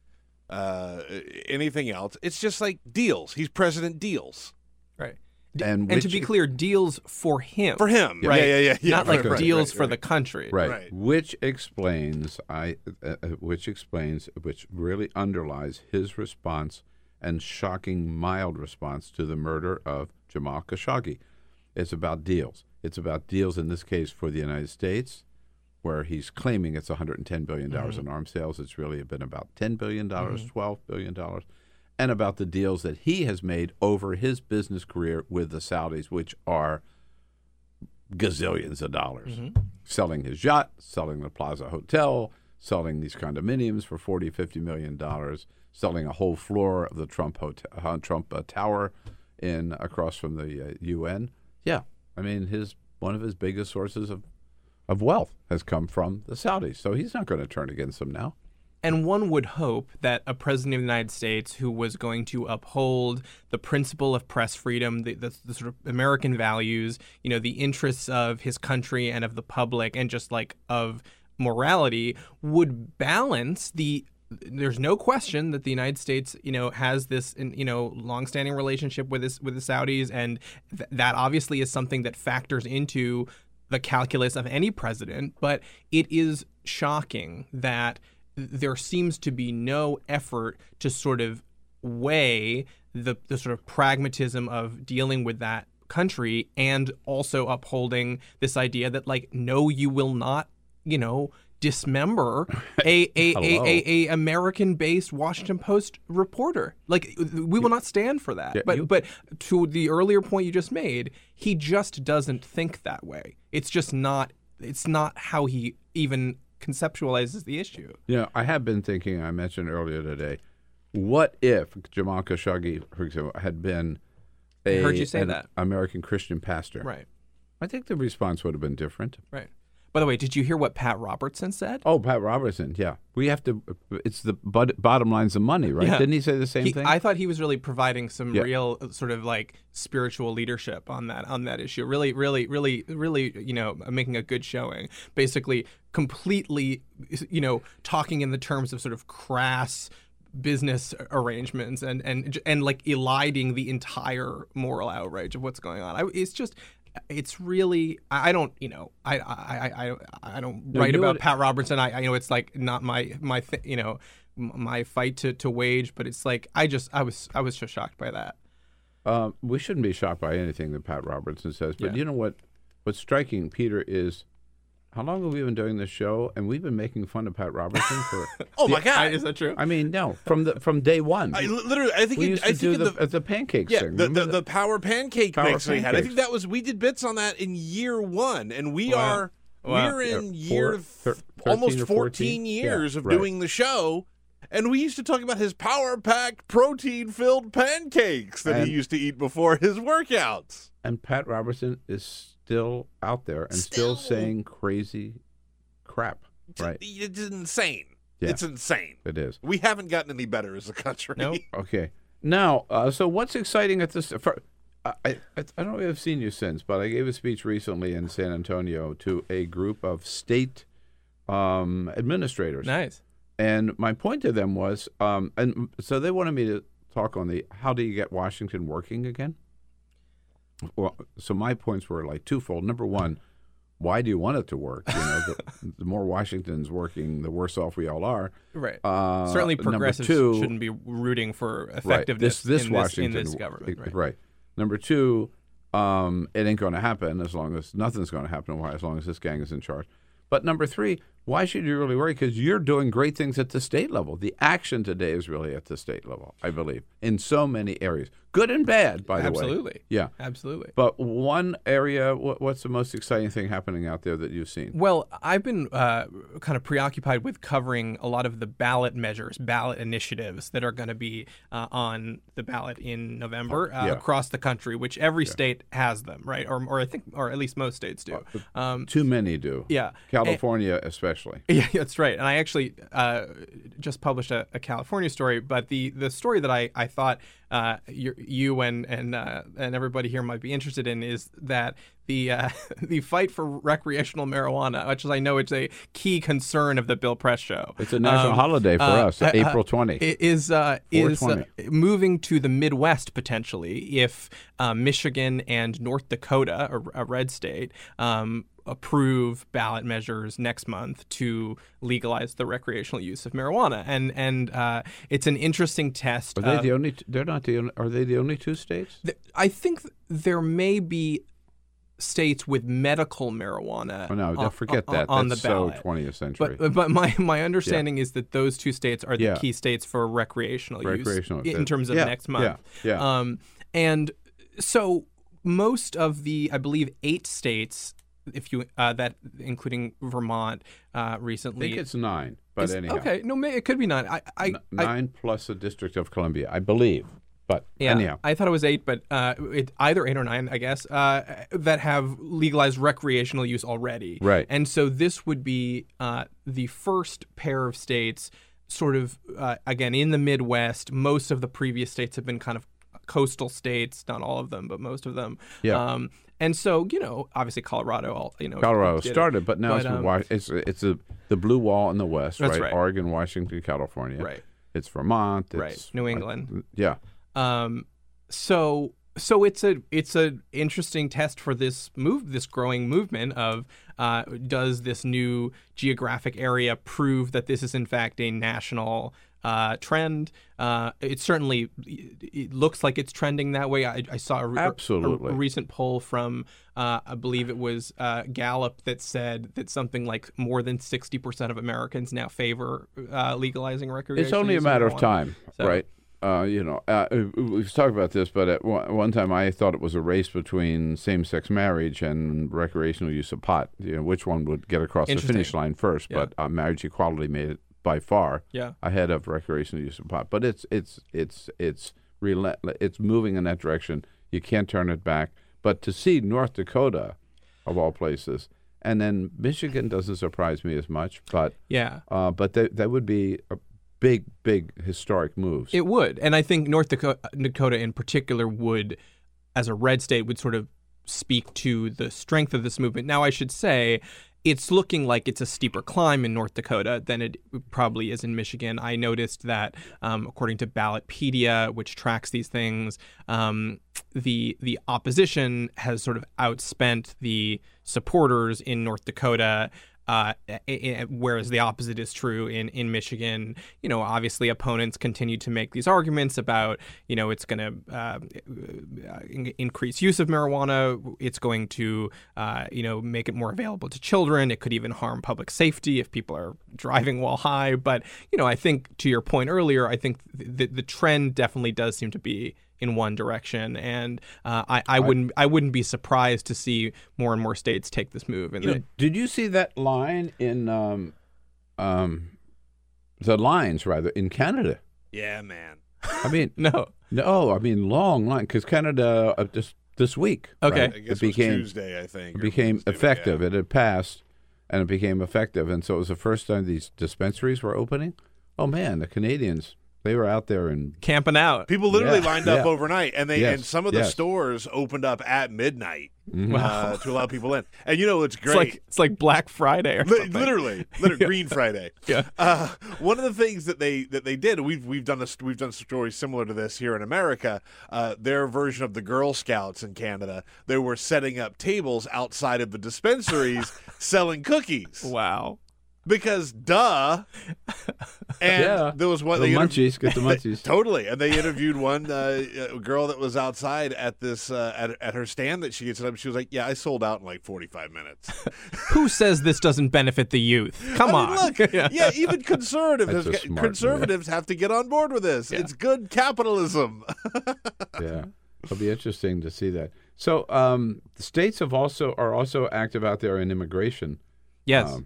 [SPEAKER 4] uh, anything else. It's just like deals. He's president deals.
[SPEAKER 12] right. D-
[SPEAKER 2] And
[SPEAKER 12] and to be clear, deals for him.
[SPEAKER 4] For him. Yeah,
[SPEAKER 12] Right.
[SPEAKER 4] yeah, yeah, yeah.
[SPEAKER 12] Not like
[SPEAKER 4] Right, right,
[SPEAKER 12] deals
[SPEAKER 4] right,
[SPEAKER 12] for
[SPEAKER 4] right.
[SPEAKER 12] the country.
[SPEAKER 2] Right.
[SPEAKER 4] Right.
[SPEAKER 2] Which explains I uh, uh, which explains which really underlies his response and shocking mild response to the murder of Jamal Khashoggi. It's about deals. It's about deals in this case for the United States, where he's claiming it's 110 billion dollars
[SPEAKER 12] Mhm.
[SPEAKER 2] in arms sales. It's really been about 10 billion dollars,
[SPEAKER 12] Mhm.
[SPEAKER 2] 12 billion dollars, and about the deals that he has made over his business career with the Saudis, which are gazillions of dollars.
[SPEAKER 12] Mhm.
[SPEAKER 2] Selling his yacht, selling the Plaza Hotel, selling these condominiums for 40, 50 million dollars, selling a whole floor of the Trump hotel, uh, Trump uh, Tower in across from the uh, UN. Yeah, I mean his one of his biggest sources of of wealth has come from the Saudis. So he's not going to turn against them now.
[SPEAKER 12] And one would hope that a president of the United States who was going to uphold the principle of press freedom, the, the, the sort of American values, you know, the interests of his country and of the public, and just like of morality, would balance the. There's no question that the United States, you know, has this, you know, longstanding relationship with this with the Saudis, and th- that obviously is something that factors into the calculus of any president. But it is shocking that there seems to be no effort to sort of weigh the, the sort of pragmatism of dealing with that country and also upholding this idea that like no you will not you know dismember a a, a, a, a American based Washington Post reporter. Like we will not stand for that.
[SPEAKER 2] Yeah,
[SPEAKER 12] but
[SPEAKER 2] you-
[SPEAKER 12] but to the earlier point you just made he just doesn't think that way. It's just not it's not how he even conceptualizes the issue
[SPEAKER 2] You know, I have been thinking. I mentioned earlier today. What if Jamal Khashoggi, for example, had been a
[SPEAKER 12] I heard you say
[SPEAKER 2] an
[SPEAKER 12] that.
[SPEAKER 2] American Christian pastor?
[SPEAKER 12] Right.
[SPEAKER 2] I think the response would have been different.
[SPEAKER 12] Right. By the way, did you hear what Pat Robertson said?
[SPEAKER 2] Oh, Pat Robertson. Yeah, we have to. It's the bud, bottom line's the money, right?
[SPEAKER 12] Yeah.
[SPEAKER 2] Didn't he say the same
[SPEAKER 12] He-
[SPEAKER 2] thing?
[SPEAKER 12] I thought he was really providing some
[SPEAKER 2] Yeah.
[SPEAKER 12] real uh, sort of like spiritual leadership on that on that issue. Really, really, really, really, you know, making a good showing. Basically, completely, you know, talking in the terms of sort of crass business arrangements and and and like eliding the entire moral outrage of what's going on. I, it's just. It's really I don't you know I I I I, I don't
[SPEAKER 2] No,
[SPEAKER 12] write about
[SPEAKER 2] would-
[SPEAKER 12] Pat Robertson. I, I you know it's like not my my th- you know my fight to, to wage, but it's like I just I was I was just shocked by that.
[SPEAKER 2] Um, we shouldn't be shocked by anything that Pat Robertson says, but
[SPEAKER 12] Yeah.
[SPEAKER 2] you know what? What's striking, Peter, is how long have we been doing this show, and we've been making fun of Pat Robertson for.
[SPEAKER 13] Oh, my God.
[SPEAKER 12] Is that true?
[SPEAKER 2] I mean, no, from the from day one.
[SPEAKER 13] I literally, I think
[SPEAKER 2] we
[SPEAKER 13] it-
[SPEAKER 2] used
[SPEAKER 13] I
[SPEAKER 2] to
[SPEAKER 13] think
[SPEAKER 2] do
[SPEAKER 13] in
[SPEAKER 2] the, the pancakes
[SPEAKER 13] yeah,
[SPEAKER 2] thing.
[SPEAKER 13] the, the, the power pancake
[SPEAKER 2] Power
[SPEAKER 13] mix we had. I think that was we did bits on that in year one, and we
[SPEAKER 2] Wow.
[SPEAKER 13] are
[SPEAKER 2] Wow.
[SPEAKER 13] we're in
[SPEAKER 2] Yeah,
[SPEAKER 13] year
[SPEAKER 2] four- thir-
[SPEAKER 13] almost 14
[SPEAKER 2] 14?
[SPEAKER 13] years
[SPEAKER 2] Yeah,
[SPEAKER 13] of
[SPEAKER 2] right.
[SPEAKER 13] doing the show. And we used to talk about his power packed, protein filled pancakes that
[SPEAKER 2] And-
[SPEAKER 13] he used to eat before his workouts.
[SPEAKER 2] And Pat Robertson is still out there and still, saying crazy crap. Right.
[SPEAKER 13] It's insane.
[SPEAKER 2] Yeah.
[SPEAKER 13] It's insane.
[SPEAKER 2] It is.
[SPEAKER 13] We haven't gotten any better as a country.
[SPEAKER 2] No okay. Now, uh, so what's exciting at this? For, I, I, I don't know if I've seen you since, but I gave a speech recently in San Antonio to a group of state um, administrators.
[SPEAKER 12] Nice.
[SPEAKER 2] And my point to them was, um, and so they wanted me to talk on the how do you get Washington working again? Well, so my points were like twofold. Number one, why do you want it to work? You know, the, the more Washington's working, the worse off we all are.
[SPEAKER 12] Right.
[SPEAKER 2] Uh,
[SPEAKER 12] Certainly, progressives
[SPEAKER 2] two-
[SPEAKER 12] shouldn't be rooting for
[SPEAKER 2] Right.
[SPEAKER 12] effectiveness
[SPEAKER 2] This, this
[SPEAKER 12] in,
[SPEAKER 2] Washington
[SPEAKER 12] this, in this government.
[SPEAKER 2] Right. Number two, um, it ain't going to happen as long as nothing's going to happen Why? as long as this gang is in charge. But number three, why should you really worry? Because you're doing great things at the state level. The action today is really at the state level, I believe, in so many areas, good and bad, by the way.
[SPEAKER 12] Absolutely.
[SPEAKER 2] Yeah.
[SPEAKER 12] Absolutely.
[SPEAKER 2] But one area, what, what's the most exciting thing happening out there that you've seen?
[SPEAKER 12] Well, I've been uh, kind of preoccupied with covering a lot of the ballot measures, ballot initiatives that are going to be uh, on the ballot in November uh,
[SPEAKER 2] Yeah.
[SPEAKER 12] across the country, which every state has them, right? Or, or I think, or at least most states do. Um,
[SPEAKER 2] Too many do.
[SPEAKER 12] yeah.
[SPEAKER 2] California, especially.
[SPEAKER 12] Yeah, that's right. And I actually uh, just published a, a California story, but the, the story that I, I thought uh, you, and and uh, and everybody here might be interested in is that the uh, the fight for recreational marijuana, which is I know it's a key concern of the Bill Press show.
[SPEAKER 2] It's a national
[SPEAKER 12] Um,
[SPEAKER 2] holiday for
[SPEAKER 12] uh,
[SPEAKER 2] us,
[SPEAKER 12] uh,
[SPEAKER 2] April
[SPEAKER 12] uh,
[SPEAKER 2] 20.
[SPEAKER 12] i- Is uh, is uh, moving to the Midwest potentially if uh, Michigan and North Dakota, a, a red state, um, approve ballot measures next month to legalize the recreational use of marijuana, and and uh, it's an interesting test.
[SPEAKER 2] Are they
[SPEAKER 12] of-
[SPEAKER 2] the only? They're not the. only- Are they the only two states?
[SPEAKER 12] th- I think th- there may be states with medical marijuana.
[SPEAKER 2] Oh, no,
[SPEAKER 12] on-
[SPEAKER 2] don't forget that.
[SPEAKER 12] on
[SPEAKER 2] That's
[SPEAKER 12] the
[SPEAKER 2] so
[SPEAKER 12] ballot.
[SPEAKER 2] 20th century.
[SPEAKER 12] But but my my understanding is that those two states are the
[SPEAKER 2] Yeah.
[SPEAKER 12] key states for recreational,
[SPEAKER 2] Recreational,
[SPEAKER 12] use in terms of
[SPEAKER 2] yeah,
[SPEAKER 12] next month.
[SPEAKER 2] yeah, yeah.
[SPEAKER 12] Um, and so most of the, I believe, eight states, if you uh, that including Vermont uh,
[SPEAKER 2] I
[SPEAKER 12] recently.
[SPEAKER 2] think it's nine, but
[SPEAKER 12] is-
[SPEAKER 2] anyhow.
[SPEAKER 12] Okay, no, may, it could be nine. I, I,
[SPEAKER 2] N-
[SPEAKER 12] I
[SPEAKER 2] nine plus the District of Columbia, I believe. But
[SPEAKER 12] Yeah,
[SPEAKER 2] anyhow,
[SPEAKER 12] I thought it was eight, but uh, it, either eight or nine, I guess, uh, that have legalized recreational use already.
[SPEAKER 2] Right.
[SPEAKER 12] And so this would be uh, the first pair of states, sort of, uh, again, in the Midwest. Most of the previous states have been kind of coastal states, not all of them, but most of them.
[SPEAKER 2] Yeah.
[SPEAKER 12] Um, and so, you know, obviously Colorado, all you know,
[SPEAKER 2] Colorado
[SPEAKER 12] did it.
[SPEAKER 2] started, but now it's,
[SPEAKER 12] um,
[SPEAKER 2] it's it's a, the blue wall in the west, right?
[SPEAKER 12] right.
[SPEAKER 2] Oregon, Washington, California.
[SPEAKER 12] Right.
[SPEAKER 2] It's Vermont. It's,
[SPEAKER 12] Right. New England.
[SPEAKER 2] yeah.
[SPEAKER 12] Um, so so it's a it's a interesting test for this move this growing movement of uh, does this new geographic area prove that this is in fact a national uh, trend? Uh, it certainly it looks like it's trending that way. I, I saw a,
[SPEAKER 2] Absolutely.
[SPEAKER 12] a recent poll from uh, I believe it was uh, Gallup that said that something like more than sixty percent of Americans now favor uh, legalizing recreational.
[SPEAKER 2] It's only a matter of time,
[SPEAKER 12] So-
[SPEAKER 2] right? Uh, you know, uh, we've talked about this, but at one, one time I thought it was a race between same-sex marriage and recreational use of pot. You know, which one would get across the finish line first?
[SPEAKER 12] Yeah.
[SPEAKER 2] But uh, marriage equality made it by far
[SPEAKER 12] Yeah.
[SPEAKER 2] ahead of recreational use of pot. But it's it's it's it's relentless. It's moving in that direction. You can't turn it back. But to see North Dakota, of all places, and then Michigan doesn't surprise me as much. But
[SPEAKER 12] Yeah.
[SPEAKER 2] uh, but that that would be a big big historic moves.
[SPEAKER 12] It would, and I think North Dakota, Dakota in particular would, as a red state, would sort of speak to the strength of this movement. Now, I should say. It's looking like it's a steeper climb in North Dakota than it probably is in Michigan. I noticed that, um, according to Ballotpedia, which tracks these things, um, the the opposition has sort of outspent the supporters in North Dakota. Uh, i- i- whereas the opposite is true in, in Michigan. You know, obviously opponents continue to make these arguments about, you know, it's going to uh, increase use of marijuana. It's going to, uh, you know, make it more available to children. It could even harm public safety if people are driving while high. But, you know, I think to your point earlier, I think the, the trend definitely does seem to be in one direction, and uh, I, I wouldn't I wouldn't be surprised to see more and more states take this move. And
[SPEAKER 2] You know, did you see that line in um, um, the lines rather in Canada?
[SPEAKER 4] Yeah, man.
[SPEAKER 2] I mean,
[SPEAKER 12] no,
[SPEAKER 2] no, I mean long line because Canada uh, just this week.
[SPEAKER 12] Okay.
[SPEAKER 2] right,
[SPEAKER 4] I guess
[SPEAKER 2] it became
[SPEAKER 4] it was Tuesday, I think.
[SPEAKER 2] it became
[SPEAKER 4] Wednesday,
[SPEAKER 2] effective.
[SPEAKER 4] yeah.
[SPEAKER 2] It had passed, and it became effective, and so it was the first time these dispensaries were opening. Oh man, the Canadians they were out there and
[SPEAKER 12] camping out.
[SPEAKER 4] People literally
[SPEAKER 2] Yeah,
[SPEAKER 4] lined up
[SPEAKER 2] yeah.
[SPEAKER 4] overnight, and they
[SPEAKER 2] Yes,
[SPEAKER 4] and some of the
[SPEAKER 2] yes.
[SPEAKER 4] stores opened up at midnight
[SPEAKER 2] Mhm.
[SPEAKER 4] uh, to allow people in. And you know it's
[SPEAKER 12] It's
[SPEAKER 4] great.
[SPEAKER 12] like it's like Black Friday or
[SPEAKER 4] Li-
[SPEAKER 12] something.
[SPEAKER 4] literally, literally Green Friday.
[SPEAKER 12] Yeah.
[SPEAKER 4] Uh, one of the things that they that they did, we've we've done this, we've done stories similar to this here in America. Uh, their version of the Girl Scouts in Canada, they were setting up tables outside of the dispensaries selling cookies.
[SPEAKER 12] Wow.
[SPEAKER 4] Because duh. And
[SPEAKER 2] Yeah.
[SPEAKER 4] there was one
[SPEAKER 2] The
[SPEAKER 4] they interv-
[SPEAKER 2] munchies, get the munchies.
[SPEAKER 4] totally. And they interviewed one uh, uh, girl that was outside at this uh, at, at her stand that she gets up. She was like, "Yeah, I sold out in like 45 minutes."
[SPEAKER 12] Who says this doesn't benefit the youth? Come
[SPEAKER 4] I mean,
[SPEAKER 12] on.
[SPEAKER 4] look, yeah, even conservatives,
[SPEAKER 2] That's smart
[SPEAKER 4] conservatives have to get on board with this. It's good capitalism.
[SPEAKER 2] yeah, it'll be interesting to see that. So, um, states have also are also active out there in immigration.
[SPEAKER 12] Yes.
[SPEAKER 2] um,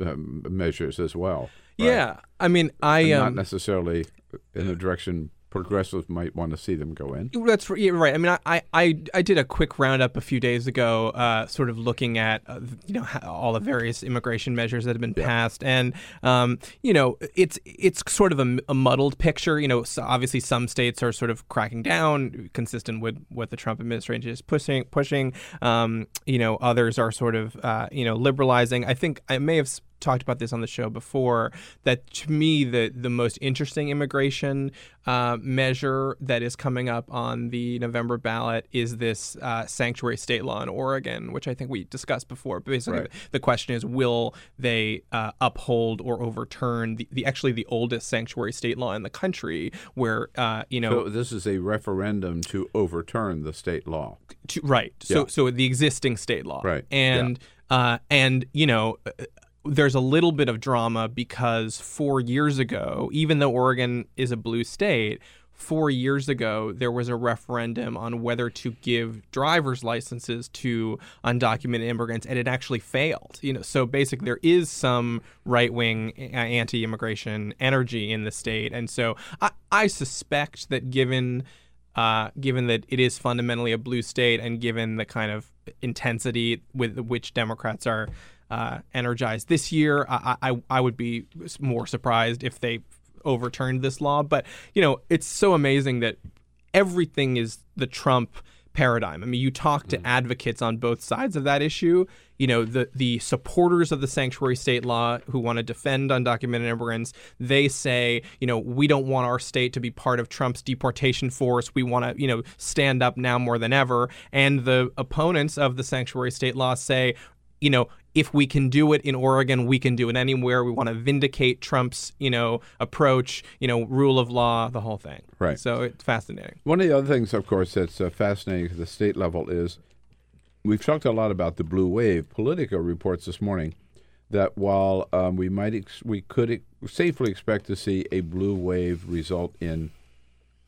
[SPEAKER 2] um, measures as well. right?
[SPEAKER 12] Yeah. I mean, I
[SPEAKER 2] And not
[SPEAKER 12] um,
[SPEAKER 2] necessarily in the direction progressives might want to see them go in.
[SPEAKER 12] That's yeah, right. I mean, I, I I did a quick roundup a few days ago, uh, sort of looking at uh, you know all the various immigration measures that have been passed, and um, you know it's it's sort of a, a muddled picture. You know, so obviously some states are sort of cracking down, consistent with what the Trump administration is pushing. Pushing. Um, you know, others are sort of uh, you know liberalizing. I think I may have. s- talked about this on the show before. That to me, the the most interesting immigration uh, measure that is coming up on the November ballot is this uh, sanctuary state law in Oregon, which I think we discussed before. Basically,
[SPEAKER 2] Right.
[SPEAKER 12] the question is, will they uh, uphold or overturn the, the actually the oldest sanctuary state law in the country, where uh, you know
[SPEAKER 2] so this is a referendum to overturn the state law.
[SPEAKER 12] to, right. So
[SPEAKER 2] Yeah.
[SPEAKER 12] so the existing state law.
[SPEAKER 2] Right.
[SPEAKER 12] And uh, and you know. Uh, There's a little bit of drama because four years ago, even though Oregon is a blue state, four years ago there was a referendum on whether to give driver's licenses to undocumented immigrants, and it actually failed. You know, so basically there is some right wing anti-immigration energy in the state, and so I, I suspect that given uh, given that it is fundamentally a blue state and given the kind of intensity with which Democrats are uh, energized this year, I, I, I would be more surprised if they overturned this law. But, you know, it's so amazing that everything is the Trump paradigm. I mean, you talk to advocates on both sides of that issue. You know, the the supporters of the sanctuary state law who want to defend undocumented immigrants, they say, you know, we don't want our state to be part of Trump's deportation force. We want to, you know, stand up now more than ever. And the opponents of the sanctuary state law say, you know, if we can do it in Oregon, we can do it anywhere. We want to vindicate Trump's, you know, approach, you know, rule of law, the whole thing.
[SPEAKER 2] Right.
[SPEAKER 12] So it's fascinating.
[SPEAKER 2] One of the other things, of course, that's uh, fascinating at the state level is we've talked a lot about the blue wave. Politico reports this morning that while um, we might ex- we could ex- safely expect to see a blue wave result in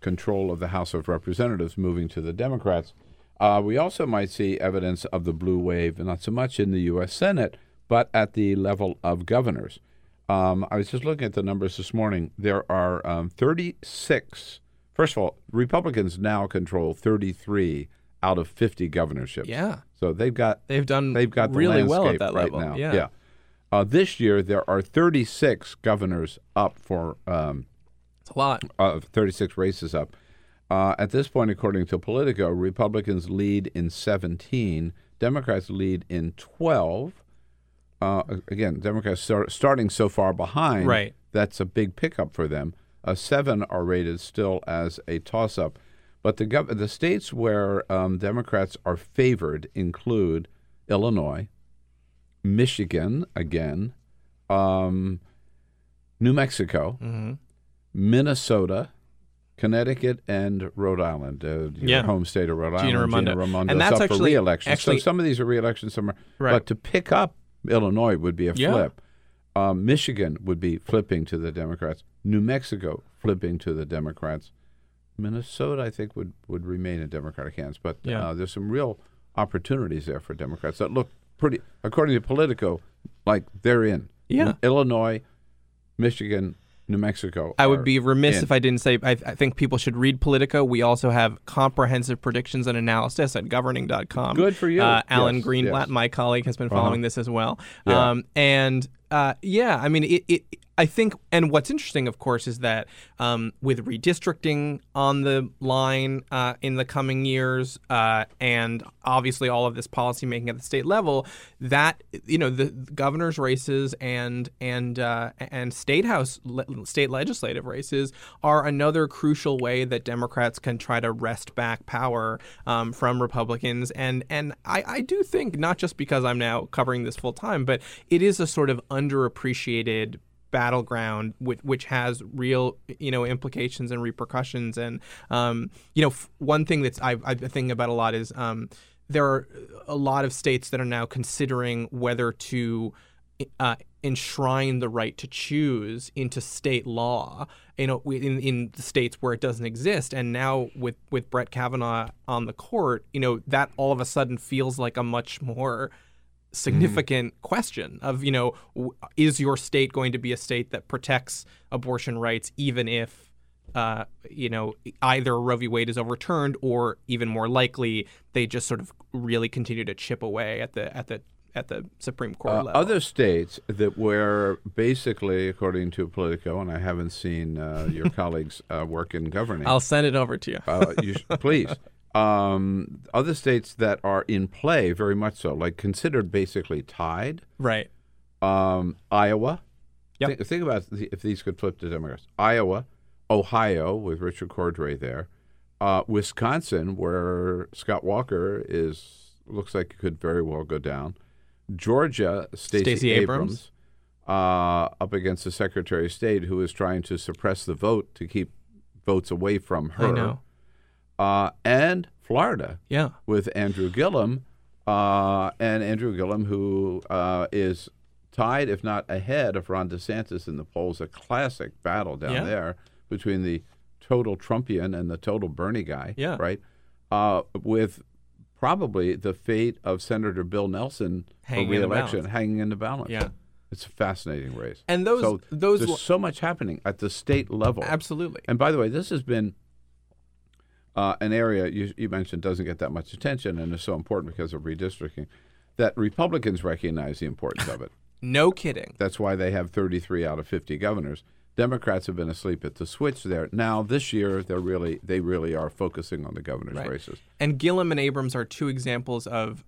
[SPEAKER 2] control of the House of Representatives moving to the Democrats, uh, we also might see evidence of the blue wave, not so much in the U.S. Senate, but at the level of governors. Um, I was just looking at the numbers this morning. There are um, 36. First of all, Republicans now control 33 out of 50 governorships.
[SPEAKER 12] Yeah.
[SPEAKER 2] So they've got
[SPEAKER 12] They've done
[SPEAKER 2] they've got the
[SPEAKER 12] really well at that
[SPEAKER 2] right
[SPEAKER 12] level.
[SPEAKER 2] now.
[SPEAKER 12] Yeah.
[SPEAKER 2] Uh, this year there are 36 governors up for um,
[SPEAKER 12] It's a lot.
[SPEAKER 2] uh, 36 races up. Uh, at this point, according to Politico, Republicans lead in 17, Democrats lead in 12. Uh, again, Democrats start, starting so far behind.
[SPEAKER 12] Right.
[SPEAKER 2] That's a big pickup for them. Uh, seven are rated still as a toss up. But the, gov- the states where um, Democrats are favored include Illinois, Michigan, again, um, New Mexico,
[SPEAKER 12] Mm-hmm.
[SPEAKER 2] Minnesota, Connecticut, and Rhode Island. Uh, your
[SPEAKER 12] Yeah.
[SPEAKER 2] home state of Rhode
[SPEAKER 12] Gina
[SPEAKER 2] Island.
[SPEAKER 12] Raimondo.
[SPEAKER 2] Gina Raimondo.
[SPEAKER 12] And that's
[SPEAKER 2] up
[SPEAKER 12] actually-
[SPEAKER 2] for re-election.
[SPEAKER 12] actually-
[SPEAKER 2] so some of these are re-elections, some are.
[SPEAKER 12] Right.
[SPEAKER 2] But to pick up Illinois would be a
[SPEAKER 12] Yeah.
[SPEAKER 2] flip. Um, Michigan would be flipping to the Democrats. New Mexico flipping to the Democrats. Minnesota, I think, would, would remain in Democratic hands. But
[SPEAKER 12] Yeah.
[SPEAKER 2] uh, there's some real opportunities there for Democrats that look pretty, according to Politico, like they're in.
[SPEAKER 12] Yeah.
[SPEAKER 2] Illinois, Michigan, New Mexico.
[SPEAKER 12] I would be remiss
[SPEAKER 2] in.
[SPEAKER 12] if I didn't say I, I think people should read Politico. We also have comprehensive predictions and analysis at governing.com.
[SPEAKER 2] Good for you.
[SPEAKER 12] Uh, Alan
[SPEAKER 2] Yes,
[SPEAKER 12] Greenblatt,
[SPEAKER 2] yes.
[SPEAKER 12] my colleague, has been
[SPEAKER 2] Uh-huh.
[SPEAKER 12] following this as well.
[SPEAKER 2] Yeah.
[SPEAKER 12] Um, and uh, yeah, I mean, it, it. I think, and what's interesting, of course, is that um, with redistricting on the line uh, in the coming years, uh, and obviously all of this policymaking at the state level, that you know the governors' races and and uh, and state house le- state legislative races are another crucial way that Democrats can try to wrest back power um, from Republicans. And and I, I do think not just because I'm now covering this full time, but it is a sort of underappreciated battleground which has real you know implications and repercussions. And um, you know f- one thing that's I've, I think about a lot is um, there are a lot of states that are now considering whether to uh, enshrine the right to choose into state law you know in, in states where it doesn't exist. And now with with Brett Kavanaugh on the court you know that all of a sudden feels like a much more significant question of you know w- is your state going to be a state that protects abortion rights even if uh, you know either Roe v. Wade is overturned or even more likely they just sort of really continue to chip away at the at the at the Supreme Court
[SPEAKER 2] Uh,
[SPEAKER 12] level.
[SPEAKER 2] other states that were basically, according to Politico, and I haven't seen uh, your colleagues uh, work in governing.
[SPEAKER 12] I'll send it over to you.
[SPEAKER 2] uh, you sh- please. Um, other states that are in play, very much so, like considered basically tied.
[SPEAKER 12] Right.
[SPEAKER 2] Um, Iowa.
[SPEAKER 12] Yep.
[SPEAKER 2] Think, think about the- if these could flip to Democrats. Iowa, Ohio with Richard Cordray there, uh, Wisconsin where Scott Walker is looks like it could very well go down. Georgia, Stacey,
[SPEAKER 12] Stacey Abrams.
[SPEAKER 2] uh, up against the Secretary of State who is trying to suppress the vote to keep votes away from her.
[SPEAKER 12] I know.
[SPEAKER 2] Uh, and Florida
[SPEAKER 12] Yeah.
[SPEAKER 2] with Andrew Gillum, uh, and Andrew Gillum, who uh, is tied, if not ahead, of Ron DeSantis in the polls. A classic battle down
[SPEAKER 12] Yeah.
[SPEAKER 2] there between the total Trumpian and the total Bernie guy.
[SPEAKER 12] Yeah.
[SPEAKER 2] Right. Uh, with probably the fate of Senator Bill Nelson
[SPEAKER 12] Hanging
[SPEAKER 2] for reelection hanging in the balance.
[SPEAKER 12] Yeah.
[SPEAKER 2] It's a fascinating race.
[SPEAKER 12] And those-
[SPEAKER 2] so
[SPEAKER 12] those
[SPEAKER 2] there's
[SPEAKER 12] lo-
[SPEAKER 2] so much happening at the state level.
[SPEAKER 12] Absolutely.
[SPEAKER 2] And by the way, this has been uh, an area you, you mentioned doesn't get that much attention and is so important because of redistricting that Republicans recognize the importance of it.
[SPEAKER 12] No kidding.
[SPEAKER 2] That's why they have 33 out of 50 governors. Democrats have been asleep at the switch there. Now this year, they're really they really are focusing on the governor's
[SPEAKER 12] Right.
[SPEAKER 2] races.
[SPEAKER 12] And Gillum and Abrams are two examples of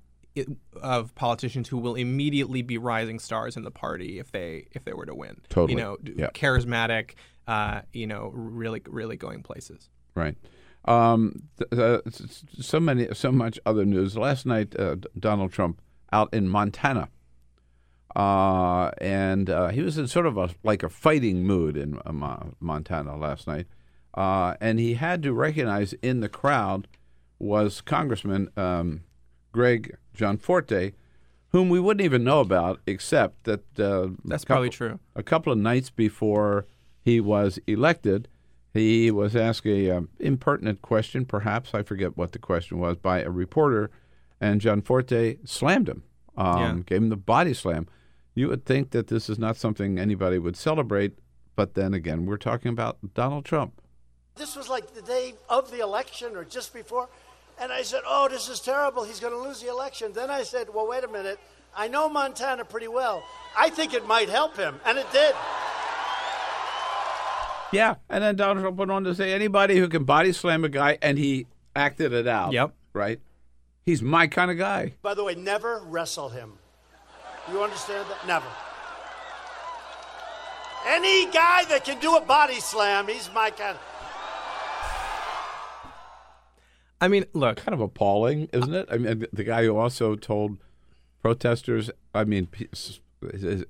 [SPEAKER 12] of politicians who will immediately be rising stars in the party if they if they were to win.
[SPEAKER 2] Totally.
[SPEAKER 12] You know,
[SPEAKER 2] Yeah.
[SPEAKER 12] charismatic. Uh, you know, really really going places.
[SPEAKER 2] Right. Um, th- uh, s- s- so many, so much other news. Last night, uh, Donald Trump out in Montana, uh, and uh, he was in sort of a like a fighting mood in uh, Mo- Montana last night, uh, and he had to recognize in the crowd was Congressman um, Greg Gianforte, whom we wouldn't even know about except that uh,
[SPEAKER 12] That's
[SPEAKER 2] a
[SPEAKER 12] probably true.
[SPEAKER 2] A couple of nights before he was elected, he was asked a um, impertinent question, perhaps I forget what the question was, by a reporter, and Gianforte slammed him, um,
[SPEAKER 12] Yeah.
[SPEAKER 2] gave him the body slam. You would think that this is not something anybody would celebrate, but then again, we're talking about Donald Trump.
[SPEAKER 9] This was like the day of the election or just before. And I said, Oh, this is terrible. He's going to lose the election. Then I said, Well, wait a minute. I know Montana pretty well. I think it might help him. And it did.
[SPEAKER 2] Yeah, and then Donald Trump went on to say anybody who can body slam a guy, and he acted it out.
[SPEAKER 12] Yep.
[SPEAKER 2] Right. He's my kind of guy.
[SPEAKER 9] By the way, never wrestle him. You understand that? Never. Any guy that can do a body slam, he's my kind of.
[SPEAKER 12] I mean, look,
[SPEAKER 2] kind of appalling, isn't it? I mean, the guy who also told protesters, I mean, his,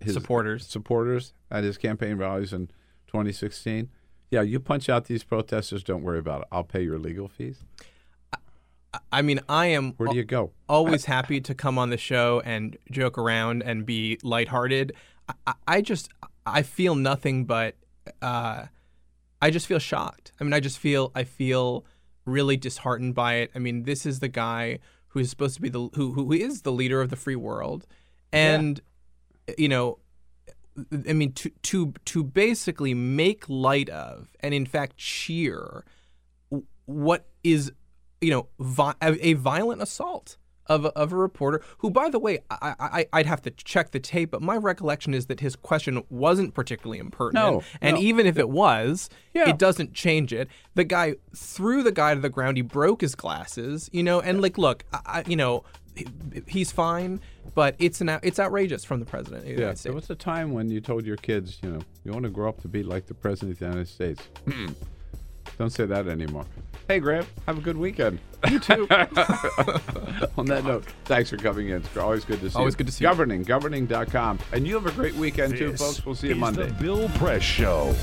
[SPEAKER 2] his
[SPEAKER 12] Supporters.
[SPEAKER 2] supporters at his campaign rallies in 2016. Yeah, you punch out these protesters. Don't worry about it. I'll pay your legal fees.
[SPEAKER 12] I mean, I am.
[SPEAKER 2] Where do you go?
[SPEAKER 12] Always happy to come on the show and joke around and be lighthearted. I, I- just, I feel nothing but, uh, I just feel shocked. I mean, I just feel, I feel really disheartened by it. I mean, this is the guy who is supposed to be the, who, who is the leader of the free world, and you know, I mean, to to to basically make light of and in fact cheer what is you know vi- a violent assault of a, of a reporter who by the way I, I I'd have to check the tape but my recollection is that his question wasn't particularly impertinent
[SPEAKER 2] No,
[SPEAKER 12] and
[SPEAKER 2] no.
[SPEAKER 12] even if it was
[SPEAKER 2] Yeah.
[SPEAKER 12] it doesn't change it the guy threw the guy to the ground he broke his glasses you know and like look I, you know he's fine but it's an it's outrageous from the president of the
[SPEAKER 2] Yeah,
[SPEAKER 12] United
[SPEAKER 2] there was a time when you told your kids, you know, you want to grow up to be like the president of the United States. Hmm. Don't say that anymore. Hey, Graham, have a good weekend.
[SPEAKER 12] You too.
[SPEAKER 2] On that note, thanks for coming in. It's always good to see you.
[SPEAKER 12] Always good to see you.
[SPEAKER 2] Governing, governing.com. And you have a great weekend, too, folks. We'll see you
[SPEAKER 3] is
[SPEAKER 2] Monday.
[SPEAKER 3] The Bill Press Show.